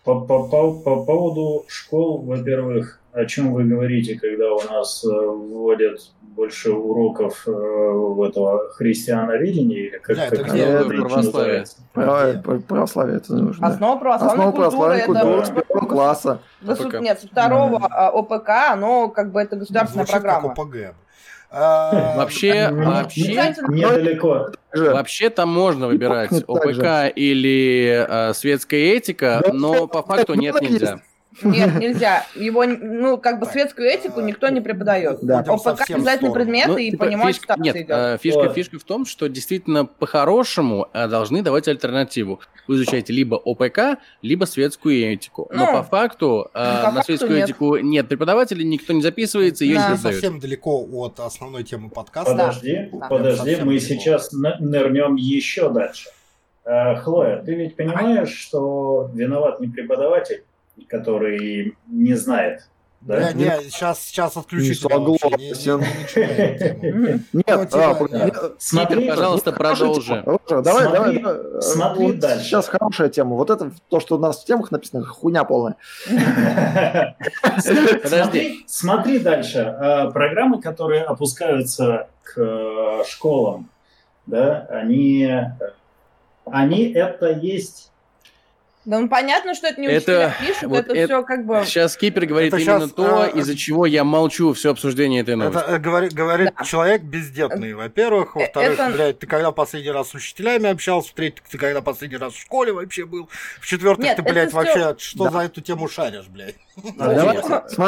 По, по, по, по поводу школ, во-первых, о чем вы говорите, когда у нас э, вводят больше уроков в этого христиановедения или как, да, как это это православие. Православие это нужно. Основа православной Основа культуры, православной культуры с первого класса. Госу... Нет, со второго mm. ОПК, оно как бы это государственная Звучит программа. Как ОПГ. А, вообще, вообще, недалеко. Вообще там можно выбирать ОПК или э, светская этика, но по факту нет, нельзя. Нет, нельзя. Его, ну, как бы светскую этику никто не преподает. Да. ОПК обязательный предмет, ну, и типа, понимаешь, фишка, Нет, идет. Э, фишка, фишка в том, что действительно по-хорошему э, должны давать альтернативу. Вы изучаете либо ОПК, либо светскую этику. Но ну, по факту э, по на светскую нет. этику нет преподавателей, никто не записывается, ее да. не задают. совсем далеко от основной темы подкаста. Подожди, да. подожди, мы далеко. сейчас нырнем еще дальше. Хлоя, ты ведь понимаешь, что виноват не преподаватель, который не знает. Да? Я, не, сейчас, сейчас отключить. Нет, смотри, пожалуйста, продолжи. Давай, давай. Смотри дальше. Сейчас хорошая тема. Вот это то, что у нас в темах написано, хуйня полная. Подожди. Смотри дальше. А, программы, которые опускаются к э, школам, да, они, они это есть да, ну понятно, что это не учителя это, пишут, вот это, это все как бы... Сейчас Кипер говорит это именно сейчас, то, а... из-за чего я молчу все обсуждение этой новости. Это говорит, говорит да. человек бездетный, во-первых. Во-вторых, это... блядь, ты когда последний раз с учителями общался, в-третьих, ты когда последний раз в школе вообще был, в-четвертых, ты, блядь, вообще все... что да. за эту тему шаришь, блядь? А,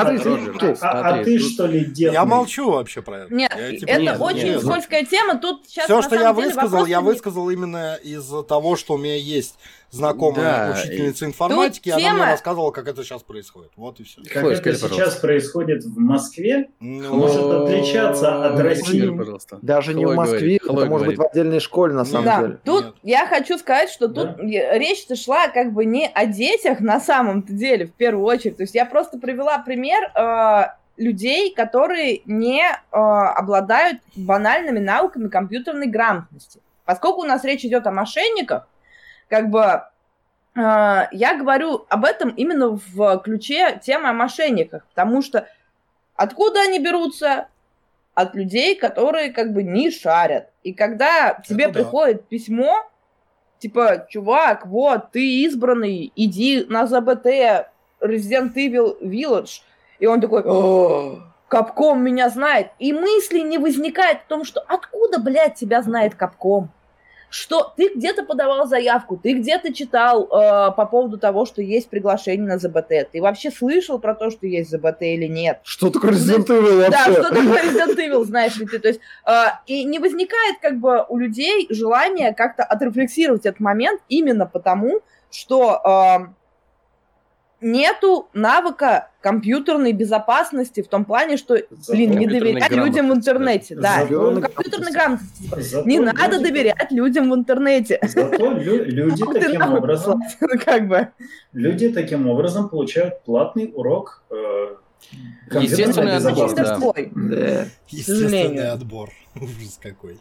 Роджер, окей. А, а смотри, ты что ли делаешь? Я молчу вообще про это. Нет, это очень скользкая тема. Тут сейчас Все, на что самом я деле высказал, я высказал именно из-за того, что у меня есть знакомая Да, учительница информатики, она тема- мне рассказывала, как это сейчас происходит. Вот и все. Как это скажи, сейчас пожалуйста. происходит в Москве? Ну, Может отличаться от России. скажи, пожалуйста. Даже не в Москве, говорит, это может быть в отдельной школе на самом Да, деле. тут Нет. я хочу сказать, что тут речь-то шла как бы не о детях на самом-то деле, в первую очередь. То есть я просто привела пример э, людей, которые не э, обладают банальными навыками компьютерной грамотности. Поскольку у нас речь идет о мошенниках, как бы э, я говорю об этом именно в ключе темы о мошенниках, потому что откуда они берутся? От людей, которые как бы не шарят. И когда тебе да. приходит письмо, типа, чувак, вот, ты избранный, иди на ЗБТ Resident Evil Village. И он такой, «О, Капком меня знает. И мысли не возникает в том, что откуда, блядь, тебя знает Капком? Что ты где-то подавал заявку, ты где-то читал э, по поводу того, что есть приглашение на ЗБТ. Ты вообще слышал про то, что есть ЗБТ или нет? Что такое Resident Evil Да, вообще? что такое Resident Evil, знаешь ли ты. То есть, э, и не возникает как бы у людей желания как-то отрефлексировать этот момент именно потому, что э, нету навыка компьютерной безопасности в том плане, что, блин, не доверять людям в интернете. Да, Зато ну, компьютерной грамотности. Зато Не надо люди- доверять людям в интернете. Зато лю- люди Ты таким образом, Ну, как бы. люди таким образом получают платный урок э, Естественный отбор, да. Да. естественный отбор. Ужас какой.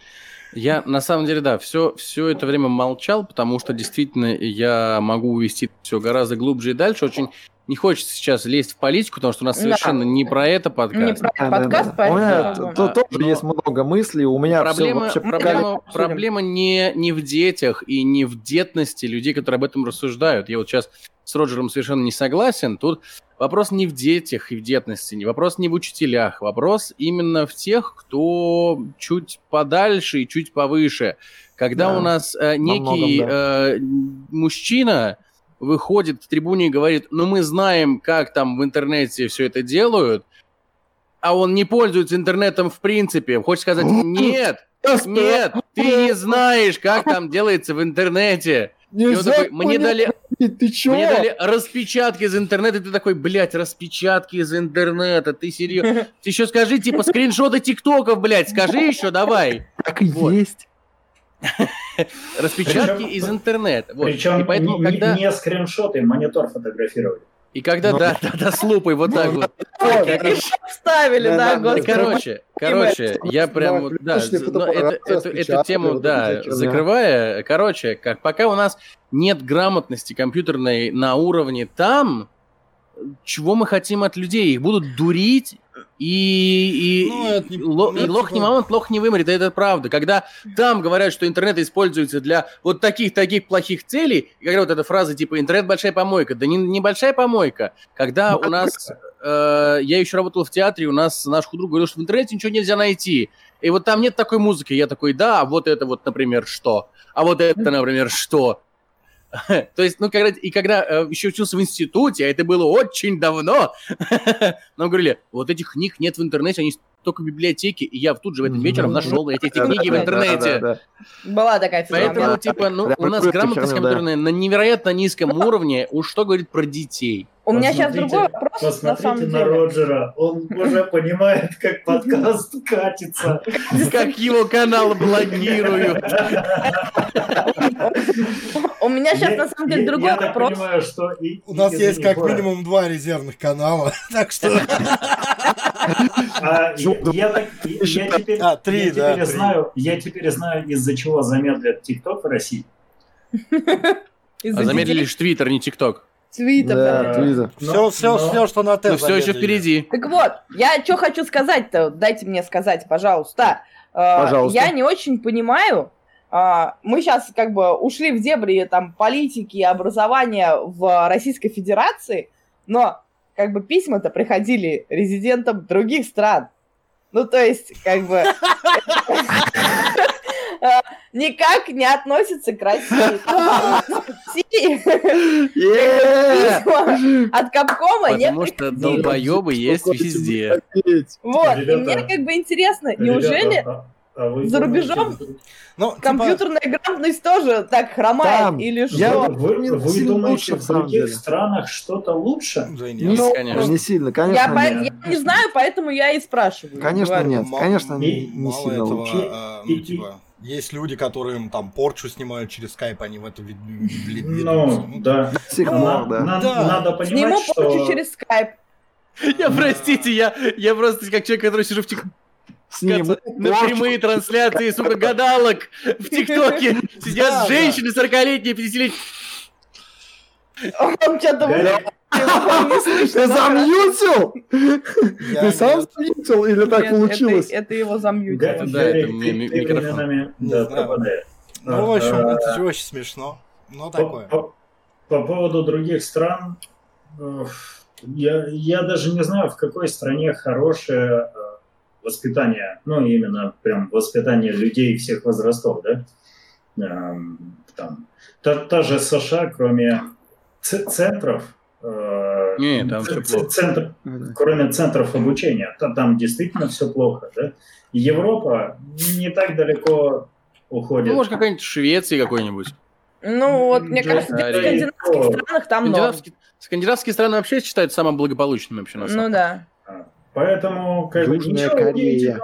Я на самом деле, да, все, все это время молчал, потому что действительно я могу увести все гораздо глубже и дальше. Очень не хочется сейчас лезть в политику, потому что у нас Да. совершенно не про это Не подкаст. про Да, да, подкаст, да. У меня поэтому... т- т- тоже Но- есть много мыслей, у меня Проблема, вообще проблема, проблема не, не в детях и не в детности людей, которые об этом рассуждают. Я вот сейчас с Роджером совершенно не согласен. Тут вопрос не в детях и в детности, не вопрос не в учителях, вопрос именно в тех, кто чуть подальше и чуть повыше. Когда Да. у нас э, многом, некий да. э, мужчина выходит к трибуне и говорит, ну мы знаем, как там в интернете все это делают, а он не пользуется интернетом в принципе. Хочешь сказать, нет, нет, ты не знаешь, как там делается в интернете. Такой, мне дали, ты чё? мне дали распечатки из интернета, и ты такой, блядь, распечатки из интернета, ты серьезно? Ты еще скажи, типа, скриншоты тиктоков, блядь, скажи еще, давай. Так и Вот. есть. Распечатки Причем- из интернета. Вот. Причем И поэтому, не- когда, не скриншоты, монитор фотографировали. И когда, Ну. да, да, да, с лупой вот так вот. Вставили, Да, господи. короче, короче, я прям, вот, да, но эту, тему, да, закрывая, короче, как пока у нас нет грамотности компьютерной на уровне там, чего мы хотим от людей? Их будут дурить, и, и, Ну, это не- ло- и это лох не мамонт, плохо не вымрет, это правда. Когда там говорят, что интернет используется для вот таких-таких плохих целей, и когда вот эта фраза типа «интернет большая помойка», да не, не большая помойка. Когда у нас, э, я еще работал в театре, у нас наш худрук говорил, что в интернете ничего нельзя найти. И вот там нет такой музыки. Я такой, да, а вот это вот, например, что? А вот это, например, что? То есть, ну, когда, и когда э, еще учился в институте, а это было очень давно, нам говорили, вот этих книг нет в интернете, они только в библиотеке, и я тут же в этом вечером нашел эти, эти книги в интернете. Была такая фигня. Поэтому, типа, ну, у нас грамотность компьютерная на невероятно низком уровне. Уж что говорит про детей? У меня сейчас другой вопрос, на Посмотрите самом на деле. Роджера, он уже понимает, как подкаст катится. Как его канал блокируют. У меня сейчас на самом деле другой вопрос. У нас есть как минимум два резервных канала, так что... а, я- теперь А, знаю, я теперь знаю, из-за чего замедлят ТикТок в России. А замедлили лишь Твиттер, не ТикТок. Твиттер, Да, да. Твиттер. Все, Но- все, но- все, что на Т. Ну, все еще впереди. Так вот, я что хочу сказать-то, дайте мне сказать, пожалуйста. Э, Пожалуйста. Я не очень понимаю, а, мы сейчас как бы ушли в дебри там политики и образования в Российской Федерации, но как бы письма-то приходили резидентам других стран. Ну, то есть, как бы... э, Никак не относится к России. От Капкома не Потому что долбоебы есть везде. Вот, и мне как бы интересно, неужели а- вы за рубежом Ну, типа, компьютерная грамотность тоже так хромает Там. или Я- что? Вы, Не вы сильно думаете, лучше, в других деле. странах что-то лучше? да нет. Не, конечно. не сильно, Я, конечно, по- нет. я не знаю, поэтому я и спрашиваю. Конечно, Говорю. нет. Конечно, не- и- не мало сильно этого, лучше. а, И- ну, типа, есть люди, которым там порчу снимают через скайп, они в это вли- ведутся. Ну, Ну, да. До сих пор, На- да. на- Да. Надо понимать, Сниму что... порчу через скайп. Я, простите, я, я просто как человек, который сижу в Сниму на прямые трансляции, сука, гадалок в ТикТоке сидят женщины 40-летние, 50-летние. Он не слышно. Ты замьютил? Ты сам замьютил или так получилось? Это, его замьютило. Га- Да, это микрофон. да, знаю. пропадаешь. Ну, в общем, А, это очень смешно. Ну, По, такое. по- по поводу других стран, э, я, я даже не знаю, в какой стране хорошее воспитание, ну, именно прям воспитание людей всех возрастов, да? Эм, Там, та, та же США, кроме ц- центров, э, Не, там ц- плохо. центр- кроме центров обучения, то там действительно все плохо, да? Европа не так далеко уходит. Ну, может, какая-нибудь Швеция какой-нибудь. Ну, вот, мне кажется, в скандинавских странах там норм. Скандинавские, скандинавские страны вообще считаются самыми благополучными вообще на Ну самом да. Поэтому, как бы, Южная ничего Корея.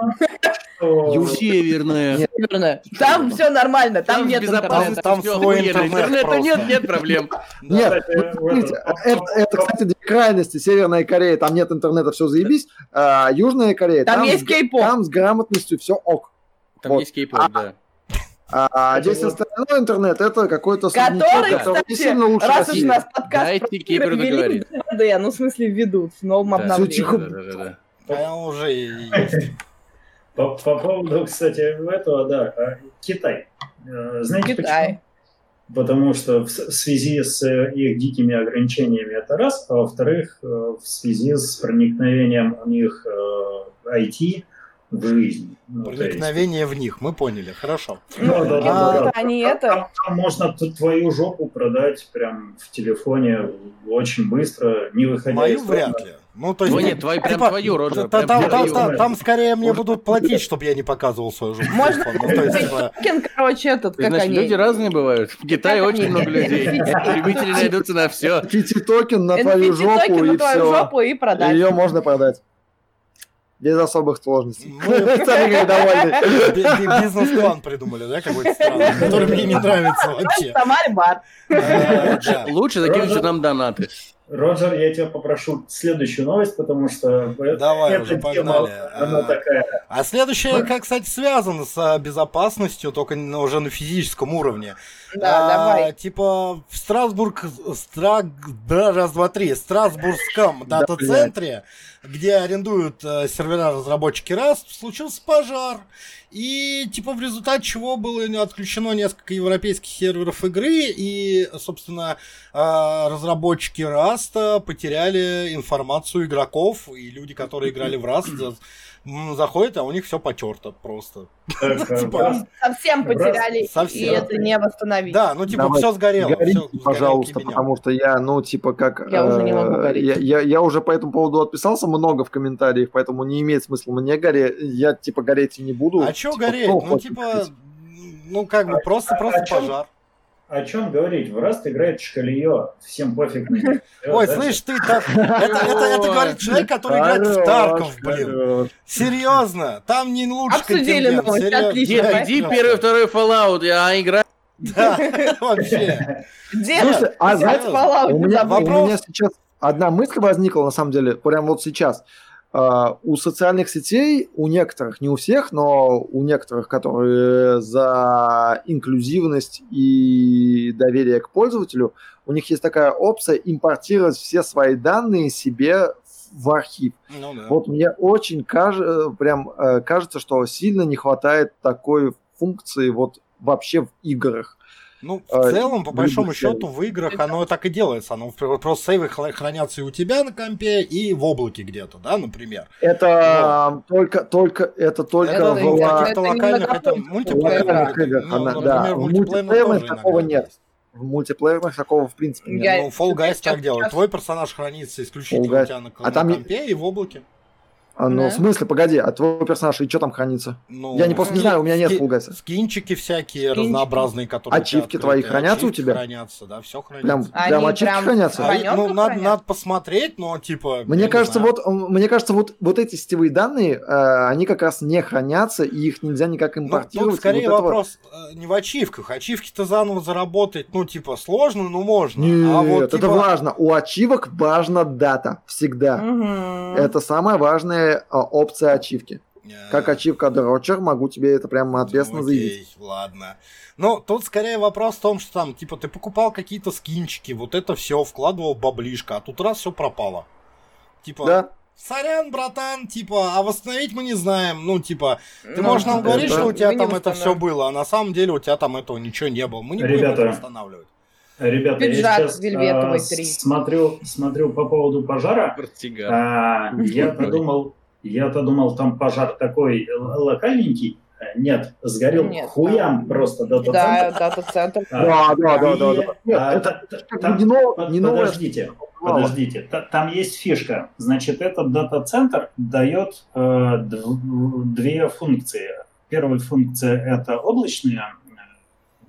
Юж- Северная. Нет. Северная. Там все нормально, там, нет безопасно, интернета. Там всё свой интернет Интернета нет, нет проблем. Да. Нет, Кстати, это, кстати, две крайности. Северная Корея, там нет интернета, все заебись. А Южная Корея, Там есть кей-поп. там с грамотностью все ок. Там есть кей-поп, да. А Это здесь вот- остальной интернет, это какой-то Который, который не кстати, сильно лучше раз уж у нас подкаст Дайте Кипру договорить. в ДНД, ну, в смысле, ведут в новом Да, да, да, да, да. А уже есть. По, по поводу, кстати, этого, да, а, Китай. Э, Знаете Китай. почему? Потому что в, связи с э, их дикими ограничениями это раз, а во-вторых, э, в связи с проникновением у них э, IT в жизнь. Ну, то есть- Проникновение в них, мы поняли, хорошо. Ну, Да, да, да, да. они это... Там, там можно твою жопу продать прям в телефоне очень быстро, не выходя Мою из дома. вряд ли. Ну, то есть, Ну, нет, твою- прям типа, твою, Роджер, та- прям Там, там- твою. там- там скорее мне будут платить, чтобы я не показывал свою жопу. Можно телефон. Ну, то есть, типа, Токен, короче, этот, как они... люди разные бывают. В Китае очень много людей. Любители найдутся на все. Кити-токен на твою жопу токен на и твою все. жопу и продать. Ее можно продать. Без особых сложностей. Мы- Сами как довольны. би- би- Бизнес-план придумали, да, какой-то странный, который мне не нравится вообще. Самаре бар. Да. Лучше закинуть нам донаты. Роджер, я тебя попрошу следующую новость, потому что Давай эта уже, тема, погнали. она А, такая. А следующее, как, кстати, связано с а, безопасностью, только на- уже на физическом уровне. Да, А, давай. Типа в Страсбург, Страг, да, раз, два, три, Страсбургском Да, дата-центре, где арендуют э, сервера разработчики раз, случился пожар. И типа в результате чего было отключено несколько европейских серверов игры, и, собственно, э, разработчики Rust'а потеряли информацию игроков, и люди, которые играли в Rust, м, заходят, а у них все потерто просто. Типа, Совсем потеряли, и это не восстановить. Да, ну типа все сгорело. Пожалуйста, потому что я, ну, типа, как... Я уже не могу э, гореть. Я, уже по этому поводу отписался много в комментариях, поэтому не имеет смысла мне гореть. Я, типа, гореть и не буду. А чё Типа, гореть? Ну, типа, ну, как бы, просто, а- пожар. О чем говорить? В Раст играет Шкалье, всем пофиг на него. Ой, слышь, ты так... Это, это, это говорит человек, который играет в Тарков, блин. Серьезно, там не лучше Обсудили новость, отлично. Иди первый, второй Fallout, а игра... Да, вообще. Дед, Слушай, а знаете, У меня, у меня сейчас одна мысль возникла, на самом деле, прямо вот сейчас. А, у социальных сетей, у некоторых, не у всех, но у некоторых, которые за инклюзивность и доверие к пользователю, у них есть такая опция импортировать все свои данные себе в архив. Ну да. Вот мне очень каж- прям э, кажется, что сильно не хватает такой функции вот вообще в играх. Ну, в А, целом, по большому счету, в играх оно так и делается. Оно просто сейвы хранятся и у тебя на компе, и в облаке где-то, да, например. Это только, только, это только Это в каких-то локальных это мультиплеерных играх, ну, она- например, да. мультиплеерных такого нет. есть. В мультиплеерных такого в принципе нет. Я- Ну, Fall Guys так делает. Твой персонаж хранится исключительно у тебя на, А на там компе и в облаке. А, ну, Да. в смысле, погоди, а твой персонаж, и что там хранится? Ну, Я не просто не знаю, у меня нет Guys. Скинчики всякие Скинчики. разнообразные, которые у Ачивки твои хранятся у Ачивки тебя? Хранятся, да, все хранится. Прям, Они прям ачивки прям хранятся? А, ну, надо, надо посмотреть, но типа. Мне я не кажется, знаю. вот, мне кажется, вот, вот эти сетевые данные, э, они как раз не хранятся, и их нельзя никак Ну, импортировать. тут и скорее вот этого- вопрос э, не в ачивках. Ачивки-то заново заработать, ну, типа, сложно, но можно. Нет, а вот, это типа, важно. У ачивок важна дата. Всегда. Мгм. Это самая важная а, опция ачивки. э, Как ачивка Дрочер, могу тебе это прямо ответственно ну, заявить. ладно. Ну, тут скорее вопрос в том, что там, типа, ты покупал какие-то скинчики, вот это все, вкладывал баблишко, а тут раз все пропало. Типа, Да, сорян, братан, типа, а восстановить мы не знаем. Ну, типа, ты Ну, можешь нам это- говорить, что у тебя не там это все было, а на самом деле у тебя там этого ничего не было. Мы не будем Ребята. это восстанавливать. Ребята, Пиджак я сейчас а, три. смотрю, смотрю по поводу пожара. А, я-то думал, я-то думал, там пожар такой локальненький. А, Нет, сгорел Нет, хуям просто до Да, дата-центр. да, да, да, да. Да. Нет, а, это там- не, Подождите, подождите. Та- Там есть фишка. Значит, этот дата-центр дает э, дв- две функции. Первая функция – это облачные э,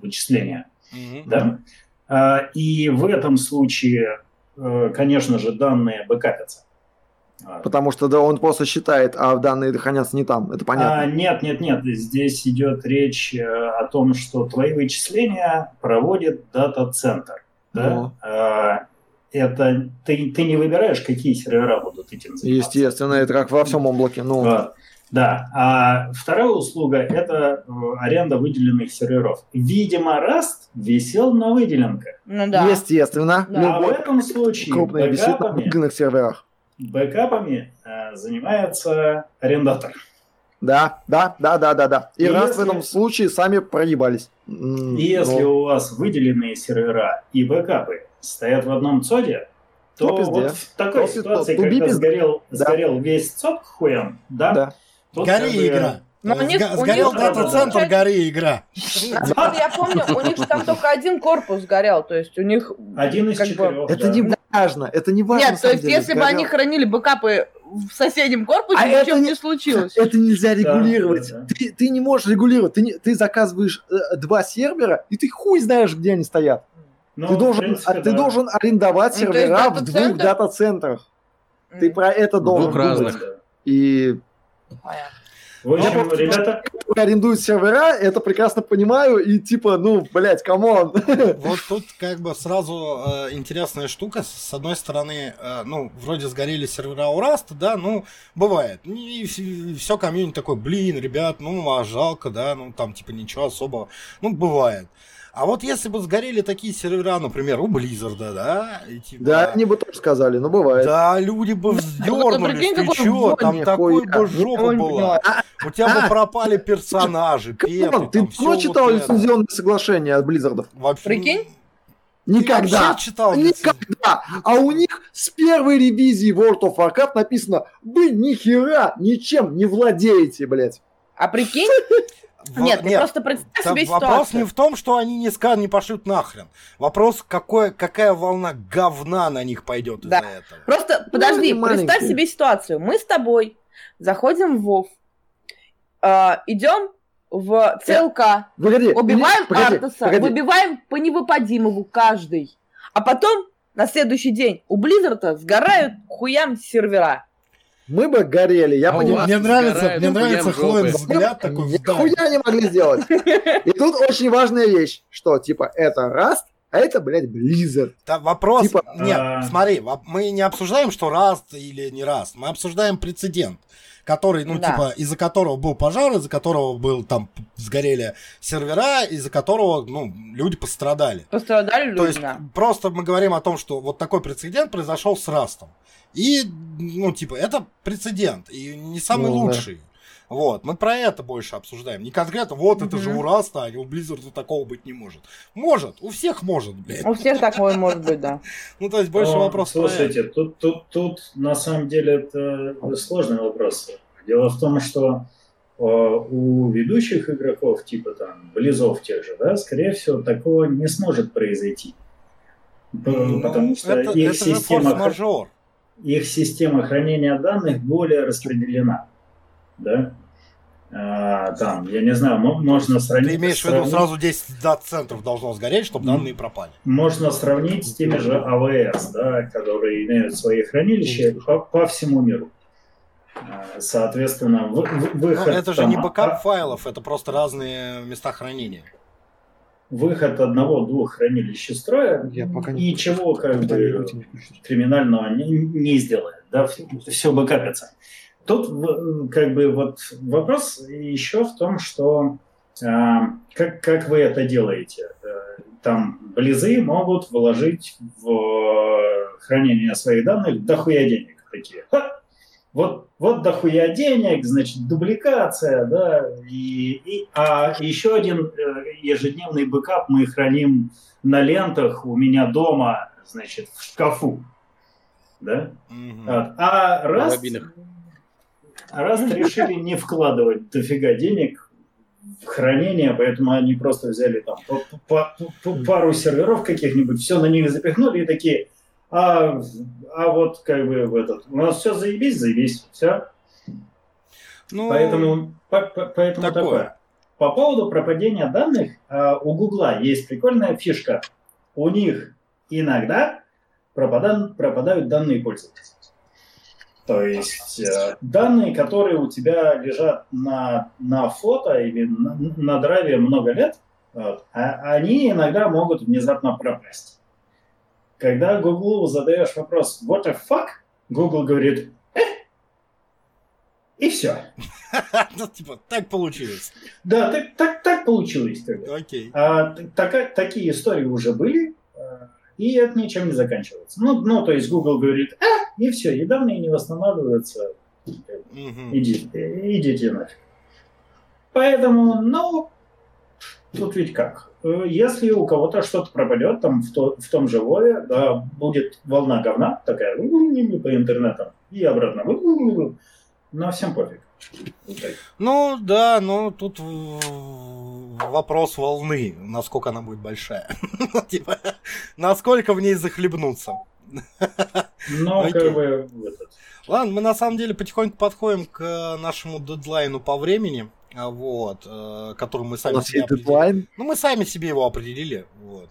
вычисления. Мгм. Да? А, И в этом случае, э, конечно же, данные бэкапятся. А, Потому что да, он просто считает, а данные хранятся не там. Это а, понятно. нет, нет, нет. Здесь идет речь э, о том, что твои вычисления проводит дата-центр. Да? А, Это ты, ты не выбираешь, какие сервера будут этим заниматься. Естественно, это как во всем облаке. Ну, Вот. Да. А вторая услуга – это э, аренда выделенных серверов. Видимо, Rust висел на выделенках. Ну да. естественно, Да. А в этом случае крупный висит на бэкапами, выделенных серверах. бэкапами э, занимается арендатор. Да, да, да, да, да, да. И И раз в если- этом случае сами проебались. Если ну, у вас выделенные сервера и бэкапы стоят в одном цоде, то То пизде. вот в такой То ситуации, то когда пизде. сгорел, Да. сгорел весь цод к хуям, да, да. Тут Гори как бы- игра. Но у них- у Сгорел них, дата-центр, получается- гори игра. Насколько я помню, у них же там только один корпус горел, то есть у них... Один из бы- четырех. Это да. не важно, это не важно. Нет, то есть деле, если бы они хранили бэкапы в соседнем корпусе, А ничего это не- не случилось. Это нельзя регулировать. да, да. Ты, ты не можешь регулировать. Ты, не- ты заказываешь э, два сервера, и ты хуй знаешь, где они стоят. Ну, ты должен, принципе, а ты да. должен арендовать Ну, сервера в двух дата-центр- дата-центрах. Ты про это В должен двух думать. разных. И Понятно. В общем, Я просто- ребята, кто арендует сервера, это прекрасно понимаю, и типа, ну, блядь, come on. Вот тут как бы сразу э, интересная штука. С одной стороны, э, ну, вроде сгорели сервера у Rust'а, да, ну, бывает. И все комьюнити такой, блин, ребят, ну, а жалко, да, ну, там, типа, ничего особого. Ну, бывает. А вот если бы сгорели такие сервера, например, у Blizzard'а, да, и типа... Да, они бы тоже сказали, ну, бывает. Да, люди бы Ну, вздернулись, ты чё, там такой бы жопа была. У тебя бы пропали персонажи, петы, ты читал лицензионное соглашение от Blizzard'ов? Вообще- Прикинь? Никогда. читал? Никогда. А у них с первой ревизии World of Warcraft написано, вы ни хера ничем не владеете, блядь. А прикинь? Нет, ты просто представь себе вопрос ситуацию. не в том, что они не скажут, не пошлют нахрен. Вопрос, какой, какая волна говна на них пойдет Да. из-за этого. Просто Ну, подожди, представь маленькие. себе ситуацию. Мы с тобой заходим в ВОВ, а, идем в ЦЛК, Погоди. убиваем погоди, Артаса, погоди. выбиваем по невыпадимому каждый. А потом на следующий день у Близзарда сгорают хуям сервера. Мы бы горели, я А понимаю. Мне нравится, сгорают мне нравится. Хлоин взгляд такой. Нихуя не могли сделать. И тут очень важная вещь, что типа это Rust, а это, блядь, Blizzard. Да, вопрос, Типа, нет, а- смотри, мы не обсуждаем, что Rust или не Rust, мы обсуждаем прецедент, который, ну, Да. типа, из-за которого был пожар, из-за которого был там сгорели сервера, из-за которого, ну, люди пострадали. Пострадали люди, То есть да. просто мы говорим о том, что вот такой прецедент произошел с Rust'ом. И, ну, типа, это прецедент, и не самый Ну, да. Вот, мы про это больше обсуждаем. Не конкретно, вот это же Мгм. у Rust'а, а у Blizzard такого быть не может. Может, у всех может, блядь. У всех такое может быть, да. Ну, то есть больше Ну, вопрос. Слушайте, тут, тут, тут на самом деле это сложный вопрос. Дело в том, что у ведущих игроков, типа там Близов тех же, да, скорее всего, такого не сможет произойти. Ну, Потому что это, их, это система, форс-мажор. их система хранения данных более распределена. Да? А, там, я не знаю, мо- можно сравнить... Ты имеешь в виду, сравнить- сразу 10 дата-центров должно сгореть, чтобы данные пропали. Можно сравнить с теми же AWS, да, которые имеют свои хранилища по, по всему миру. А, Соответственно, вы- вы- Ну, выход, это же там, не backup а- файлов, это просто разные места хранения. выход одного-двух хранилищ из строя Я пока не ничего как бы криминального не, не сделает, да, все бэкапится. Тут как бы вот вопрос еще в том, что а, как, как вы это делаете? Э, Там близы могут вложить в хранение своих данных дохуя денег такие. Ха! Вот, вот дохуя денег, значит, дупликация, да, и, и- а еще один э, ежедневный бэкап мы храним на лентах у меня дома, значит, в шкафу, да. Мгм. Вот. А раз, Карабинах. А раз решили не вкладывать дофига денег в хранение, поэтому они просто взяли там по- по- по- пару серверов каких-нибудь, все на них запихнули и такие, а, а вот как бы в этот, у нас все заебись, заебись, все. Ну, Поэтому, по- по- поэтому такое. такое. По поводу пропадения данных, а, у Гугла есть прикольная фишка. У них иногда пропадан- пропадают данные пользователя. То есть э, данные, которые у тебя лежат на, на фото или на, на драйве много лет, вот, а- они иногда могут внезапно пропасть. Когда Google задаешь вопрос «What the fuck?», Google говорит «Э?» и все. Ну, типа, так получилось. Да, так, так, так получилось. Окей. А, т- така- такие истории уже были, а, и это ничем не заканчивается. Ну, ну, то есть Google говорит, а, и все, и данные не восстанавливаются. Мгм. Иди, идите нафиг. Поэтому, ну, тут ведь как. Если у кого-то что-то пропадет там в, то- в том же Вове, да, будет волна говна такая по интернетам и обратно. Но всем пофиг. Ну, да, но тут э, вопрос волны, насколько она будет большая. Типа, насколько в ней захлебнуться. Но Окей. как бы Ладно, мы на самом деле потихоньку подходим к э, нашему дедлайну по времени, а, вот, э, который мы У сами нас себе есть определили. дедлайн. Ну, мы сами себе его определили, вот.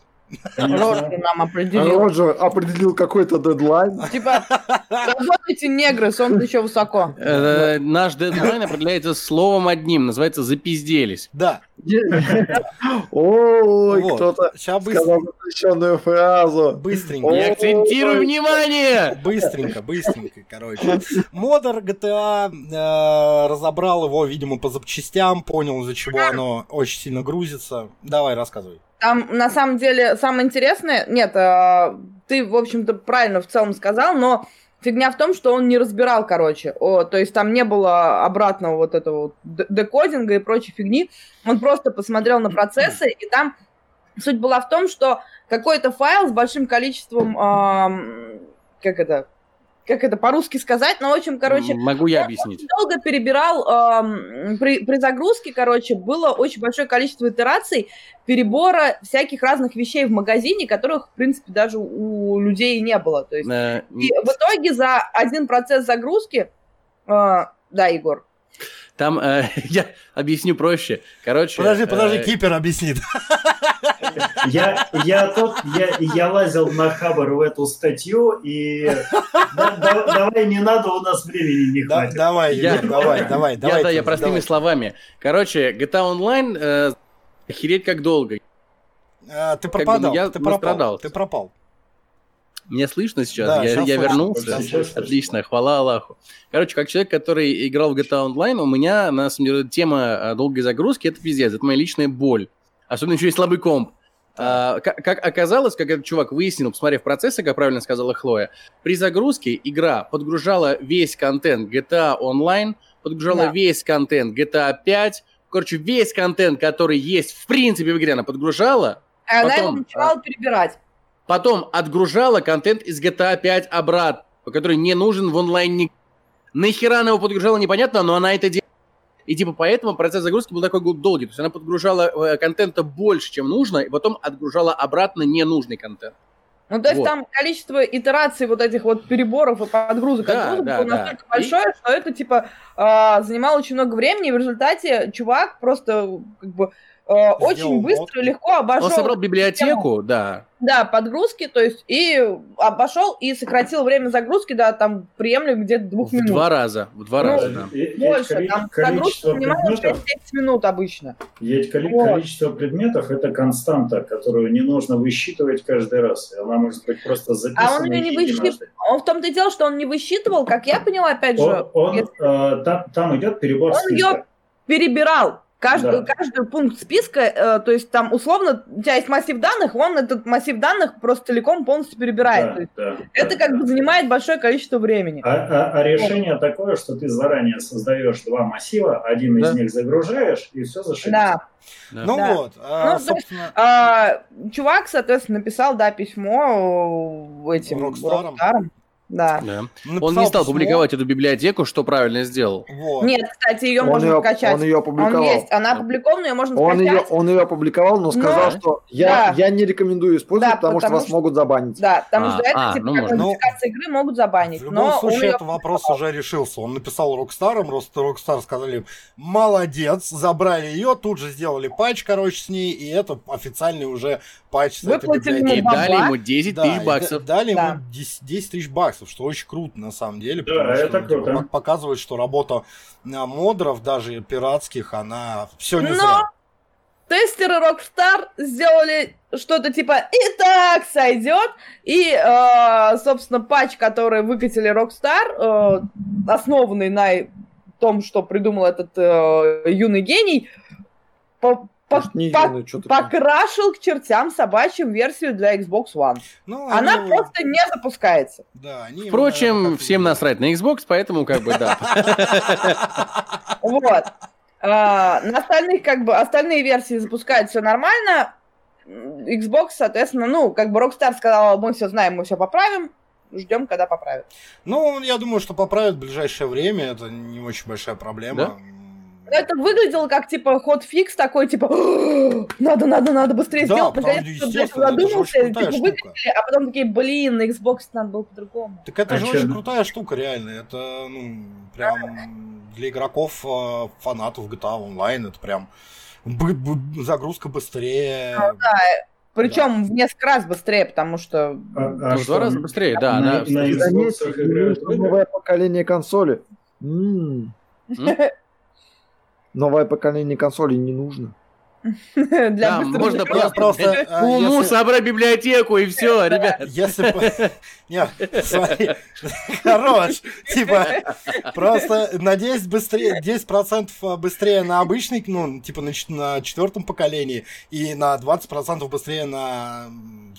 Рожки нам определил. Роджер определил какой-то дедлайн. Типа, работайте, негры, солнце еще высоко. Э, Наш дедлайн определяется словом одним, называется «запизделись». Да, Ой, вот. кто-то сказал запрещенную фразу. быстренько. Я акцентирую внимание! Быстренько, быстренько, короче. Модер GTA э, разобрал его, видимо, по запчастям, понял, из-за чего оно очень сильно грузится. Давай, рассказывай. Там, на самом деле, самое интересное... Нет, э, ты, в общем-то, правильно в целом сказал, но фигня в том, что он не разбирал, короче. О, то есть там не было обратного вот этого вот декодинга и прочей фигни. Он просто посмотрел на процессы, и там суть была в том, что какой-то файл с большим количеством... ам, как это? Как это по-русски сказать? Ну, в общем, короче, Могу я объяснить. долго перебирал ам, при, при загрузке, короче, было очень большое количество итераций перебора всяких разных вещей в магазине, которых, в принципе, даже у людей не было. То есть, Э, и в итоге за один процесс загрузки, а, да, Егор, Там э, я объясню проще. Короче. Подожди, подожди, э, Кипер объяснит. Я, я, тот, я, я лазил на Хабар в эту статью, и да- да- давай не надо, у нас времени не Да- хватит. Давай, Я- давай, давай, Я, давай. да, я простыми давай. словами. Короче, GTA Online э, охереть как долго. А, Ты Как бы, пропадал, ну, я ты пропал, ты пропал. Меня слышно сейчас? Да, я сейчас я слышно, вернулся. сейчас. Отлично, хвала Аллаху. Короче, как человек, который играл в GTA Online, у меня, на самом деле, тема а, долгой загрузки, это пиздец, это моя личная боль. Особенно еще и слабый комп. А, как, как оказалось, как этот чувак выяснил, посмотрев процессы, как правильно сказала Хлоя, при загрузке игра подгружала весь контент GTA Online, подгружала Да. весь контент GTA 5, короче, весь контент, который есть в принципе в игре, она подгружала, а она его Потом, начинала перебирать. Потом отгружала контент из GTA 5 обратно, который не нужен в онлайне. Нахера она его подгружала, непонятно, но она это делала. И типа поэтому процесс загрузки был такой долгий. То есть она подгружала э, контента больше, чем нужно, и потом отгружала обратно ненужный контент. Ну, то есть Вот. там количество итераций вот этих вот переборов и подгрузок Да, отгрузок да, было да. настолько большое, что это, типа, а, занимало очень много времени, и в результате чувак просто, как бы, а, очень мод. быстро и легко обошел... Он собрал библиотеку, да. Да, подгрузки, то есть, и обошел и сократил время загрузки до, там, приемлемых где-то двух В минут. два раза. В два Ну, раза, да. Больше, там загрузка предметов, 6-7 минут обычно. ведь коли- Вот. количество предметов это константа, которую не нужно высчитывать каждый раз. Она может быть просто записана. А он ее не высчитывал. Он в том-то и дело, что он не высчитывал, как я поняла, опять же, Он, он, если- э, там, там идет перебор Он списка. её перебирал каждый, Да. каждый пункт списка, э, то есть там условно у тебя есть массив данных, он этот массив данных просто целиком полностью перебирает. Да, да, это да, как да. бы занимает большое количество времени. А, а- а решение такое, что ты заранее создаешь два массива, один из Да. них загружаешь, и все зашибись. Да. Да. Ну Да. вот, а, Ну, то есть, собственно, А, чувак, соответственно, написал, да, письмо э, этим Rockstar'ам. Rockstar'ам. Да. Да. написал Он не стал письмо. публиковать эту библиотеку, что правильно сделал. Вот. Нет, кстати, ее Он можно ее, скачать. он ее Он опубликовал. есть, она опубликована, ее можно Он ее, скачать. он ее опубликовал, но сказал, Но- что я, Да. я не рекомендую использовать, Да, потому, что потому вас что- могут забанить. Да, потому А, что это, а, типа, ну, как модификация игры могут забанить. В любом но он случае, этот вопрос уже решился. Он написал Rockstar'ам, Rockstar сказали, молодец, забрали ее, тут же сделали патч, короче, с ней, и это официальный уже патч с этой Выплатили библиотекой. И бабла. дали ему 10 Да, тысяч баксов. да- дали Да. ему 10, 10 тысяч баксов, что очень круто на самом деле. Да, потому что, это ну, типа, круто. пок- показывает, что работа а, модеров, даже пиратских, она все не Но зря. тестеры Rockstar сделали что-то типа «И так сойдет». И, э, собственно, патч, который выкатили Rockstar, э, основанный на том, что придумал этот э, юный гений, по- по- не по- юный, покрашил к чертям собачьим версию для Xbox One. Ну, Она они- просто не запускается. да, они Впрочем, наверное, всем не- насрать на Xbox, поэтому как бы да. Вот. А, на остальных, как бы, остальные версии запускают все нормально. Xbox, соответственно, ну, как бы Rockstar сказала, мы все знаем, мы все поправим. Ждем, когда поправят. Ну, я думаю, что поправят в ближайшее время. Это не очень большая проблема. Да? Это выглядело как, типа, ход фикс такой, типа, надо, надо, надо быстрее Да, сделать. кто-то естественно, это же типа, а потом такие, блин, на Xbox надо было по-другому. Так это А же очень ну? крутая штука, реально. Это, ну, прям для игроков, э, фанатов GTA Online, это прям загрузка быстрее. Причем в несколько раз быстрее, потому что... А- а Ну, в два раза быстрее, да. на, она- на Xbox Заметьте, играют в игры? новое поколение консоли. М, Новое поколение консолей не нужно. Для Да, можно просто, просто э, уму если- собрать библиотеку и все, ребят. Если. Нет, смотри, хорош. Типа, просто на 10 быстрее, 10% быстрее на обычный, ну, типа на, на четвертом поколении, и на 20% быстрее на,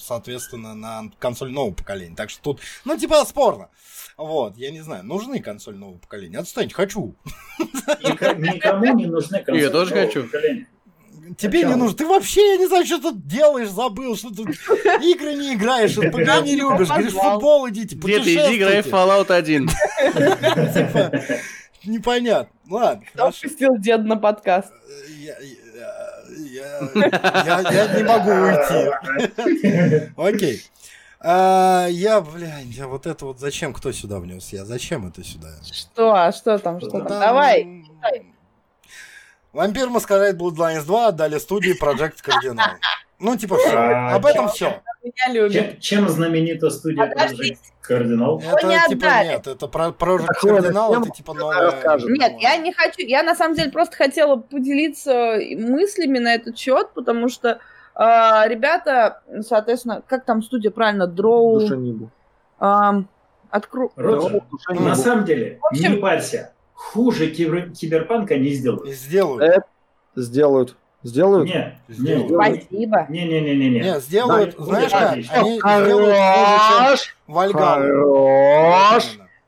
соответственно, на консоль нового поколения. Так что тут, ну, типа, спорно. Вот, я не знаю, нужны консоль нового поколения. Отстаньте, хочу. Никому не нужны консоли Я тоже нового хочу. поколения. Тебе чё? не нужно. Ты вообще, я не знаю, что тут делаешь, забыл, что тут игры не играешь, ПК не любишь, говоришь, футбол идите, Где ты иди, играй в. Fallout 1. Типа, непонятно. Ладно, Кто пустил дед на подкаст? Я, не могу уйти. Окей. А, я, блядь, я вот это вот зачем кто сюда внес? Я зачем это сюда? Что? А что там? Что там? Там- Давай. Вампир Маскарад Bloodlines 2 отдали студии Project Cardinal. Ну, типа, все. А, Об этом все. Чем, чем знаменита студия Подожди. Project Cardinal? Это не типа отдали. нет, это про Project Cardinal, зачем? это типа новое. Нет, я не хочу. Я на самом деле просто хотела поделиться мыслями на этот счет, потому что а, ребята, соответственно, как там студия правильно, Дроу, Душанибу. ам, откру... Роджер, на самом деле, общем- не парься. Хуже кибер- киберпанка не сделают. сделают. Сделают. Сделают. Не, Сделают. Спасибо. не, не, не, не, не. Не, сделают, Да, знаешь как? Они сделают хуже, чем Хорош! Хорош!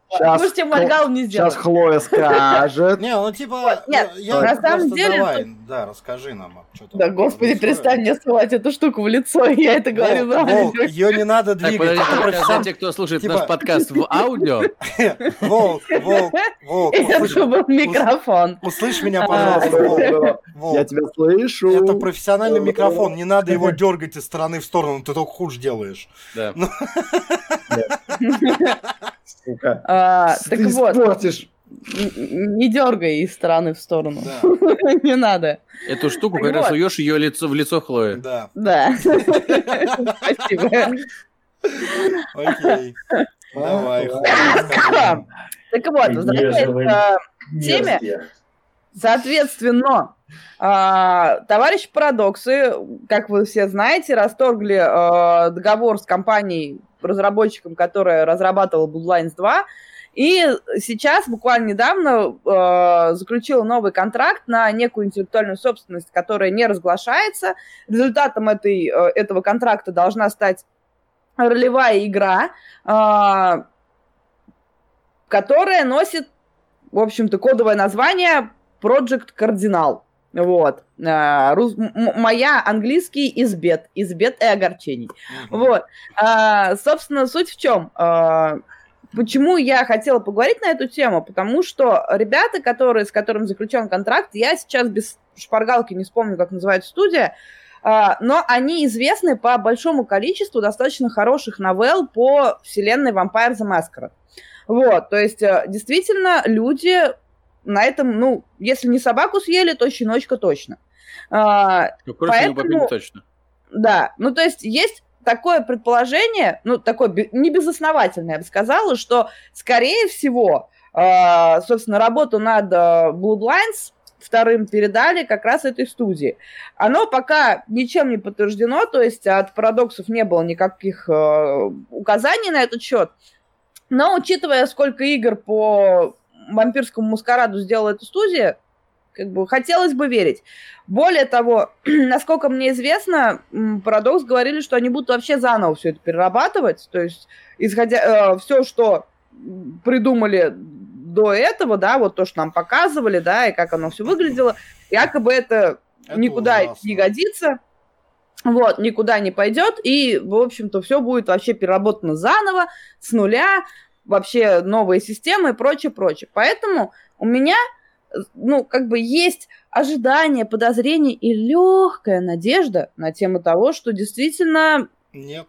Сейчас Хло- моргал не Сейчас сделать. Хлоя скажет. Не, ну типа, нет, я на самом деле да, расскажи нам. а что там Да, господи, происходит. перестань мне ссылать эту штуку в лицо, я это говорю Волк, Волк, ее не надо Так, двигать. подожди, это только профессионал- для тех, кто слушает типа- наш подкаст в аудио, Волк, волк, волк, Это услышь, был микрофон. услышь меня, А, пожалуйста, волк. Я тебя слышу. Это профессиональный микрофон, не надо его дергать из стороны в сторону, ты только хуже делаешь. да. Сука. А, Ты Так вот, испортишь. Не дергай из стороны в сторону. Да, Не надо. Эту штуку, когда вот. суешь ее лицо в лицо Хлои. да, Да. Спасибо. окей. Давай. Так вот, возвращаясь к теме, Мерзкие. Соответственно, а, товарищи Парадоксы, как вы все знаете, расторгли а, договор с компанией, разработчиком, которая разрабатывала Bloodlines 2, и сейчас, буквально недавно, а, заключила новый контракт на некую интеллектуальную собственность, которая не разглашается. Результатом этой, э, этого контракта должна стать ролевая игра, а, которая носит, в общем-то, кодовое название Project Cardinal. Вот. А, рус- моя английский из бед, из бед и огорчений. Мгм. Вот. А, собственно, суть в чем? А, почему я хотела поговорить на эту тему? Потому что ребята, которые, с которыми заключен контракт, я сейчас без шпаргалки не вспомню, как называется студия, а, но они известны по большому количеству достаточно хороших новелл по вселенной Vampire the Masquerade. Вот, то есть, э, действительно, люди на этом, ну, если не собаку съели, то щеночка точно. А, Ну, Короче, Поэтому- точно. да, ну то есть есть такое предположение, ну такое не безосновательное, я бы сказала, что скорее всего, э, собственно, работу над э, Bloodlines вторым передали как раз этой студии. Оно пока ничем не подтверждено, то есть от парадоксов не было никаких э, указаний на этот счет. Но учитывая, сколько игр по вампирскому маскараду сделала эта студия, как бы хотелось бы верить. Более того, насколько мне известно, Парадокс говорили, что они будут вообще заново все это перерабатывать. То есть, исходя все, что придумали до этого, да, вот то, что нам показывали, да, и как оно все выглядело, якобы это, Это никуда ужасно. не годится. Вот, никуда не пойдет, и, в общем-то, все будет вообще переработано заново, с нуля, вообще новые системы и прочее, прочее. Поэтому у меня, э, ну, как бы есть ожидание, подозрение и легкая надежда на тему того, что действительно Нет.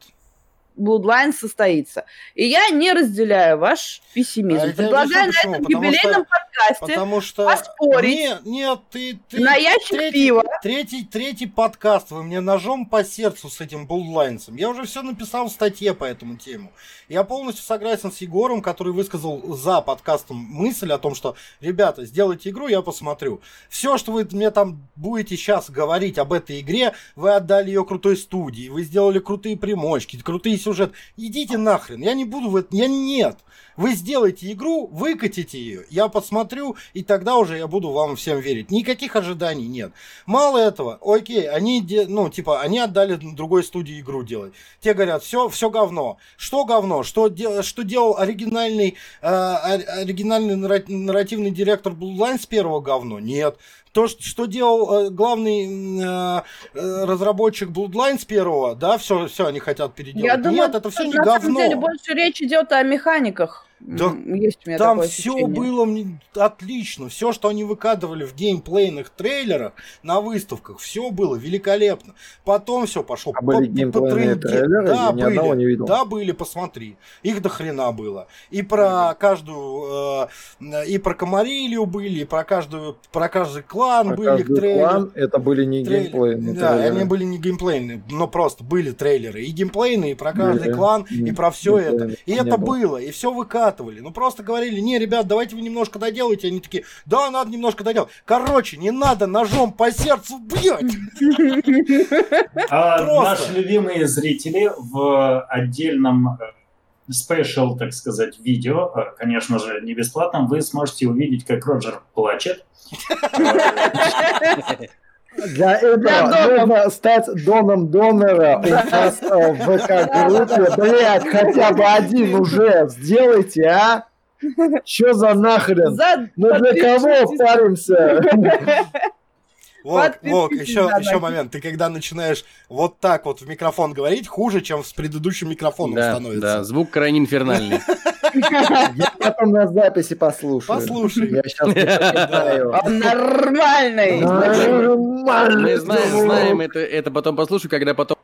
Bloodline состоится. И я не разделяю ваш пессимизм. А Предлагаю на этом Потому юбилейном подкасте Потому что... поспорить Нет, нет, ты... ты на ящик третий, пива. Третий, третий подкаст, вы мне ножом по сердцу с этим Bloodlines. Я уже все написал в статье по этому тему. Я полностью согласен с Егором, который высказал за подкастом мысль о том, что, ребята, сделайте игру, я посмотрю. Все, что вы мне там будете сейчас говорить об этой игре, вы отдали ее крутой студии, вы сделали крутые примочки, крутые сюжеты. Идите нахрен, я не буду в это... Я нет. Вы сделаете игру, выкатите ее, я посмотрю, и тогда уже я буду вам всем верить. Никаких ожиданий нет. Мало этого, окей, они, ну, типа, они отдали другой студии игру делать. Те говорят, все, все говно. Что говно? Что, что делал оригинальный, э, ор- оригинальный нарра- нарративный директор Bloodlines первого говно? Нет. То, что, делал э, главный э, разработчик Bloodlines первого, да, все, все они хотят переделать. Я думаю, Нет, это все на не самом говно. деле больше речь идет о механиках. Да Есть у меня Там такое все ощущение. было мне отлично. Все, что они выкадывали в геймплейных трейлерах на выставках, все было великолепно. Потом все пошло. А были по- по геймплейные тренде. трейлеры? Да, Я ни были. одного не видел. Да, были, посмотри. Их до хрена было. И про каждую, э, и про Комарилию были, и про каждую, про каждый клан Про были каждый трейлеры. клан это были не Трейлер- геймплейные Да, трейлеры. они были не геймплейные, но просто были трейлеры. И геймплейные, и про каждый Были. клан, и про все это. И не это было. было, и все выкатывали. Ну просто говорили, не, ребят, давайте вы немножко доделайте. Они такие, да, надо немножко доделать. Короче, не надо ножом по сердцу бьать. А наши любимые зрители в отдельном э, спешл, так сказать, видео, э, конечно же, не бесплатном, вы сможете увидеть, как Роджер плачет. Для этого Донов. нужно стать доном донора у нас э, в ВК-группе. Блять, хотя бы один уже сделайте, а? Чё за нахрен? За- Мы для кого паримся? Вок, Вок, еще, еще момент. Ты когда начинаешь вот так вот в микрофон говорить, хуже, чем с предыдущим микрофоном Да, становится. да, звук крайне инфернальный. Я потом на записи послушаю. Послушай. Я сейчас. Он нормальный. Нормально. Мы знаем, знаем это, это потом послушаю, когда потом...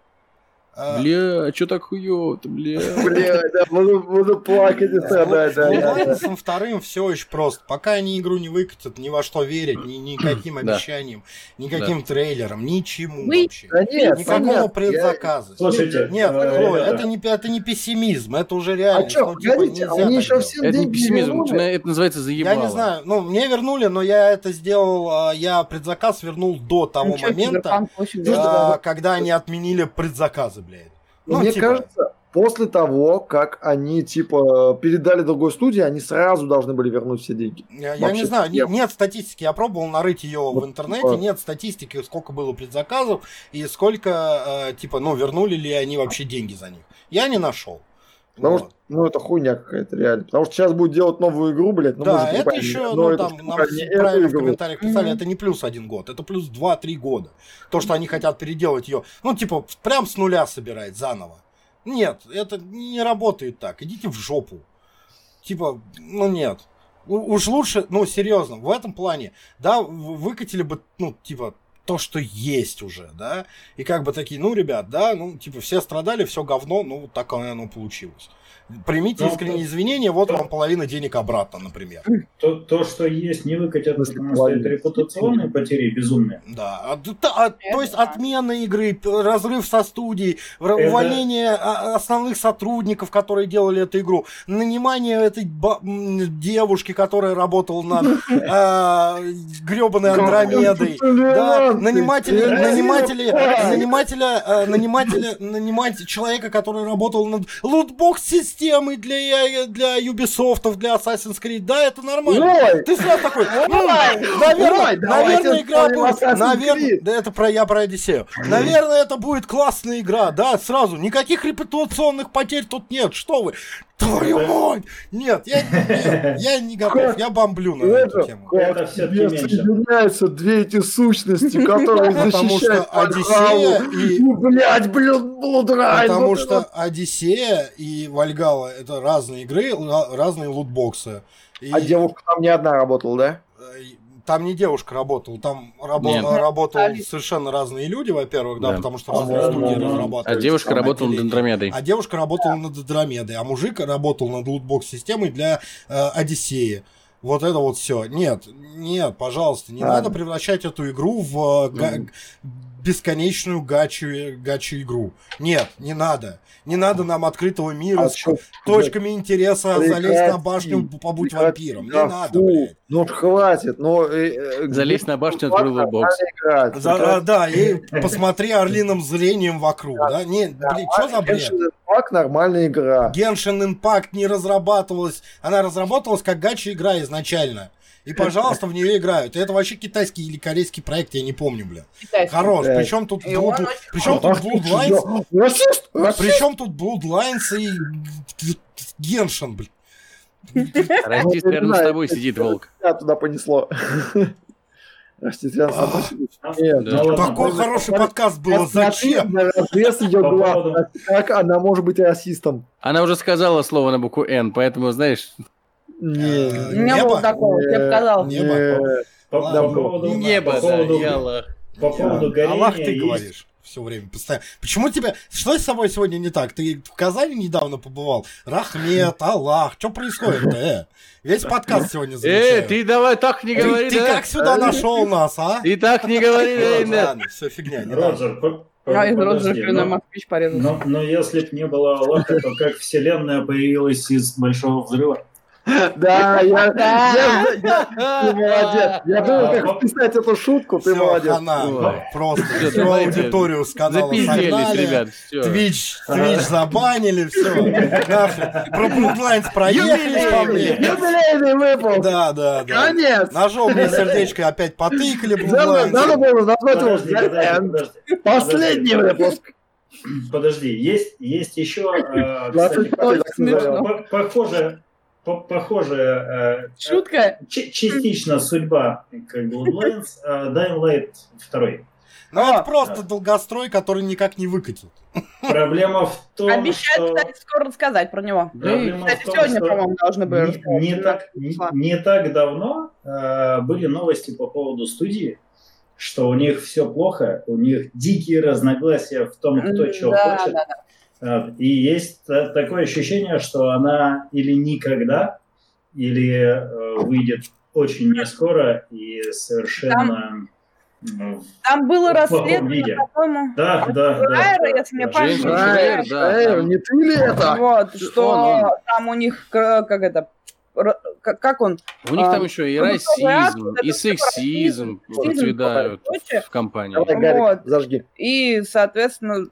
А, Бля, что так хуёво-то, бля? Бля, да, буду, буду плакать и страдать, да, Лу- да, да. Луганцем вторым все очень просто. Пока они игру не выкатят, ни во что верить, ни никаким Да. обещаниям, никаким трейлерам, ничему вообще. Да нет, Никакого нет, предзаказа. Слушайте, Нет, э, это не, это не пессимизм, это уже А реально. чё, ну, типа, погодите, они еще делать. все Это не пессимизм, вернули? это называется заебало. Я не знаю, ну, мне вернули, но я это сделал, а, я предзаказ вернул до того Ну момента, а, когда они отменили предзаказы, блядь. Но Ну, Мне типа- кажется, после того, как они, типа, передали другой студии, они сразу должны были вернуть все деньги. Я, я не знаю, не- нет. нет статистики. Я пробовал нарыть ее в Вот, интернете, типа- нет статистики, сколько было предзаказов и сколько, э, типа, ну, вернули ли они вообще деньги за них. Я не нашел. Потому Вот. что, ну, это хуйня какая-то реально. Потому что сейчас будут делать новую игру, блядь. Ну, да, это еще, но ну, это там, нам правильно в комментариях писали, это не плюс один год, это плюс 2-3 года. То, что они хотят переделать ее, ну, типа, прям с нуля собирать заново. Нет, это не работает так. Идите в жопу. Типа, ну нет. У- Уж лучше, ну, серьезно, в этом плане, да, выкатили бы, ну, типа, то, что есть уже, да, и как бы такие, ну, ребят, да, ну, типа, все страдали, все говно, ну, так оно получилось. Примите Ну, искренние извинения, вот вам половина денег обратно, например. то, то, что есть, не выкатят, потому что это репутационные потери безумные. Да, а, а, то есть отмена игры, разрыв со студией, Это- увольнение а, основных сотрудников, которые делали эту игру, нанимание этой ба- девушки, которая работала над гребаной Андромедой. Да, наниматели, наниматели, нанимателя, э, нанимателя, нанимать человека, который работал над лутбокс-системой для, для Ubisoft, для Assassin's Creed, да, это нормально. Ой, Ты сразу такой, «М, Ой, наверное, наверное, игра будет, наверное, да это про я про Одиссею. Наверное, это будет классная игра, да, сразу. Никаких репутационных потерь тут нет. Что вы? Твою мать! Нет, я, нет, я не готов, я бомблю на эту это, тему. Это меньше. соединяются две эти сущности, которые Потому что защищают Одиссея Вальгаллу. и... Ну, блядь, блин, Блудрайн. Потому что Одиссея и Вальгала это разные игры, разные лутбоксы. И, А девушка там не одна работала, да? э, Там не девушка работала, там рабо- Нет. работали Али. совершенно разные люди, во-первых, да, Да. потому что А, разные да, студии да, разрабатывали. А девушка работала над. Андромедой. А девушка работала над Андромедой, а мужик работал над лутбокс-системой для э, Одиссеи. Вот это вот все. Нет, нет, пожалуйста, не Ладно. надо превращать эту игру в э, га-. Бесконечную гачу, гачу игру. Нет, не надо. Не надо нам открытого мира А с точками интереса Прекрати, залезть на башню, побудь прекрати, вампиром. Не да, надо, фу. блядь. Ну, хватит, ну... э, э, Залезть на башню, открыл бокс. играть. За- а, да, и посмотри орлиным зрением вокруг, да? Не, блин, что за бред? Genshin Impact нормальная игра. Genshin Impact не разрабатывалась. Она разрабатывалась как гача игра изначально. И, пожалуйста, в нее играют. И это вообще китайский или корейский проект, я не помню, бля. Китайский. Хорош. Да. Причем тут, Blood- причем тут Bloodlines, Расист! расист! причем тут Bloodlines и блин. Расист Ну, рядом с тобой сидит волк. Меня туда понесло. Расист рядом Такой хороший подкаст был. Посмотри Зачем? разрез ее глаз. Как она может быть расистом? Она уже сказала слово на букву Н, поэтому, знаешь, Не. У меня Небо? было такого, я бы сказал. Небо. не. По, Ладно, по поводу, небо, по да, по поводу горения Аллах ты есть- говоришь все время, постоянно. Почему тебя... Что с тобой сегодня не так? Ты в Казани недавно побывал? Рахмет, Аллах, что происходит-то, э? Весь подкаст сегодня Э, замечаю. ты давай так не Ты- говори, ты да? как сюда нашел нас, а? Ты так не говори, да? Ладно, все фигня, не надо. Роджер, по- А, на но- москвич порезал. но, но если бы не было Аллаха, то как вселенная появилась из большого взрыва? Да, я, Да. я, я- ты молодец. Я думал, как вписать эту шутку, ты Всё, молодец. хана, просто Всё, всю аудиторию с канала Запизделись, согнали. ребят, все. Твич, Твич забанили, все. Про по мне. Юбилейный выпуск. Да, да, да. Конец. Ножом мне сердечко опять потыкали Надо, было назвать его. Последний выпуск. Подожди, есть, есть еще, э, кстати, 22 так Смешно. назовем. по- похоже, по- похожая э, Шутка. ч- частично судьба как бы Bloodlines, а Dying Light 2. Ну, А, это просто долгострой, который никак не выкатит. Проблема в том, Обещают, что... кстати, скоро рассказать про него. Проблема Кстати, в том, сегодня, что по-моему, должны были не, рассказать. не Да. так, не, не так давно э, были новости по поводу студии, что у них все плохо, у них дикие разногласия в том, кто чего Да, хочет. да, да. И есть та- такое ощущение, что она или никогда, или э, выйдет очень не скоро и совершенно... м, Там было расследование, по-моему, Да, да, да. Шрайера, да, если мне да. память Джеймс не Шрайер, изменяет. да, там- не ты ли это? Вот, что Он, он. там у них, к- как это, как он, У них А, там еще и расизм, и сексизм процветают в компании. Давай, Гарик, Вот. зажги. И, соответственно,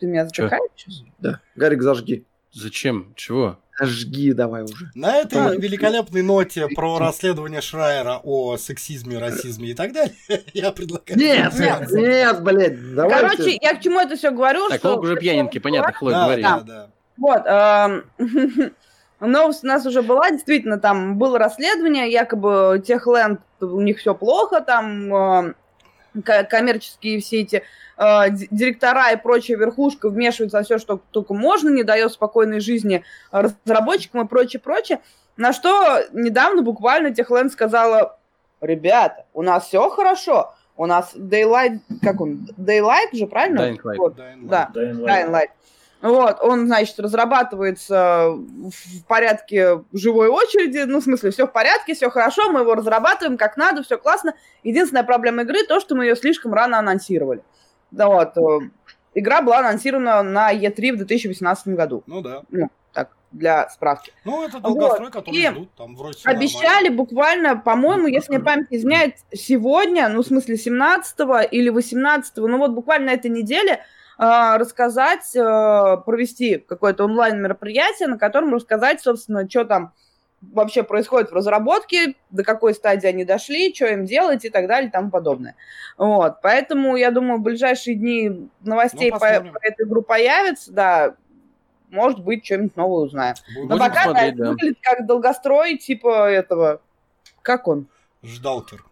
ты меня Чё? затыкаешь сейчас? Да, Гарик, зажги. Зачем? Чего? Зажги давай уже. На этой А. великолепной ноте про расследование Шрайера о сексизме, расизме и так далее, я предлагаю... Нет, нет, нет, блядь, давай. Короче, я к чему это все говорю, Так, что... ну уже пьяненький, понятно, Хлоя, Да, говори. да, да. Вот, эм, новость у нас уже была, действительно, там было расследование, якобы Техленд, у них все плохо, там эм, коммерческие все эти э, ди- директора и прочая верхушка вмешиваются во все, что только можно, не дает спокойной жизни разработчикам и прочее, прочее. На что недавно буквально Техленд сказала, ребята, у нас все хорошо, у нас Daylight, как он, Daylight же, правильно? Dying Light. Вот. Dying Light. Да. Dying Light. Dying Light. Вот, он, значит, разрабатывается в порядке живой очереди, ну, в смысле, все в порядке, все хорошо, мы его разрабатываем как надо, все классно. Единственная проблема игры то, что мы ее слишком рано анонсировали. Да вот, э, игра была анонсирована на E3 в 2018 году, Ну да. так, для справки. Ну, это долгострой, который И ждут, там вроде Обещали буквально, по-моему, если мне память не изменяет, сегодня, ну, в смысле, 17 или 18, ну, вот буквально на этой неделе рассказать, э, провести какое-то онлайн-мероприятие, на котором рассказать, собственно, что там вообще происходит в разработке, до какой стадии они дошли, что им делать и так далее и тому подобное. Вот, поэтому, я думаю, в ближайшие дни новостей Ну, по, посмотрим. по этой игру появится, да, может быть, что-нибудь новое узнаем. Будем Но пока, да, да. выглядит как долгострой, типа этого... Как он? Ждалкер.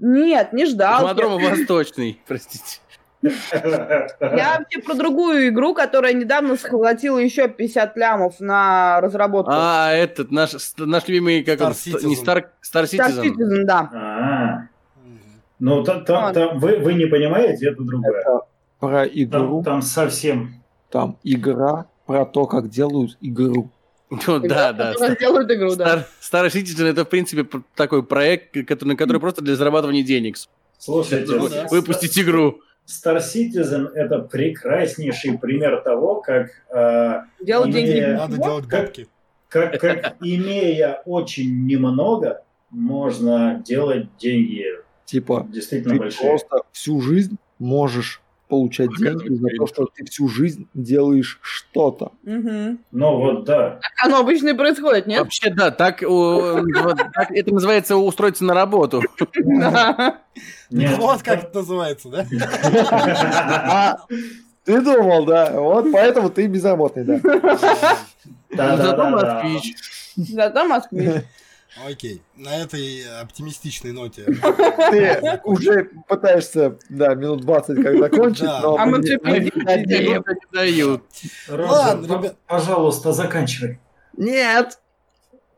Нет, не ждал. Космодром Восточный, простите. Я вообще про другую игру, которая недавно схватила еще 50 лямов на разработку. А, этот, наш, наш любимый, как Star он, ст- не Citizen. Star, Star Star Citizen. Citizen, да. А. Ну, та- там, Вот. там вы, вы не понимаете, это другое. Это про Там, игру, там совсем... там игра про то, как делают игру. Ну да, да. Делают игру, да. Star, Star Citizen это, в принципе, пр- такой проект, который, на который просто для зарабатывания денег. Слушайте. Выпустить игру. Star Citizen это прекраснейший пример того, как, э, Делают Не, деньги. Надо делать бабки. как, как имея очень немного, можно делать деньги Типа, действительно ты большие. просто всю жизнь можешь получать деньги за то, что ты всю жизнь делаешь что-то. Мгм. Ну вот да. Так оно обычно и происходит, нет? Вообще, да, так, это называется устроиться на работу. Вот как это называется, да? Ты думал, да? Вот поэтому ты безработный, да. Да, Зато москвич. Зато москвич. Окей. На этой оптимистичной ноте. Ты уже пытаешься, да, минут 20 как закончить, Да. но А мы мы все не- дают. Ладно, ребят. пожалуйста, заканчивай. Нет!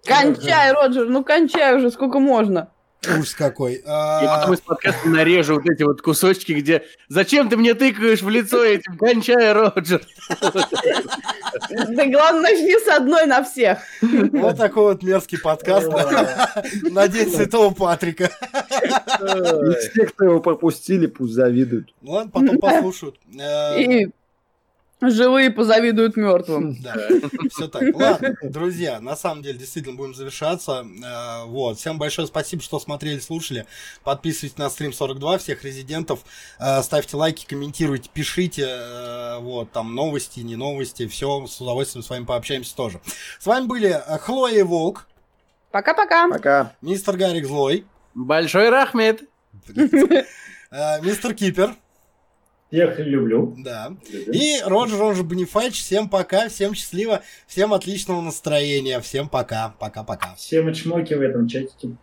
Кончай, Роджер, ну кончай уже, сколько можно. Ужас какой. И А, потом из подкаста нарежу вот эти вот кусочки, где «Зачем ты мне тыкаешь в лицо этим? Кончай, Роджер!» Да главное, начни с одной на всех. Вот такой вот мерзкий подкаст на День Святого Патрика. И все, кто его пропустили, пусть завидуют. Ну ладно, потом послушают. И живые позавидуют мертвым. Да, все так. Ладно, друзья, на самом деле действительно будем завершаться. Э, Вот, всем большое спасибо, что смотрели, слушали. Подписывайтесь на стрим 42 всех резидентов, Э, ставьте лайки, комментируйте, пишите, э, вот, там новости, не новости, все, с удовольствием с вами пообщаемся тоже. С вами были Хлоя и Волк, Пока-пока. Пока. мистер Гарик Злой, Большой рахмет. мистер Кипер, Я их люблю. Да. Люблю. И Роджер, он же Бонифач. Всем пока, всем счастливо, всем отличного настроения. Всем пока. Пока-пока. Все мочмоки в этом чатике